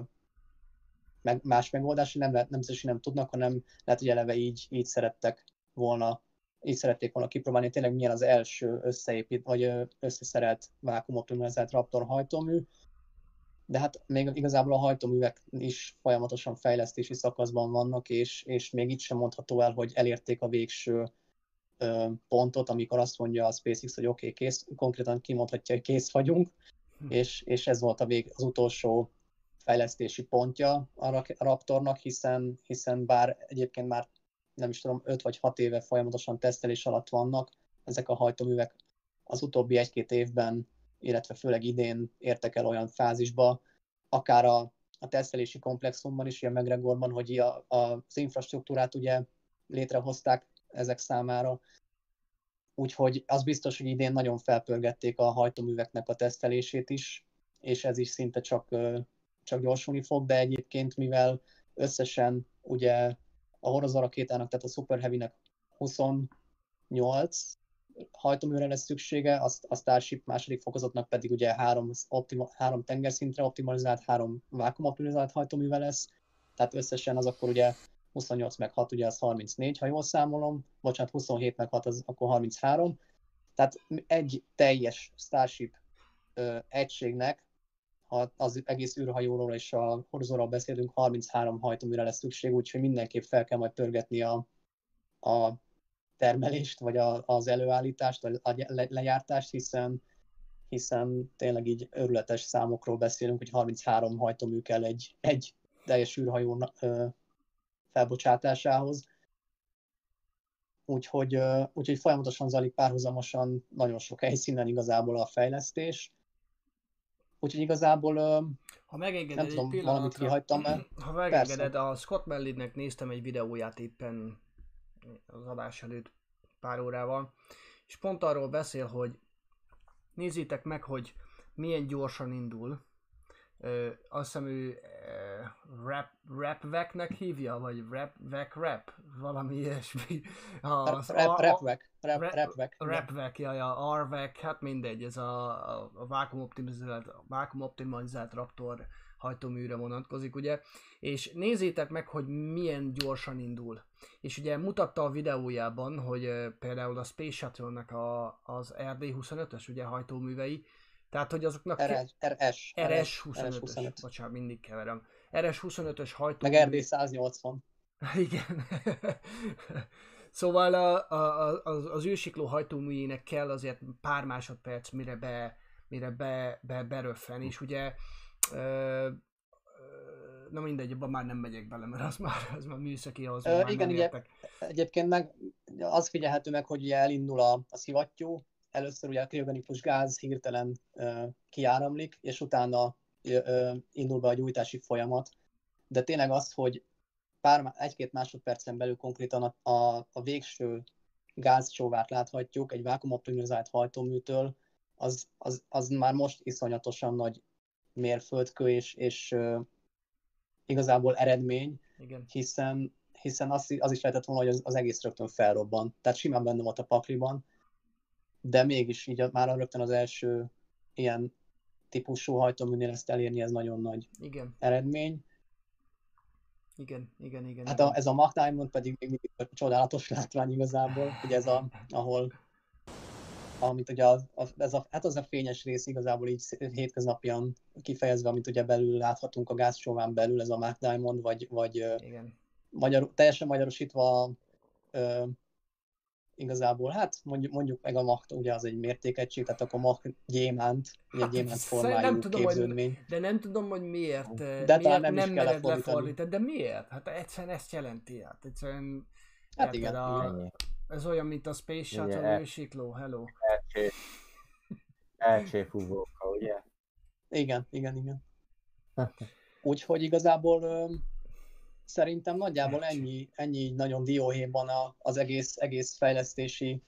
meg, más megoldást, nem, nem hogy nem tudnak, hanem lehet, hogy eleve így, így szerettek volna, így szerették volna kipróbálni, tényleg milyen az első összeépít, vagy összeszerelt vákumoptimalizált Raptor hajtómű, de hát még igazából a hajtóművek is folyamatosan fejlesztési szakaszban vannak, és, és még itt sem mondható el, hogy elérték a végső ö, pontot, amikor azt mondja a SpaceX, hogy oké, okay, kész, konkrétan kimondhatja, hogy kész vagyunk, Hm. és, és ez volt a vég, az utolsó fejlesztési pontja a Raptornak, hiszen, hiszen bár egyébként már nem is tudom, 5 vagy 6 éve folyamatosan tesztelés alatt vannak, ezek a hajtóművek. Az utóbbi egy-két évben, illetve főleg idén értek el olyan fázisba, akár a, a tesztelési komplexumban is, ilyen McGregorban, hogy a, a, az infrastruktúrát ugye létrehozták ezek számára, úgyhogy az biztos, hogy idén nagyon felpörgették a hajtóműveknek a tesztelését is, és ez is szinte csak, csak gyorsulni fog, de egyébként mivel összesen ugye a Horizon rakétának, tehát a Super Heavy-nek 28 hajtóműre lesz szüksége, azt a Starship második fokozatnak pedig ugye három, optima, három tengerszintre optimalizált, három vákum optimalizált hajtóműve lesz, tehát összesen az akkor ugye 28 meg 6, ugye az 34, ha jól számolom, bocsánat, 27 meg 6, az akkor 33. Tehát egy teljes Starship ö, egységnek, az egész űrhajóról és a Horizonról beszélünk, 33 hajtóműre lesz szükség, úgyhogy mindenképp fel kell majd pörgetni a, a termelést, vagy a, az előállítást, a le, lejártást, hiszen hiszen tényleg így örületes számokról beszélünk, hogy 33 hajtómű kell egy, egy teljes űrhajó ö, felbocsátásához. Úgyhogy, úgyhogy folyamatosan zajlik párhuzamosan nagyon sok helyszínen igazából a fejlesztés. Úgyhogy igazából Ha megengeded nem tudom, valamit kihagytam el. Ha megengeded, a Scott Mellidnek néztem egy videóját éppen az adás előtt pár órával, és pont arról beszél, hogy nézzétek meg, hogy milyen gyorsan indul. Ö, azt hiszem ő ö, rap, rapveknek hívja, vagy rapvek rap, valami ilyesmi. Az Rap, rapvek, rap, rap- rapvek. Rapvek, ja, ja, Arvek, hát mindegy, ez a, a, a vákum optimalizált, vákum optimalizált Raptor hajtóműre vonatkozik, ugye, és nézzétek meg, hogy milyen gyorsan indul. És ugye mutatta a videójában, hogy például a Space Shuttle-nek a, az RD-25-ös ugye hajtóművei, tehát hogy azoknak RS, RS, RS-25-ös, RS-25. bocsánat, mindig keverem. RS-25-ös hajtómű. Meg RD 180. Igen. szóval a, a, az, az űrsikló hajtóműjének kell azért pár másodperc, mire be, mire be, be, beröffen, és ugye ö, ö, na mindegy, abban már nem megyek bele, mert az már, az már műszaki, az Ö, már igen, nem ugye- értek. Egyébként meg az figyelhető meg, hogy ugye elindul a, a szivattyú, először ugye a kriogenikus gáz hirtelen kiáramlik, és utána indul be a gyújtási folyamat. De tényleg az, hogy pár, egy-két másodpercen belül konkrétan a, a, a végső gázcsóvát láthatjuk egy vákumoptimizált hajtóműtől, az, az, az már most iszonyatosan nagy mérföldkő, és, és ö, igazából eredmény, Igen. hiszen, hiszen az, az is lehetett volna, hogy az, az egész rögtön felrobban. Tehát simán benne volt a pakliban, de mégis így már rögtön az első ilyen típusú hajtóműnél ezt elérni, ez nagyon nagy Igen, eredmény. igen, igen, igen. Hát igen. a, ez a Mach Diamond pedig még mindig csodálatos látvány igazából, hogy ez a, ahol amit ugye az, az, ez a, hát az a fényes rész igazából így hétköznapian kifejezve, amit ugye belül láthatunk a gázcsóván belül, ez a Mach Diamond, vagy, vagy igen. magyar, teljesen magyarosítva ö, igazából, hát mondjuk, mondjuk meg a Mach, ugye az egy mértékegység, tehát akkor Mach gyémánt, egy Hát, gyémánt nem formájú tudom, hogy- képződmény. De nem tudom, hogy miért, eh, De talán miért nem is nem, kell mered lefordítani. lefordítani. De miért? Hát egyszerűen ezt jelenti. Hát egyszerűen Hát igen, a, ez olyan, mint a Space Shuttle Igen. űrsikló, hello. Elcsé... Elcséfúvóka, ugye? Igen, igen, igen. Úgyhogy igazából szerintem nagyjából ennyi, ennyi nagyon dióhéjban az egész, egész fejlesztési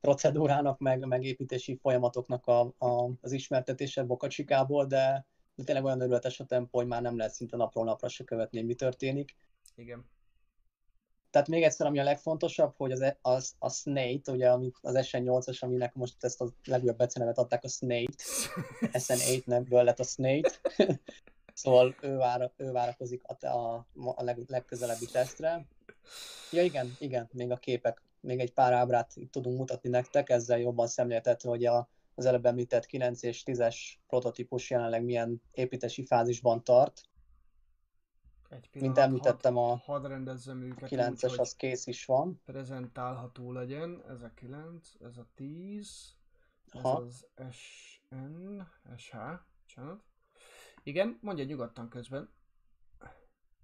procedúrának, meg, meg építési folyamatoknak a, a, az ismertetése Bokacsikából, de, de tényleg olyan örületes a tempó, hogy már nem lehet szinte napról napra se követni, mi történik. Igen. Tehát még egyszer, ami a legfontosabb, hogy az, az a Snake, ugye amit az SN8-as, aminek most ezt a legújabb becenevet adták, a Snake, SN8-nekből lett a Snake, szóval ő, vára, ő várakozik a, a, a leg, legközelebbi tesztre. Ja igen, igen, még a képek, még egy pár ábrát tudunk mutatni nektek, ezzel jobban szemléltetve, hogy a, az előbb említett 9 és 10-es prototípus jelenleg milyen építési fázisban tart. Egy Mint említettem, a, hadd rendezzem őket 9-es úgy, az kész is van. prezentálható legyen. Ez a 9, ez a 10, ez Aha. az SN, SH, bocsánat. Igen, mondja nyugodtan közben.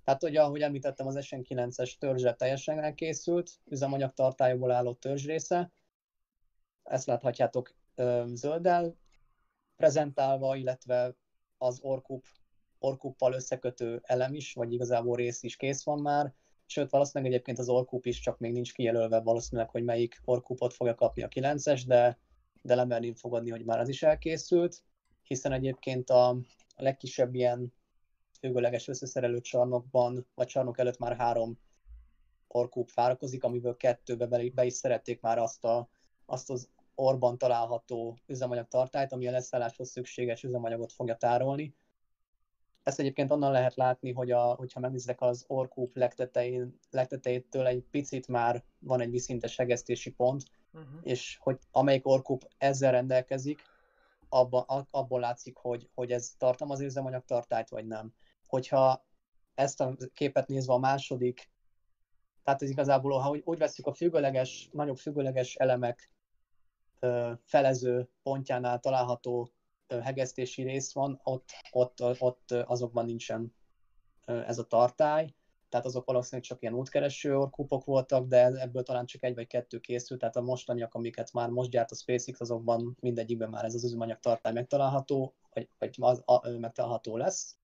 Hát ugye, ahogy említettem, az SN9-es törzse teljesen elkészült, üzemanyag tartályból álló törzsrésze. Ezt láthatjátok ö, zölddel prezentálva, illetve az orkup, orkuppal összekötő elem is, vagy igazából rész is kész van már. Sőt, valószínűleg egyébként az orkup is, csak még nincs kijelölve valószínűleg, hogy melyik orkupot fogja kapni a 9-es, de, de lemerném fogadni, hogy már az is elkészült, hiszen egyébként a, a legkisebb ilyen függőleges összeszerelő csarnokban, vagy csarnok előtt már három orkúp várakozik, amiből kettőbe be, be is szerették már azt, a, azt az orban található üzemanyag tartályt, ami a leszálláshoz szükséges üzemanyagot fogja tárolni. Ezt egyébként onnan lehet látni, hogy a, hogyha megnézzek az orkúp legtetején, legtetejétől egy picit már van egy viszintes hegesztési pont, Uh-huh. és hogy amelyik orkup ezzel rendelkezik, abban, a- abból látszik, hogy, hogy ez tartalmaz üzemanyag tartályt, vagy nem. Hogyha ezt a képet nézve a második, tehát ez igazából, ha úgy, veszük a függőleges, nagyobb függőleges elemek ö, felező pontjánál található ö, hegesztési rész van, ott, ott, ott azokban nincsen ö, ez a tartály, tehát azok valószínűleg csak ilyen útkereső orkupok voltak, de ebből talán csak egy vagy kettő készült, tehát a mostaniak, amiket már most gyárt a SpaceX, azokban mindegyikben már ez az üzemanyag tartály megtalálható, vagy, vagy az, a, megtalálható lesz.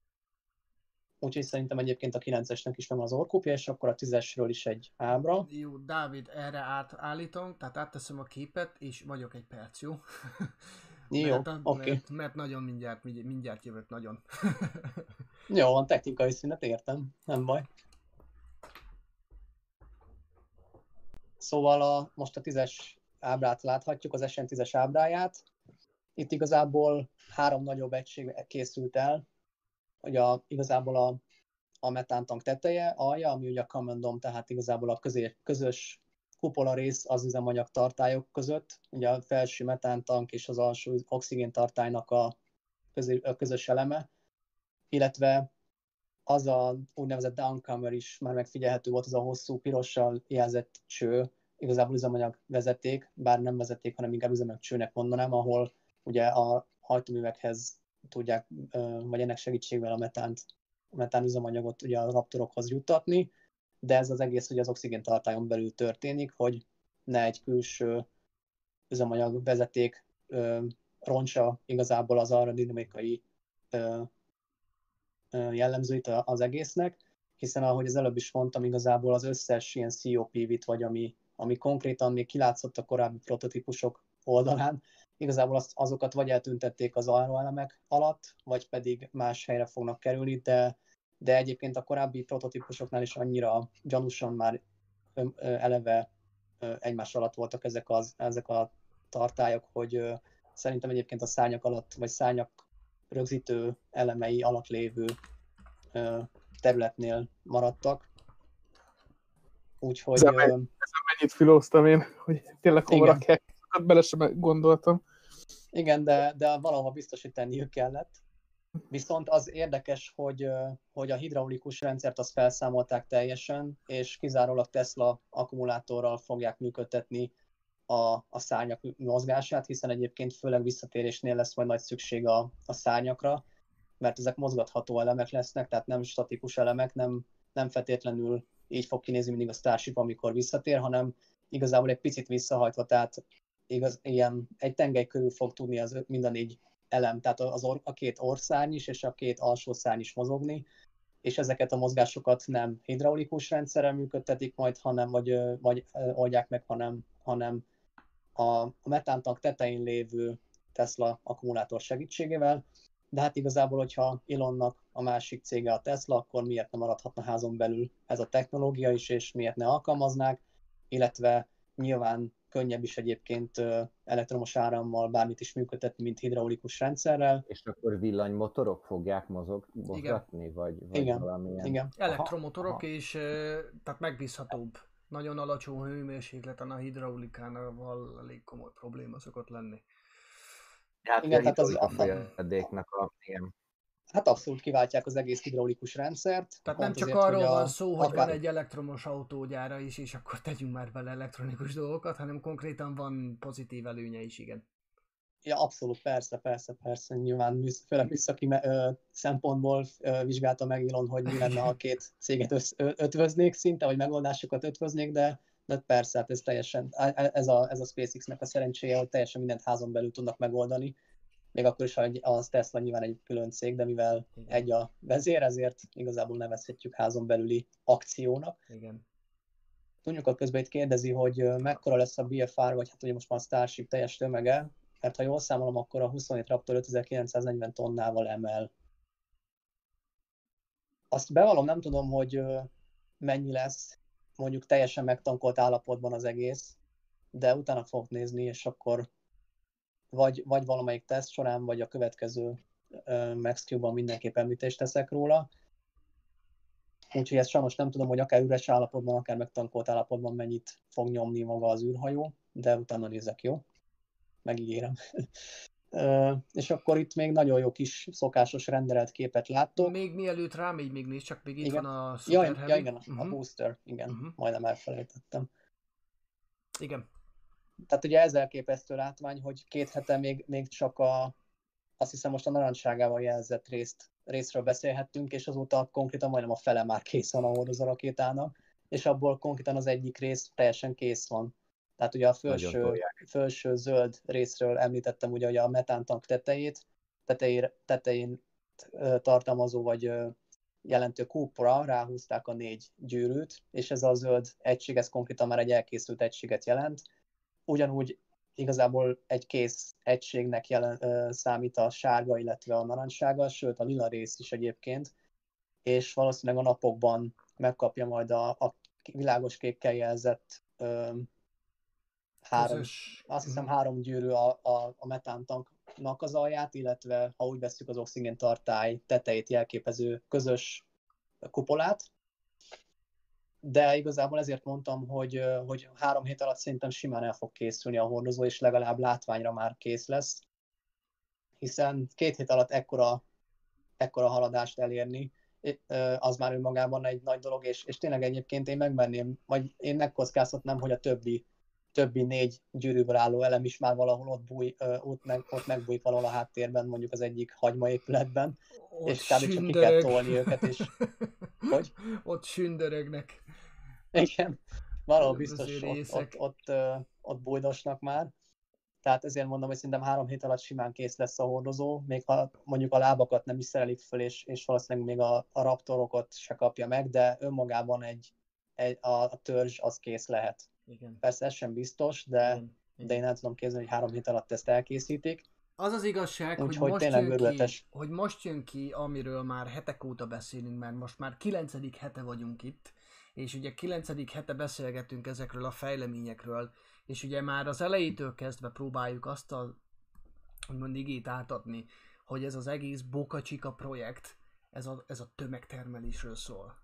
Úgyhogy szerintem egyébként a 9-esnek is megvan az orkupja, és akkor a 10-esről is egy ábra. Jó, Dávid, erre átállítom, tehát átteszem a képet, és vagyok egy perc, jó? Jó, mert, a- oké. mert, mert nagyon mindjárt, mindjárt jövök, nagyon. Jó, van technikai szünet, értem, nem baj. Szóval a, most a 10-es ábrát láthatjuk, az SN10-es ábráját. Itt igazából három nagyobb egység készült el. Ugye a, igazából a, a metántank teteje, alja, ami ugye a common tehát igazából a közé, közös kupola rész az üzemanyag tartályok között. Ugye a felső metántank és az alsó oxigén tartálynak a, közé, a közös eleme illetve az a úgynevezett downcomer is már megfigyelhető volt, az a hosszú pirossal jelzett cső, igazából üzemanyag vezeték, bár nem vezeték, hanem inkább üzemanyag csőnek mondanám, ahol ugye a hajtóművekhez tudják, vagy ennek segítségével a metánt, a metán üzemanyagot ugye a raptorokhoz juttatni, de ez az egész ugye az oxigén tartályon belül történik, hogy ne egy külső üzemanyag vezeték roncsa igazából az aerodinamikai jellemzőit az egésznek, hiszen ahogy az előbb is mondtam, igazából az összes ilyen COPV-t, vagy ami, ami konkrétan még kilátszott a korábbi prototípusok oldalán, igazából azt, azokat vagy eltüntették az aeroelemek alatt, vagy pedig más helyre fognak kerülni, de, de egyébként a korábbi prototípusoknál is annyira gyanúsan már eleve egymás alatt voltak ezek, az, ezek a tartályok, hogy szerintem egyébként a szárnyak alatt, vagy szárnyak rögzítő elemei alatt lévő területnél maradtak. Úgyhogy Ez ö, Mennyit filóztam én, hogy tényleg hova. Hát bele sem gondoltam. igen, de, de valahol biztos, hogy tenniük kellett. Viszont az érdekes, hogy, hogy a hidraulikus rendszert azt felszámolták teljesen, és kizárólag Tesla akkumulátorral fogják működtetni a, a szárnyak mozgását, hiszen egyébként főleg visszatérésnél lesz majd nagy szükség a, a szárnyakra, mert ezek mozgatható elemek lesznek, tehát nem statikus elemek, nem, nem feltétlenül így fog kinézni mindig a Starship, amikor visszatér, hanem igazából egy picit visszahajtva, tehát igaz, ilyen egy tengely körül fog tudni az mind a négy elem, tehát az or, a két orszárny is és a két alsó szárny is mozogni, és ezeket a mozgásokat nem hidraulikus rendszerrel működtetik majd, hanem vagy, vagy oldják meg, hanem, hanem a, a metántank tetején lévő Tesla akkumulátor segítségével, de hát igazából, hogyha Elonnak a másik cége a Tesla, akkor miért nem maradhatna házon belül ez a technológia is, és miért ne alkalmaznák, illetve nyilván könnyebb is egyébként elektromos árammal bármit is működtetni, mint hidraulikus rendszerrel. És akkor villanymotorok fogják mozog, mozgatni, vagy, vagy Igen, valamilyen... Igen. Elektromotorok Aha. és tehát megbízhatóbb. Nagyon alacsony hőmérsékleten a hidraulikánál elég komoly probléma szokott lenni. Hát Igen, tehát az- a folyadéknak a... Igen. Hát abszolút kiváltják az egész hidraulikus rendszert. Tehát nem csak azért, arról van szó, hogy akár- van egy elektromos autógyára is, és akkor tegyünk már bele elektronikus dolgokat, hanem konkrétan van pozitív előnye is, igen. Ja, abszolút, persze, persze, persze. Nyilván főleg műszaki ö, szempontból ö, vizsgálta meg Elon, hogy mi lenne, ha a két céget össz, ö, ötvöznék szinte, vagy megoldásokat ötvöznék, de, de persze, hát ez teljesen, ez a, ez a SpaceX-nek a szerencséje, hogy teljesen mindent házon belül tudnak megoldani. Még akkor is, ha egy- a Tesla nyilván egy külön cég, de mivel Igen. egy a vezér, ezért igazából nevezhetjük házon belüli akciónak. Igen. Tudjuk, közben itt kérdezi, hogy mekkora lesz a BFR, vagy hát ugye most már a Starship teljes tömege, mert ha jól számolom, akkor a 27 Raptor 5940 tonnával emel. Azt bevallom, nem tudom, hogy mennyi lesz mondjuk teljesen megtankolt állapotban az egész, de utána fogok nézni, és akkor vagy, vagy valamelyik teszt során, vagy a következő Max Q-ban mindenképp említést teszek róla. Úgyhogy ezt sajnos nem tudom, hogy akár üres állapotban, akár megtankolt állapotban mennyit fog nyomni maga az űrhajó, de utána nézek, jó? Megígérem. Ö, és akkor itt még nagyon jó kis szokásos renderelt képet láttok. Még mielőtt rámegy, még nézd, csak még itt Igen. van a Ja, Super ja, Heavy. igen, a Mhm. booster, igen, Mhm. majdnem elfelejtettem. Igen. Tehát ugye ez elképesztő látvány, hogy két hete még, még csak a, azt hiszem most a narancságával jelzett részt, részről beszélhettünk, és azóta konkrétan majdnem a fele már kész van a hordozó rakétának, és abból konkrétan az egyik rész teljesen kész van. Tehát ugye a felső, felső zöld részről említettem ugye, ugye a metántank tetejét, tetején ö, tartalmazó vagy jelentő kúpra ráhúzták a négy gyűrűt, és ez a zöld egység, ez konkrétan már egy elkészült egységet jelent. Ugyanúgy igazából egy kész egységnek jelen, ö, számít a sárga, illetve a narancsága, sőt a lila rész is egyébként, és valószínűleg a napokban megkapja majd a, a világos kékkel jelzett ö, három, Közös. azt hiszem három gyűrű a, a, a metántanknak az alját, illetve ha úgy veszük az oxigén tartály tetejét jelképező közös kupolát. De igazából ezért mondtam, hogy, hogy három hét alatt szerintem simán el fog készülni a hordozó, és legalább látványra már kész lesz. Hiszen két hét alatt ekkora, ekkora haladást elérni, az már önmagában egy nagy dolog, és, és tényleg egyébként én megmerném, vagy én megkockáztatnám, hogy a többi többi négy gyűrűből álló elem is már valahol ott, búj, ott, meg, ott megbújik valahol a háttérben, mondjuk az egyik hagymaépületben, Ott és kb. csak ki kell tolni őket, és hogy? Ott sündörögnek. igen, valahol biztos ott, ott, ott, ott bújdosnak már. Tehát ezért mondom, hogy szerintem három hét alatt simán kész lesz a hordozó, még ha mondjuk a lábakat nem is szerelik föl, és, és valószínűleg még a, a raptorokat se kapja meg, de önmagában egy, egy a, a törzs az kész lehet. Igen. Persze ez sem biztos, de, Igen. de én el tudom képzelni, hogy három hét alatt ezt elkészítik. Az az igazság, hogy Úgyhogy most, jön ki, hogy most jön ki, amiről már hetek óta beszélünk, mert most már kilencedik hete vagyunk itt, és ugye kilencedik hete beszélgetünk ezekről a fejleményekről, és ugye már az elejétől kezdve próbáljuk azt a úgymond igét átadni, hogy ez az egész Boca Chica projekt, ez a, ez a tömegtermelésről szól.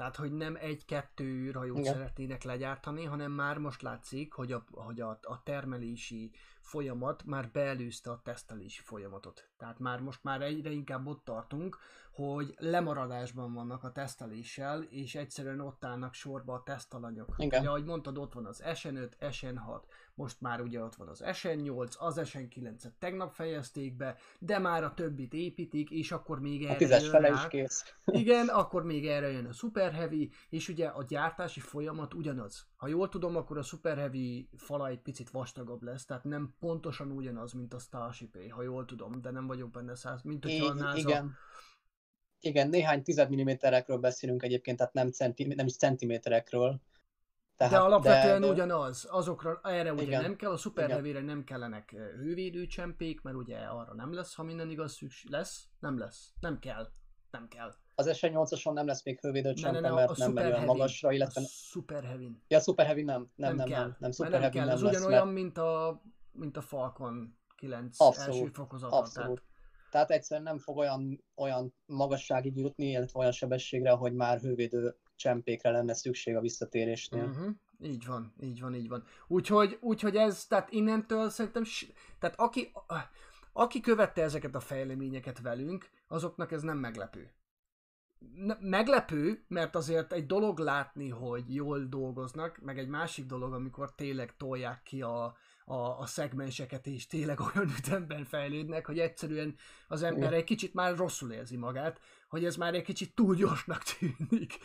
Tehát, hogy nem egy-kettő űrhajót Igen. szeretnének legyártani, hanem már most látszik, hogy a, hogy a, a termelési folyamat már beelőzte a tesztelési folyamatot. Tehát már most már egyre inkább ott tartunk, hogy lemaradásban vannak a teszteléssel, és egyszerűen ott állnak sorba a tesztalanyok. Igen. Ugye, ahogy mondtad, ott van az SN5, SN6, most már ugye ott van az SN8, az SN9-et tegnap fejezték be, de már a többit építik, és akkor még A erre tízes jön fele rá. is kész. Igen, akkor még erre jön a Super Heavy, és ugye a gyártási folyamat ugyanaz. Ha jól tudom, akkor a Super Heavy fala egy picit vastagabb lesz, tehát nem pontosan ugyanaz, mint a starship ha jól tudom, de nem vagyok benne száz, mint hogyha a NASA... igen. Igen, néhány tized milliméterekről beszélünk egyébként, tehát nem, centi, nem is centiméterekről. de alapvetően de- de- ugyanaz, azokra erre ugye Igen. nem kell, a. Heavy-re nem kellenek hővédőcsempék, mert ugye arra nem lesz, ha minden igaz szükség lesz, nem lesz, nem kell, nem kell. Az SN8-ason nem lesz még hővédő Ne, ne, ne, mert nem megy olyan magasra, illetve... a Super Heavy Ja, Super Heavy nem, nem, nem, kell, nem, nem, Super nem Heavy kell, nem az lesz, ugyanolyan, mert mint a, mint a Falcon 9 Abszolút, első fokozata. abszolút. Tehát egyszerűen nem fog olyan, olyan magasságig jutni, illetve olyan sebességre, hogy már hővédő csempékre lenne szükség a visszatérésnél. Tehát, uh-huh. Így van, így van, így van. Úgyhogy, úgyhogy ez, tehát innentől szerintem, tehát aki, aki követte ezeket a fejleményeket velünk, azoknak ez nem meglepő. Meglepő, mert azért egy dolog látni, hogy jól dolgoznak, meg egy másik dolog, amikor tényleg tolják ki a, a, a szegmenseket, és tényleg olyan ütemben fejlődnek, hogy egyszerűen az ember egy kicsit már rosszul érzi magát, hogy ez már egy kicsit túl gyorsnak tűnik.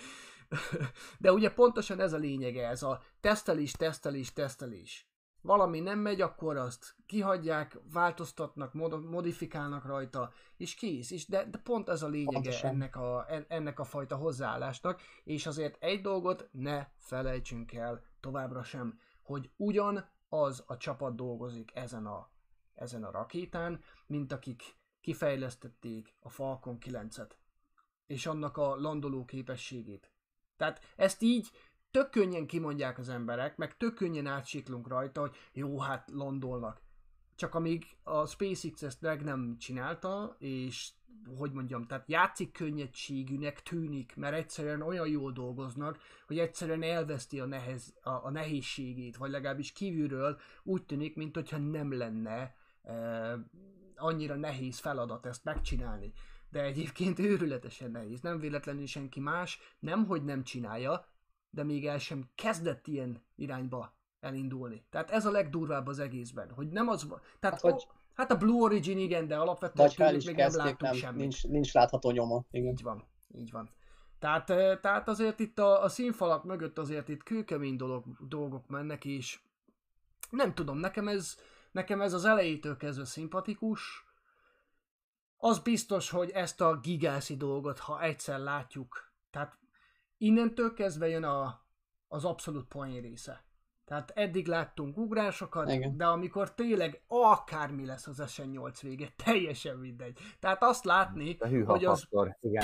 De ugye pontosan ez a lényege, ez a tesztelés, tesztelés, tesztelés. Valami nem megy, akkor azt kihagyják, változtatnak, mod- modifikálnak rajta, és kész. És de, de pont ez a lényege Pontosan. ennek a, en- ennek a fajta hozzáállásnak, és azért egy dolgot ne felejtsünk el továbbra sem, hogy ugyan az a csapat dolgozik ezen a, ezen a rakétán, mint akik kifejlesztették a Falcon 9-et, és annak a landoló képességét. Tehát ezt így tök könnyen kimondják az emberek, meg tök könnyen átsiklunk rajta, hogy jó, hát landolnak. Csak amíg a SpaceX ezt meg nem csinálta, és hogy mondjam, tehát játszik könnyedségűnek tűnik, mert egyszerűen olyan jól dolgoznak, hogy egyszerűen elveszti a, nehez, a, a nehézségét, vagy legalábbis kívülről úgy tűnik, mint nem lenne e, annyira nehéz feladat ezt megcsinálni. De egyébként őrületesen nehéz. Nem véletlenül senki más, nem hogy nem csinálja, de még el sem kezdett ilyen irányba elindulni. Tehát ez a legdurvább az egészben, hogy nem az van. Tehát Hát, vagy- hát a Blue Origin igen, de alapvetően Vagy tőlük még nem kezdték, láttunk nem, semmit. nincs, nincs látható nyoma. Igen. Így van, így van. Tehát, eh, tehát azért itt a, a színfalak mögött azért itt kőkemény dolog, dolgok mennek, és nem tudom, nekem ez, nekem ez az elejétől kezdve szimpatikus. Az biztos, hogy ezt a gigászi dolgot, ha egyszer látjuk, tehát innentől kezdve jön a, az abszolút poén része. Tehát eddig láttunk ugrásokat, Igen. de amikor tényleg akármi lesz az SN8 vége, teljesen mindegy. Tehát azt látni, hogy az faktor, igen.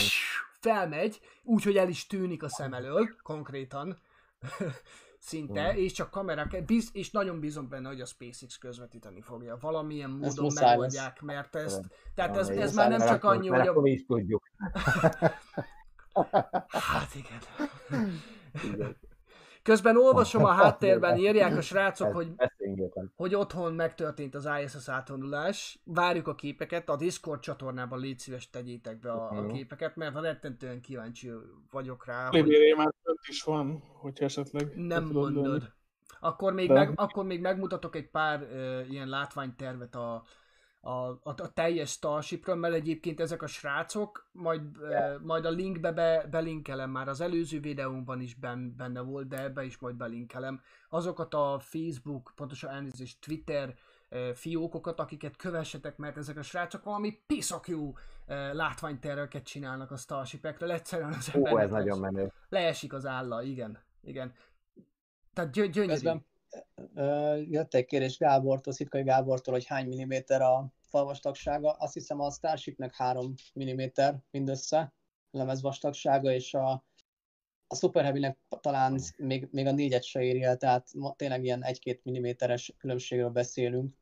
felmegy, úgyhogy el is tűnik a szem elől, konkrétan, szinte, Mm. és csak kamerák, biz, és nagyon bízom benne, hogy a SpaceX közvetíteni fogja. Valamilyen módon megoldják, mert ezt, Igen. tehát ez, ez már nem csak annyi, hogy a... is tudjuk. Hát igen. Igen. Közben olvasom a háttérben, írják a srácok, hogy hogy otthon megtörtént az ISS átvonulás. Várjuk a képeket, a Discord csatornában légy szíves tegyétek be a, a Mhm. képeket, mert rettentően kíváncsi vagyok rá, hogy Libéré már több is van, hogyha esetleg nem mondod. Akkor még, meg, akkor még megmutatok egy pár uh, ilyen látványtervet a, a, a, a teljes Starshipről, mert egyébként ezek a srácok, majd, uh, majd a linkbe be, belinkelem, már az előző videómban is ben, benne volt, de ebbe is majd belinkelem, azokat a Facebook, pontosan elnézést, Twitter uh, fiókokat, akiket kövessetek, mert ezek a srácok valami piszak jó uh, látványterveket csinálnak a Starshipekről, egyszerűen az Ó, ez nagyon leesik- menő. leesik az álla, igen, igen. Tehát gyö- gyönyörű. Közben jött egy kérés Gábortól, Szitkai Gábortól, hogy hány milliméter a falvastagsága. Azt hiszem a Starshipnek 3 mm mindössze lemezvastagsága, és a, a Super Heavy-nek talán még, még a négyet se éri tehát tényleg ilyen 1-2 milliméteres különbségről beszélünk.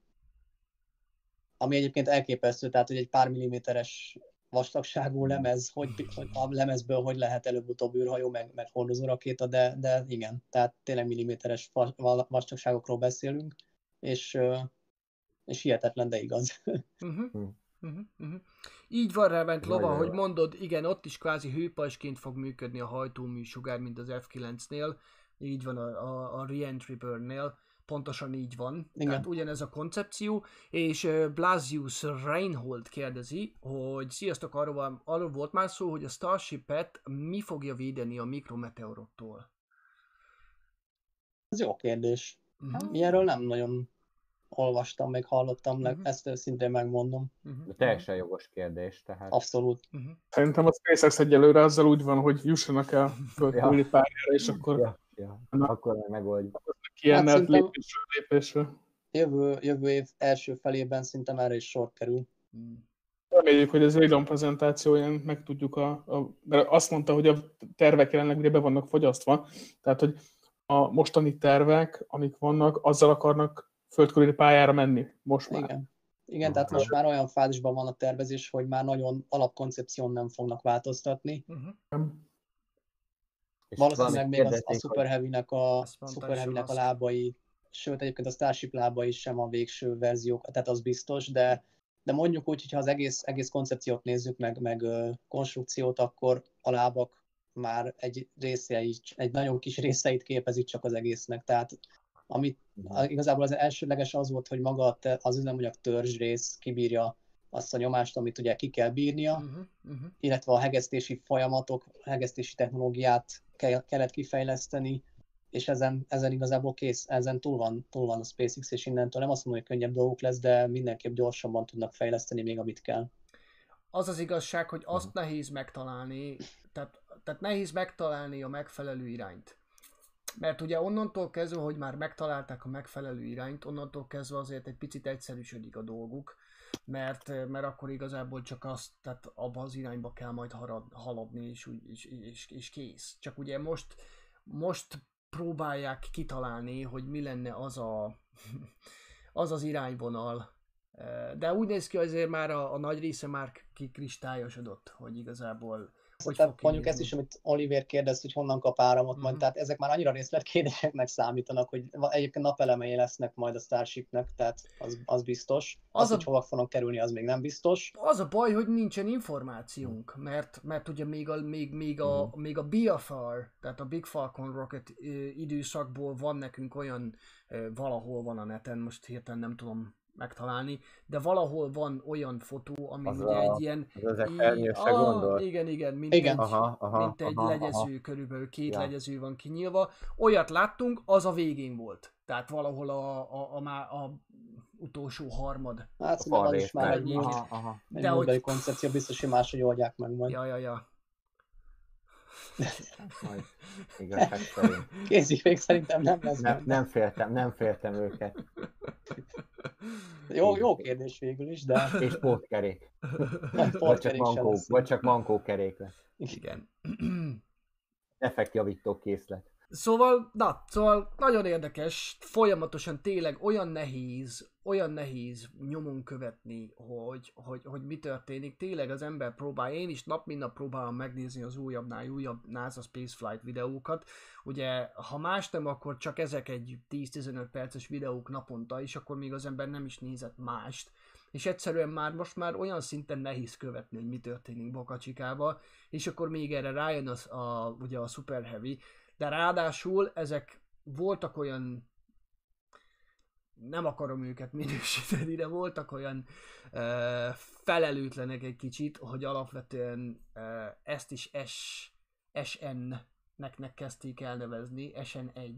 Ami egyébként elképesztő, tehát hogy egy pár milliméteres vastagságú lemez, hogy, hogy a lemezből hogy lehet előbb-utóbb űrhajó, meg, meg hordozó rakéta, de, de igen, tehát tényleg milliméteres va- va- vastagságokról beszélünk, és, és hihetetlen, de igaz. Uh-huh. Uh-huh. Uh-huh. Így van rá bent lova, hogy mondod, igen, ott is kvázi hőpajsként fog működni a hajtóműsugár, mint az F9-nél, így van a, a, a Reentry Burn-nél, pontosan így van. Igen. Tehát ugyanez a koncepció, és Blasius Reinhold kérdezi, hogy sziasztok, arról, arról volt már szó, hogy a Starship-et mi fogja védeni a mikrometeorottól. Ez jó kérdés. Uh-huh. Ilyenről nem nagyon olvastam, meg hallottam, meg Mhm. ezt őszintén megmondom. Uh-huh. De teljesen jogos kérdés, tehát Abszolút. Uh-huh. Szerintem a SpaceX egyelőre azzal úgy van, hogy jussanak el földküli pályára, és akkor Ja, Ja, Na. akkor meg megoldjuk. Kiemelt szerintem- lépésről lépésről. Jövő, jövő év első felében szerintem erre is sor kerül. Reméljük, hogy az Raidon prezentációján meg tudjuk a, a, mert azt mondta, hogy a tervek jelenleg ugye be vannak fogyasztva, tehát hogy a mostani tervek, amik vannak, azzal akarnak földkörüli pályára menni most már. Igen. Igen, tehát most már olyan fázisban van a tervezés, hogy már nagyon alapkoncepción nem fognak változtatni. Uh-huh. És Valószínűleg még az, a Super Heavy-nek a, Super Heavy-nek a lábai, sőt egyébként a Starship lábai sem a végső verziók, tehát az biztos, de, de mondjuk úgy, hogyha az egész, egész koncepciót nézzük meg, meg ö, konstrukciót, akkor a lábak már egy részeit, egy nagyon kis részeit képezik csak az egésznek, tehát amit a- igazából az elsődleges az volt, hogy maga az üzemanyag törzs rész kibírja azt a nyomást, amit ugye ki kell bírnia, Uh-huh. Uh-huh. illetve a hegesztési folyamatok, hegesztési technológiát kell, kellett kifejleszteni, és ezen, ezen igazából kész, ezen túl van, túl van a SpaceX, és innentől nem azt mondom, hogy könnyebb dolguk lesz, de mindenképp gyorsabban tudnak fejleszteni még, amit kell. Az az igazság, hogy azt nehéz megtalálni, tehát, tehát nehéz megtalálni a megfelelő irányt. Mert ugye onnantól kezdve, hogy már megtalálták a megfelelő irányt, onnantól kezdve azért egy picit egyszerűsödik a dolguk, mert, mert akkor igazából csak azt, tehát abba az irányba kell majd harad, haladni, és, úgy, és, és, és kész. Csak ugye most, most próbálják kitalálni, hogy mi lenne az a, az, az irányvonal, de úgy néz ki, azért már a, a nagy része már kikristályosodott, hogy igazából fog mondjuk ezt is, amit Oliver kérdez, hogy honnan kap áramot, majd, Mhm. tehát ezek már annyira részletkérdéseknek számítanak, hogy egyébként napelemei lesznek majd a Starshipnek, tehát az, az biztos. Az, Az a- hogy hova fognak kerülni, az még nem biztos. Az a baj, hogy nincsen információnk, mert, mert ugye még a, még, még a, még a BFR, tehát a Big Falcon Rocket időszakból van nekünk olyan, valahol van a neten, most hirtelen nem tudom megtalálni, de valahol van olyan fotó, ami Az ugye a- egy ilyen... Az í- Ah, gondol? Igen, igen, mint Igen. egy, Aha, aha, mint egy aha, legyező, körülbelül két Ja. legyező van kinyílva. Olyat láttunk, az a végén volt. Tehát valahol a, a, a, a, a utolsó harmad. Hát szerintem az is már egy, Aha, aha. De hogy- koncepció, biztos, hogy máshogy oldják meg majd. Ja, ja, ja. Majd igazság szerint. Készifék szerintem nem lesz Nem, benne. nem féltem, nem féltem őket. Jó, jó kérdés végül is, de És pótkerék. nagy Vagy csak, mankó, lesz. vagy csak mankó kerék lesz. Igen. Effektjavító készlet. Szóval, na, szóval nagyon érdekes, folyamatosan tényleg olyan nehéz, olyan nehéz nyomon követni, hogy, hogy, hogy mi történik. Tényleg az ember próbál, én is nap mint nap próbálom megnézni az újabbnál újabb NASA Spaceflight videókat. Ugye, ha más nem, akkor csak ezek egy 10-15 perces videók naponta, és akkor még az ember nem is nézett mást. És egyszerűen már most már olyan szinten nehéz követni, hogy mi történik Bokacsikába, és akkor még erre rájön az, a, ugye a Super Heavy, de ráadásul ezek voltak olyan nem akarom őket minősíteni, de voltak olyan ö, felelőtlenek egy kicsit, hogy alapvetően ö, ezt is S, SN-nek kezdték elnevezni, SN1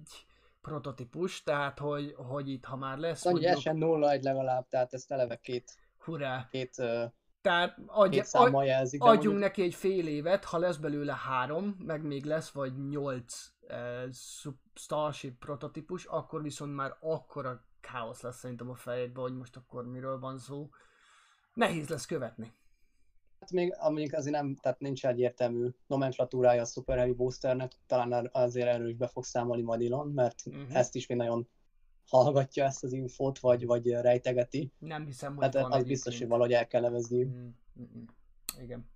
prototípus, tehát hogy, hogy itt ha már lesz Annyi mondjuk, esen 0 egy legalább, tehát ezt eleve két, hurrá, két, ö, tehát adj, jelzik. de adjunk mondjuk- neki egy fél évet, ha lesz belőle három, meg még lesz vagy nyolc uh, Starship prototípus, akkor viszont már akkora káosz lesz szerintem a fejedben, hogy most akkor miről van szó. Nehéz lesz követni. Hát még amíg azért nem, tehát nincs egyértelmű nomenklatúrája a Super Heavy Boosternek, talán azért erről is be fog számolni majd Elon, mert Mhm. ezt is még nagyon hallgatja ezt az infót, vagy, vagy rejtegeti. Nem hiszem, hogy Hát van az biztos, hogy valahogy el kell nevezni. Mm, mm, mm. Igen.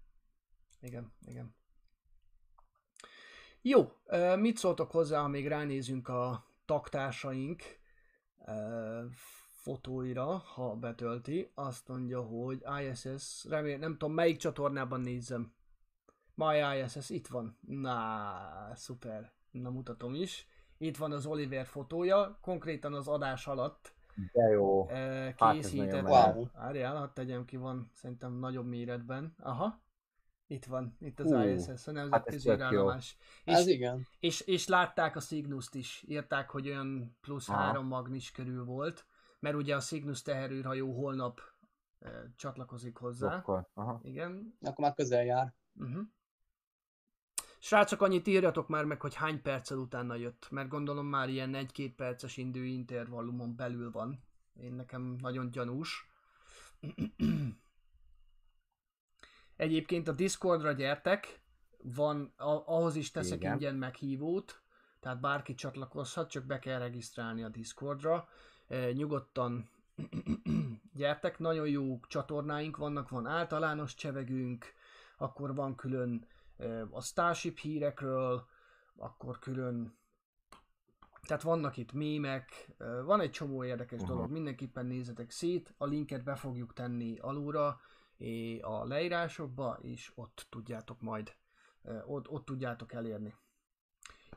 Igen, igen. Jó, mit szóltok hozzá, ha még ránézünk a taktársaink fotóira, ha betölti. Azt mondja, hogy ISS, remélem, nem tudom melyik csatornában nézzem. My ISS, itt van. Na, szuper. Na, mutatom is. Itt van az Oliver fotója, konkrétan az adás alatt De jó. Hát ez készített. menő. Wow. Várjál, hadd tegyem ki, van szerintem nagyobb méretben. Aha. Itt van, itt az Hú, ISS, a nemzetközi jó. űrállomás. Ez És, igen. és, és látták a Cygnus-t is, írták, hogy olyan plusz Aha. három magnis körül volt, mert ugye a Cygnus teherűrhajó holnap eh, csatlakozik hozzá. Akkor, aha. Igen. Akkor már közel jár. Uh-huh. Srácok, annyit írjatok már meg, hogy hány perccel utána jött, mert gondolom már ilyen 1-2 perces indő intervallumon belül van. Én nekem nagyon gyanús. Egyébként a Discordra gyertek, van, a- ahhoz is teszek Igen. ingyen meghívót, tehát bárki csatlakozhat, csak be kell regisztrálni a Discordra. E, nyugodtan gyertek, nagyon jó csatornáink vannak, van általános csevegünk, akkor van külön e, a Starship hírekről, akkor külön tehát vannak itt mémek, e, van egy csomó érdekes Aha. dolog, mindenképpen nézzetek szét, a linket be fogjuk tenni alulra, a leírásokba, és ott tudjátok majd, ott, ott tudjátok elérni.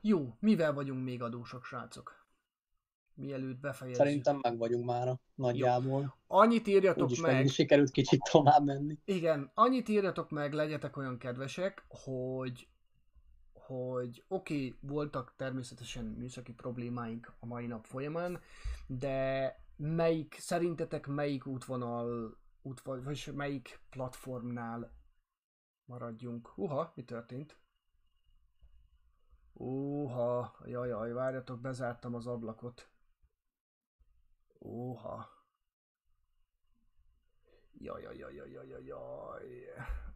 Jó, mivel vagyunk még adósok, srácok? Mielőtt befejezzük. Szerintem meg vagyunk már nagyjából. Annyit írjatok Úgyis meg... sikerült kicsit tovább menni. igen, annyit írjatok meg, legyetek olyan kedvesek, hogy hogy oké, okay, voltak természetesen műszaki problémáink a mai nap folyamán, de melyik, szerintetek melyik útvonal, útvonal vagy melyik platformnál maradjunk? Uha, mi történt? Uha, jaj, jaj, várjatok, bezártam az ablakot. Uha. Jaj, jaj, jaj, jaj, jaj.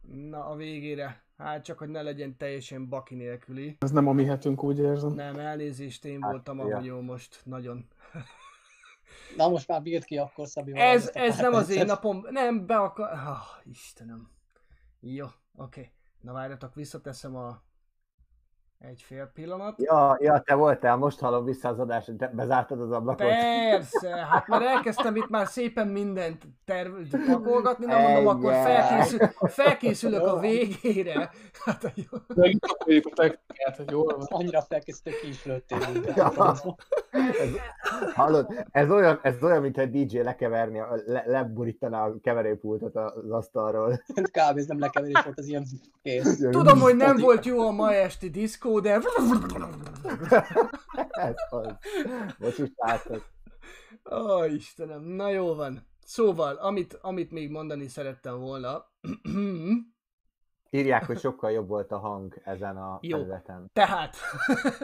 Na, a végére. Hát csak, hogy ne legyen teljesen baki nélküli. Ez nem a mi hetünk, úgy érzem. Nem, elnézést, én Hát, voltam ja. hagyó most. Nagyon. Na most már bírt ki akkor Szabi Ez, ez nem az én napom. Nem, be akar... Oh, Istenem. Jó, oké. Okay. Na várjatok, visszateszem a... Egy fél pillanat. Ja, ja, te voltál, most hallom vissza az adást, te bezártad az ablakot. Persze, hát már elkezdtem itt már szépen mindent terv, pakolgatni, na mondom, akkor felkészül, felkészülök a végére. Hát jó. Megkapjuk a technikát, hogy jól van. Annyira felkészítő ki is lőttél minket. Ja. Ez, hallod, ez olyan, ez olyan, mintha egy DJ lekeverni, a- le, leburítaná a keverőpultot az asztalról. Kb. ez nem lekeverés volt, ez ilyen kész. Tudom, hogy nem volt jó a ma esti diszkó, de... Ez az. Most is látod. Ó, Istenem, na jó van. Szóval, amit, amit még mondani szerettem volna, Írják, hogy sokkal jobb volt a hang ezen a Jó. felületen. Tehát,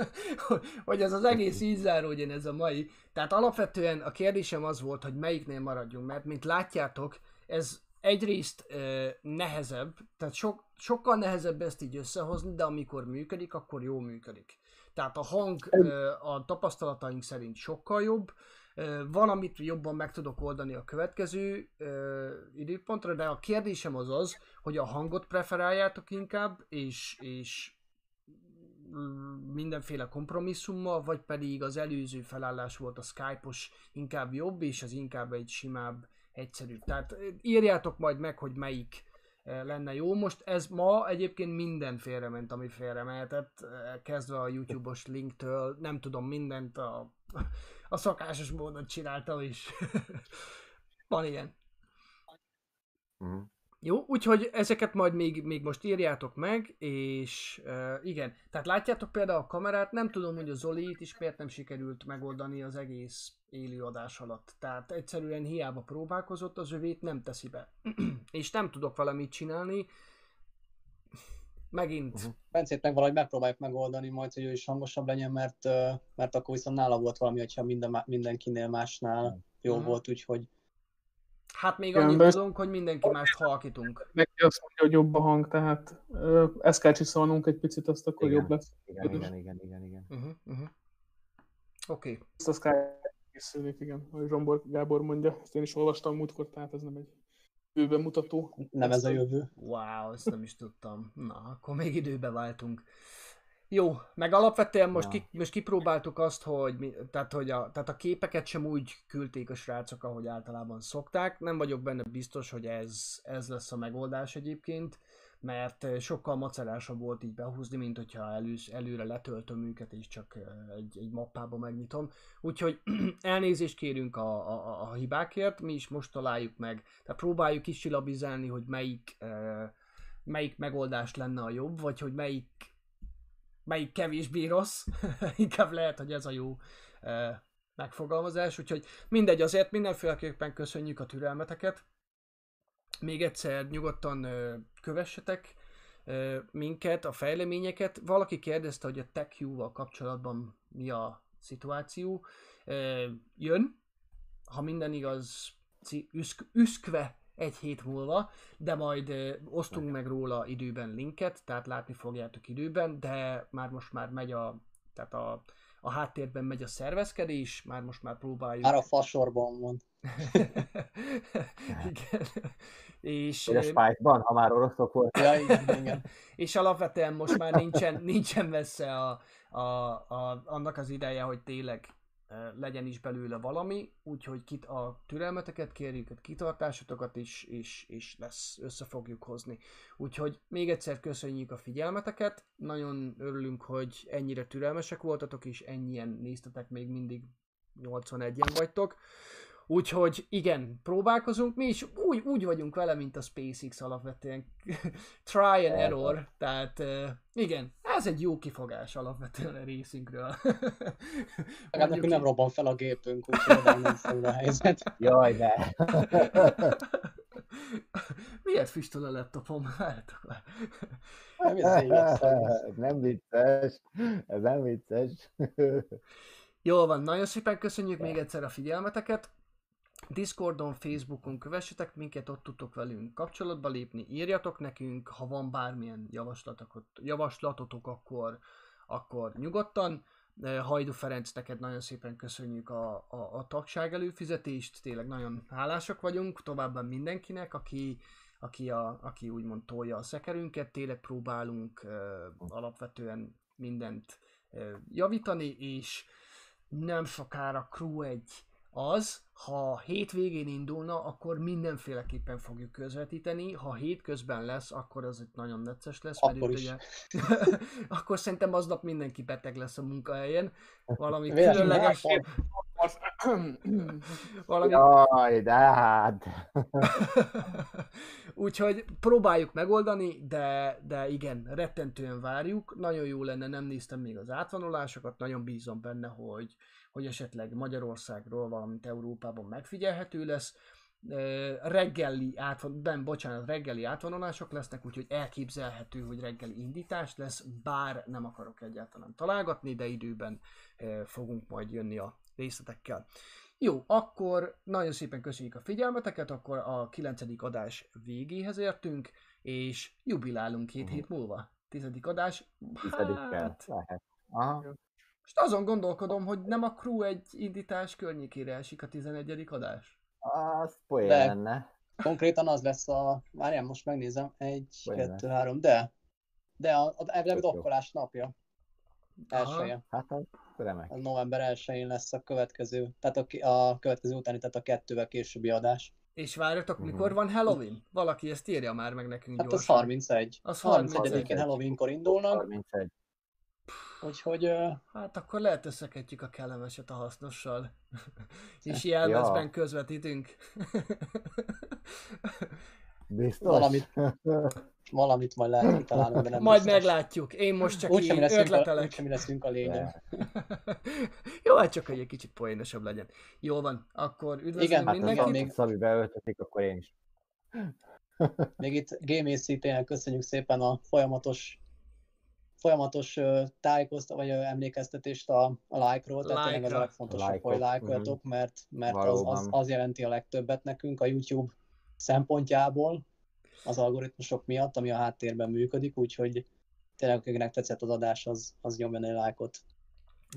hogy ez az egész így záródjon ez a mai. Tehát alapvetően a kérdésem az volt, hogy melyiknél maradjunk, mert mint látjátok, ez egyrészt ö, nehezebb, tehát sok, sokkal nehezebb ezt így összehozni, de amikor működik, akkor jó működik. Tehát a hang a tapasztalataink szerint sokkal jobb, van, amit jobban meg tudok oldani a következő ö, időpontra, de a kérdésem az az, hogy a hangot preferáljátok inkább, és, és mm, mindenféle kompromisszummal, vagy pedig az előző felállás volt a Skype-os inkább jobb, és az inkább egy simább, egyszerűbb. Tehát írjátok majd meg, hogy melyik lenne jó. Most ez ma egyébként minden félrement, ami félremehetett, kezdve a YouTube-os linktől, nem tudom, mindent a, a szokásos módon csináltam is. Van ilyen. Mhm. Jó, úgyhogy ezeket majd még, még most írjátok meg, és uh, igen, tehát látjátok például a kamerát, nem tudom, hogy a Zolit is miért nem sikerült megoldani az egész élőadás alatt. Tehát egyszerűen hiába próbálkozott, az övét nem teszi be. és nem tudok valamit csinálni. Megint. Mhm. Bencét meg valahogy megpróbáljuk megoldani majd, hogy ő is hangosabb legyen, mert, mert akkor viszont nála volt valami, hogyha minden, mindenkinél másnál jó Mhm. volt, úgyhogy Hát még Igen, annyit de- tudunk, hogy mindenki mást halkítunk. Neki azt mondja, hogy jobb a hang, tehát ö, ezt kell csiszolnunk egy picit, azt akkor Igen. jobb lesz. Igen, igen, igen, igen, igen. Uh-huh, uh-huh. Oké. Okay. Ezt a Skype készülék, igen, ahogy Zsombor Gábor mondja, ezt én is olvastam múltkor, tehát ez nem egy jövőben mutató. nem ez a jövő. Wow, ezt nem is tudtam. Na, akkor még időbe váltunk. Jó, meg alapvetően most, Ja. ki, most kipróbáltuk azt, hogy, mi, tehát, hogy a, tehát a képeket sem úgy küldték a srácok, ahogy általában szokták. Nem vagyok benne biztos, hogy ez, ez lesz a megoldás egyébként, mert eh, sokkal macerásabb volt így behúzni, mint hogyha elős, előre letöltöm őket, és csak eh, egy, egy mappába megnyitom. Úgyhogy elnézést kérünk a, a, a hibákért, mi is most találjuk meg. Tehát próbáljuk is silabizálni, hogy melyik, eh, melyik megoldás lenne a jobb, vagy hogy melyik melyik kevésbé rossz, inkább lehet, hogy ez a jó uh, megfogalmazás, úgyhogy mindegy, azért mindenféleképpen köszönjük a türelmeteket. Még egyszer nyugodtan uh, kövessetek ö, minket, a fejleményeket. Valaki kérdezte, hogy a TechU-val kapcsolatban mi a szituáció. Jön, ha minden igaz, üszk, üszkve egy hét múlva, de majd osztunk meg róla időben linket, tehát látni fogjátok időben, de már most már megy a, tehát a, a háttérben megy a szervezkedés, már most már próbáljuk. Már a fasorban van. Igen. És, Vagy a Spike-ban, ha már oroszok volt. Ja, igen, igen. és alapvetően most már nincsen, nincsen messze a, a, a, annak az ideje, hogy tényleg legyen is belőle valami, úgyhogy kit, a türelmeteket kérjük, a kitartásotokat is, és, és lesz, össze fogjuk hozni. Úgyhogy még egyszer köszönjük a figyelmeteket, nagyon örülünk, hogy ennyire türelmesek voltatok, és ennyien néztetek még mindig 81-en vagytok. Úgyhogy igen, próbálkozunk, mi is úgy, úgy vagyunk vele, mint a SpaceX alapvetően. Try and error, tehát igen, ez egy jó kifogás alapvetően a részünkről. Nekünk nem robban fel a gépünk, úgyhogy nem szól a helyzet. Jaj, de. Miért füstöl a laptopom? Nem Ez nem vicces. Ez nem vicces. Jól van, nagyon szépen köszönjük még egyszer a figyelmeteket. Discordon, Facebookon kövessetek minket, ott tudtok velünk kapcsolatba lépni, írjatok nekünk, ha van bármilyen javaslatotok, akkor, akkor nyugodtan. Eh, Hajdu Ferenc, neked nagyon szépen köszönjük a, a, a tagság előfizetést, tényleg nagyon hálásak vagyunk, továbbá mindenkinek, aki, aki, a, aki úgymond tolja a szekerünket, tényleg próbálunk uh, alapvetően mindent uh, javítani, és nem sokára Crew egy az, ha hétvégén indulna, akkor mindenféleképpen fogjuk közvetíteni, ha hétközben lesz, akkor az egy nagyon necces lesz, mert Akkor itt is. ugye, akkor szerintem aznap mindenki beteg lesz a munkahelyen, valami Véletlenül különleges, valami Jaj, de hát. Úgyhogy próbáljuk megoldani, de, de igen, rettentően várjuk. Nagyon jó lenne, nem néztem még az átvonulásokat, nagyon bízom benne, hogy, hogy esetleg Magyarországról, valamint Európában megfigyelhető lesz. Reggeli átvon, nem, bocsánat, reggeli átvonulások lesznek, úgyhogy elképzelhető, hogy reggeli indítás lesz, bár nem akarok egyáltalán találgatni, de időben fogunk majd jönni a részletekkel. Jó, akkor nagyon szépen köszönjük a figyelmeteket, akkor a 9. adás végéhez értünk, és jubilálunk két Mhm. hét múlva. Tizedik adás. Tizedikkel. Hát, Lehet. Aha. Most azon gondolkodom, hogy nem a crew egy indítás környékére esik a 11. adás. Az poén De- lenne. Konkrétan az lesz a... Várjál, most megnézem. Egy, Olyan kettő, három, de... De a, a, Tök jó. dokkolás napja. Elsője. Hát az remek. A november 1-én lesz a következő, tehát a, a következő utáni, tehát a kettővel későbbi adás. És várjatok, Mhm. mikor van Halloween? Valaki ezt írja már meg nekünk Hát az gyorsan. 31. Az 31-én 31. Halloweenkor indulnak, 31. úgyhogy Hát akkor lehet összekedjük a kellemeset a hasznossal. És Ja. jelmezben közvetítünk. Biztos? Valamit- valamit majd lehet kitalálni, de nem Majd biztos. meglátjuk. Én most csak mi így leszünk, a, ötletelek. úgyse mi leszünk a lényeg. Jó, hát csak hogy egy kicsit poénosabb legyen. Jó van, akkor üdvözlünk Igen, Hát az mindenkit. van, még- Szabi beöltözik, akkor én is. Még itt Game ACT-nek köszönjük szépen a folyamatos folyamatos tájékoztat, vagy emlékeztetést a, a like-ról, tehát tényleg az a legfontosabb, Like-ok, hogy lájkoljatok, mert, mert az, az, az jelenti a legtöbbet nekünk a YouTube szempontjából, az algoritmusok miatt, ami a háttérben működik, úgyhogy tényleg akinek tetszett az adás, az, az nyomjon egy lájkot.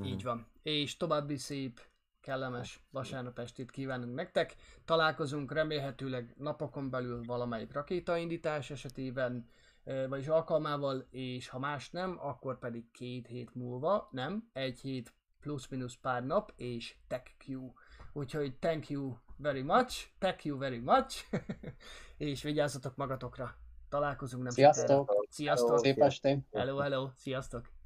Így van. És további szép, kellemes vasárnap estét kívánunk nektek. Találkozunk remélhetőleg napokon belül valamelyik rakétaindítás esetében, vagyis alkalmával, és ha más nem, akkor pedig két hét múlva, nem, egy hét plusz-minusz pár nap, és tech Q. Úgyhogy thank you very much, thank you very much, és vigyázzatok magatokra. Találkozunk nem sokára. Sziasztok! Sziasztok! Szép estét! Hello, hello, sziasztok!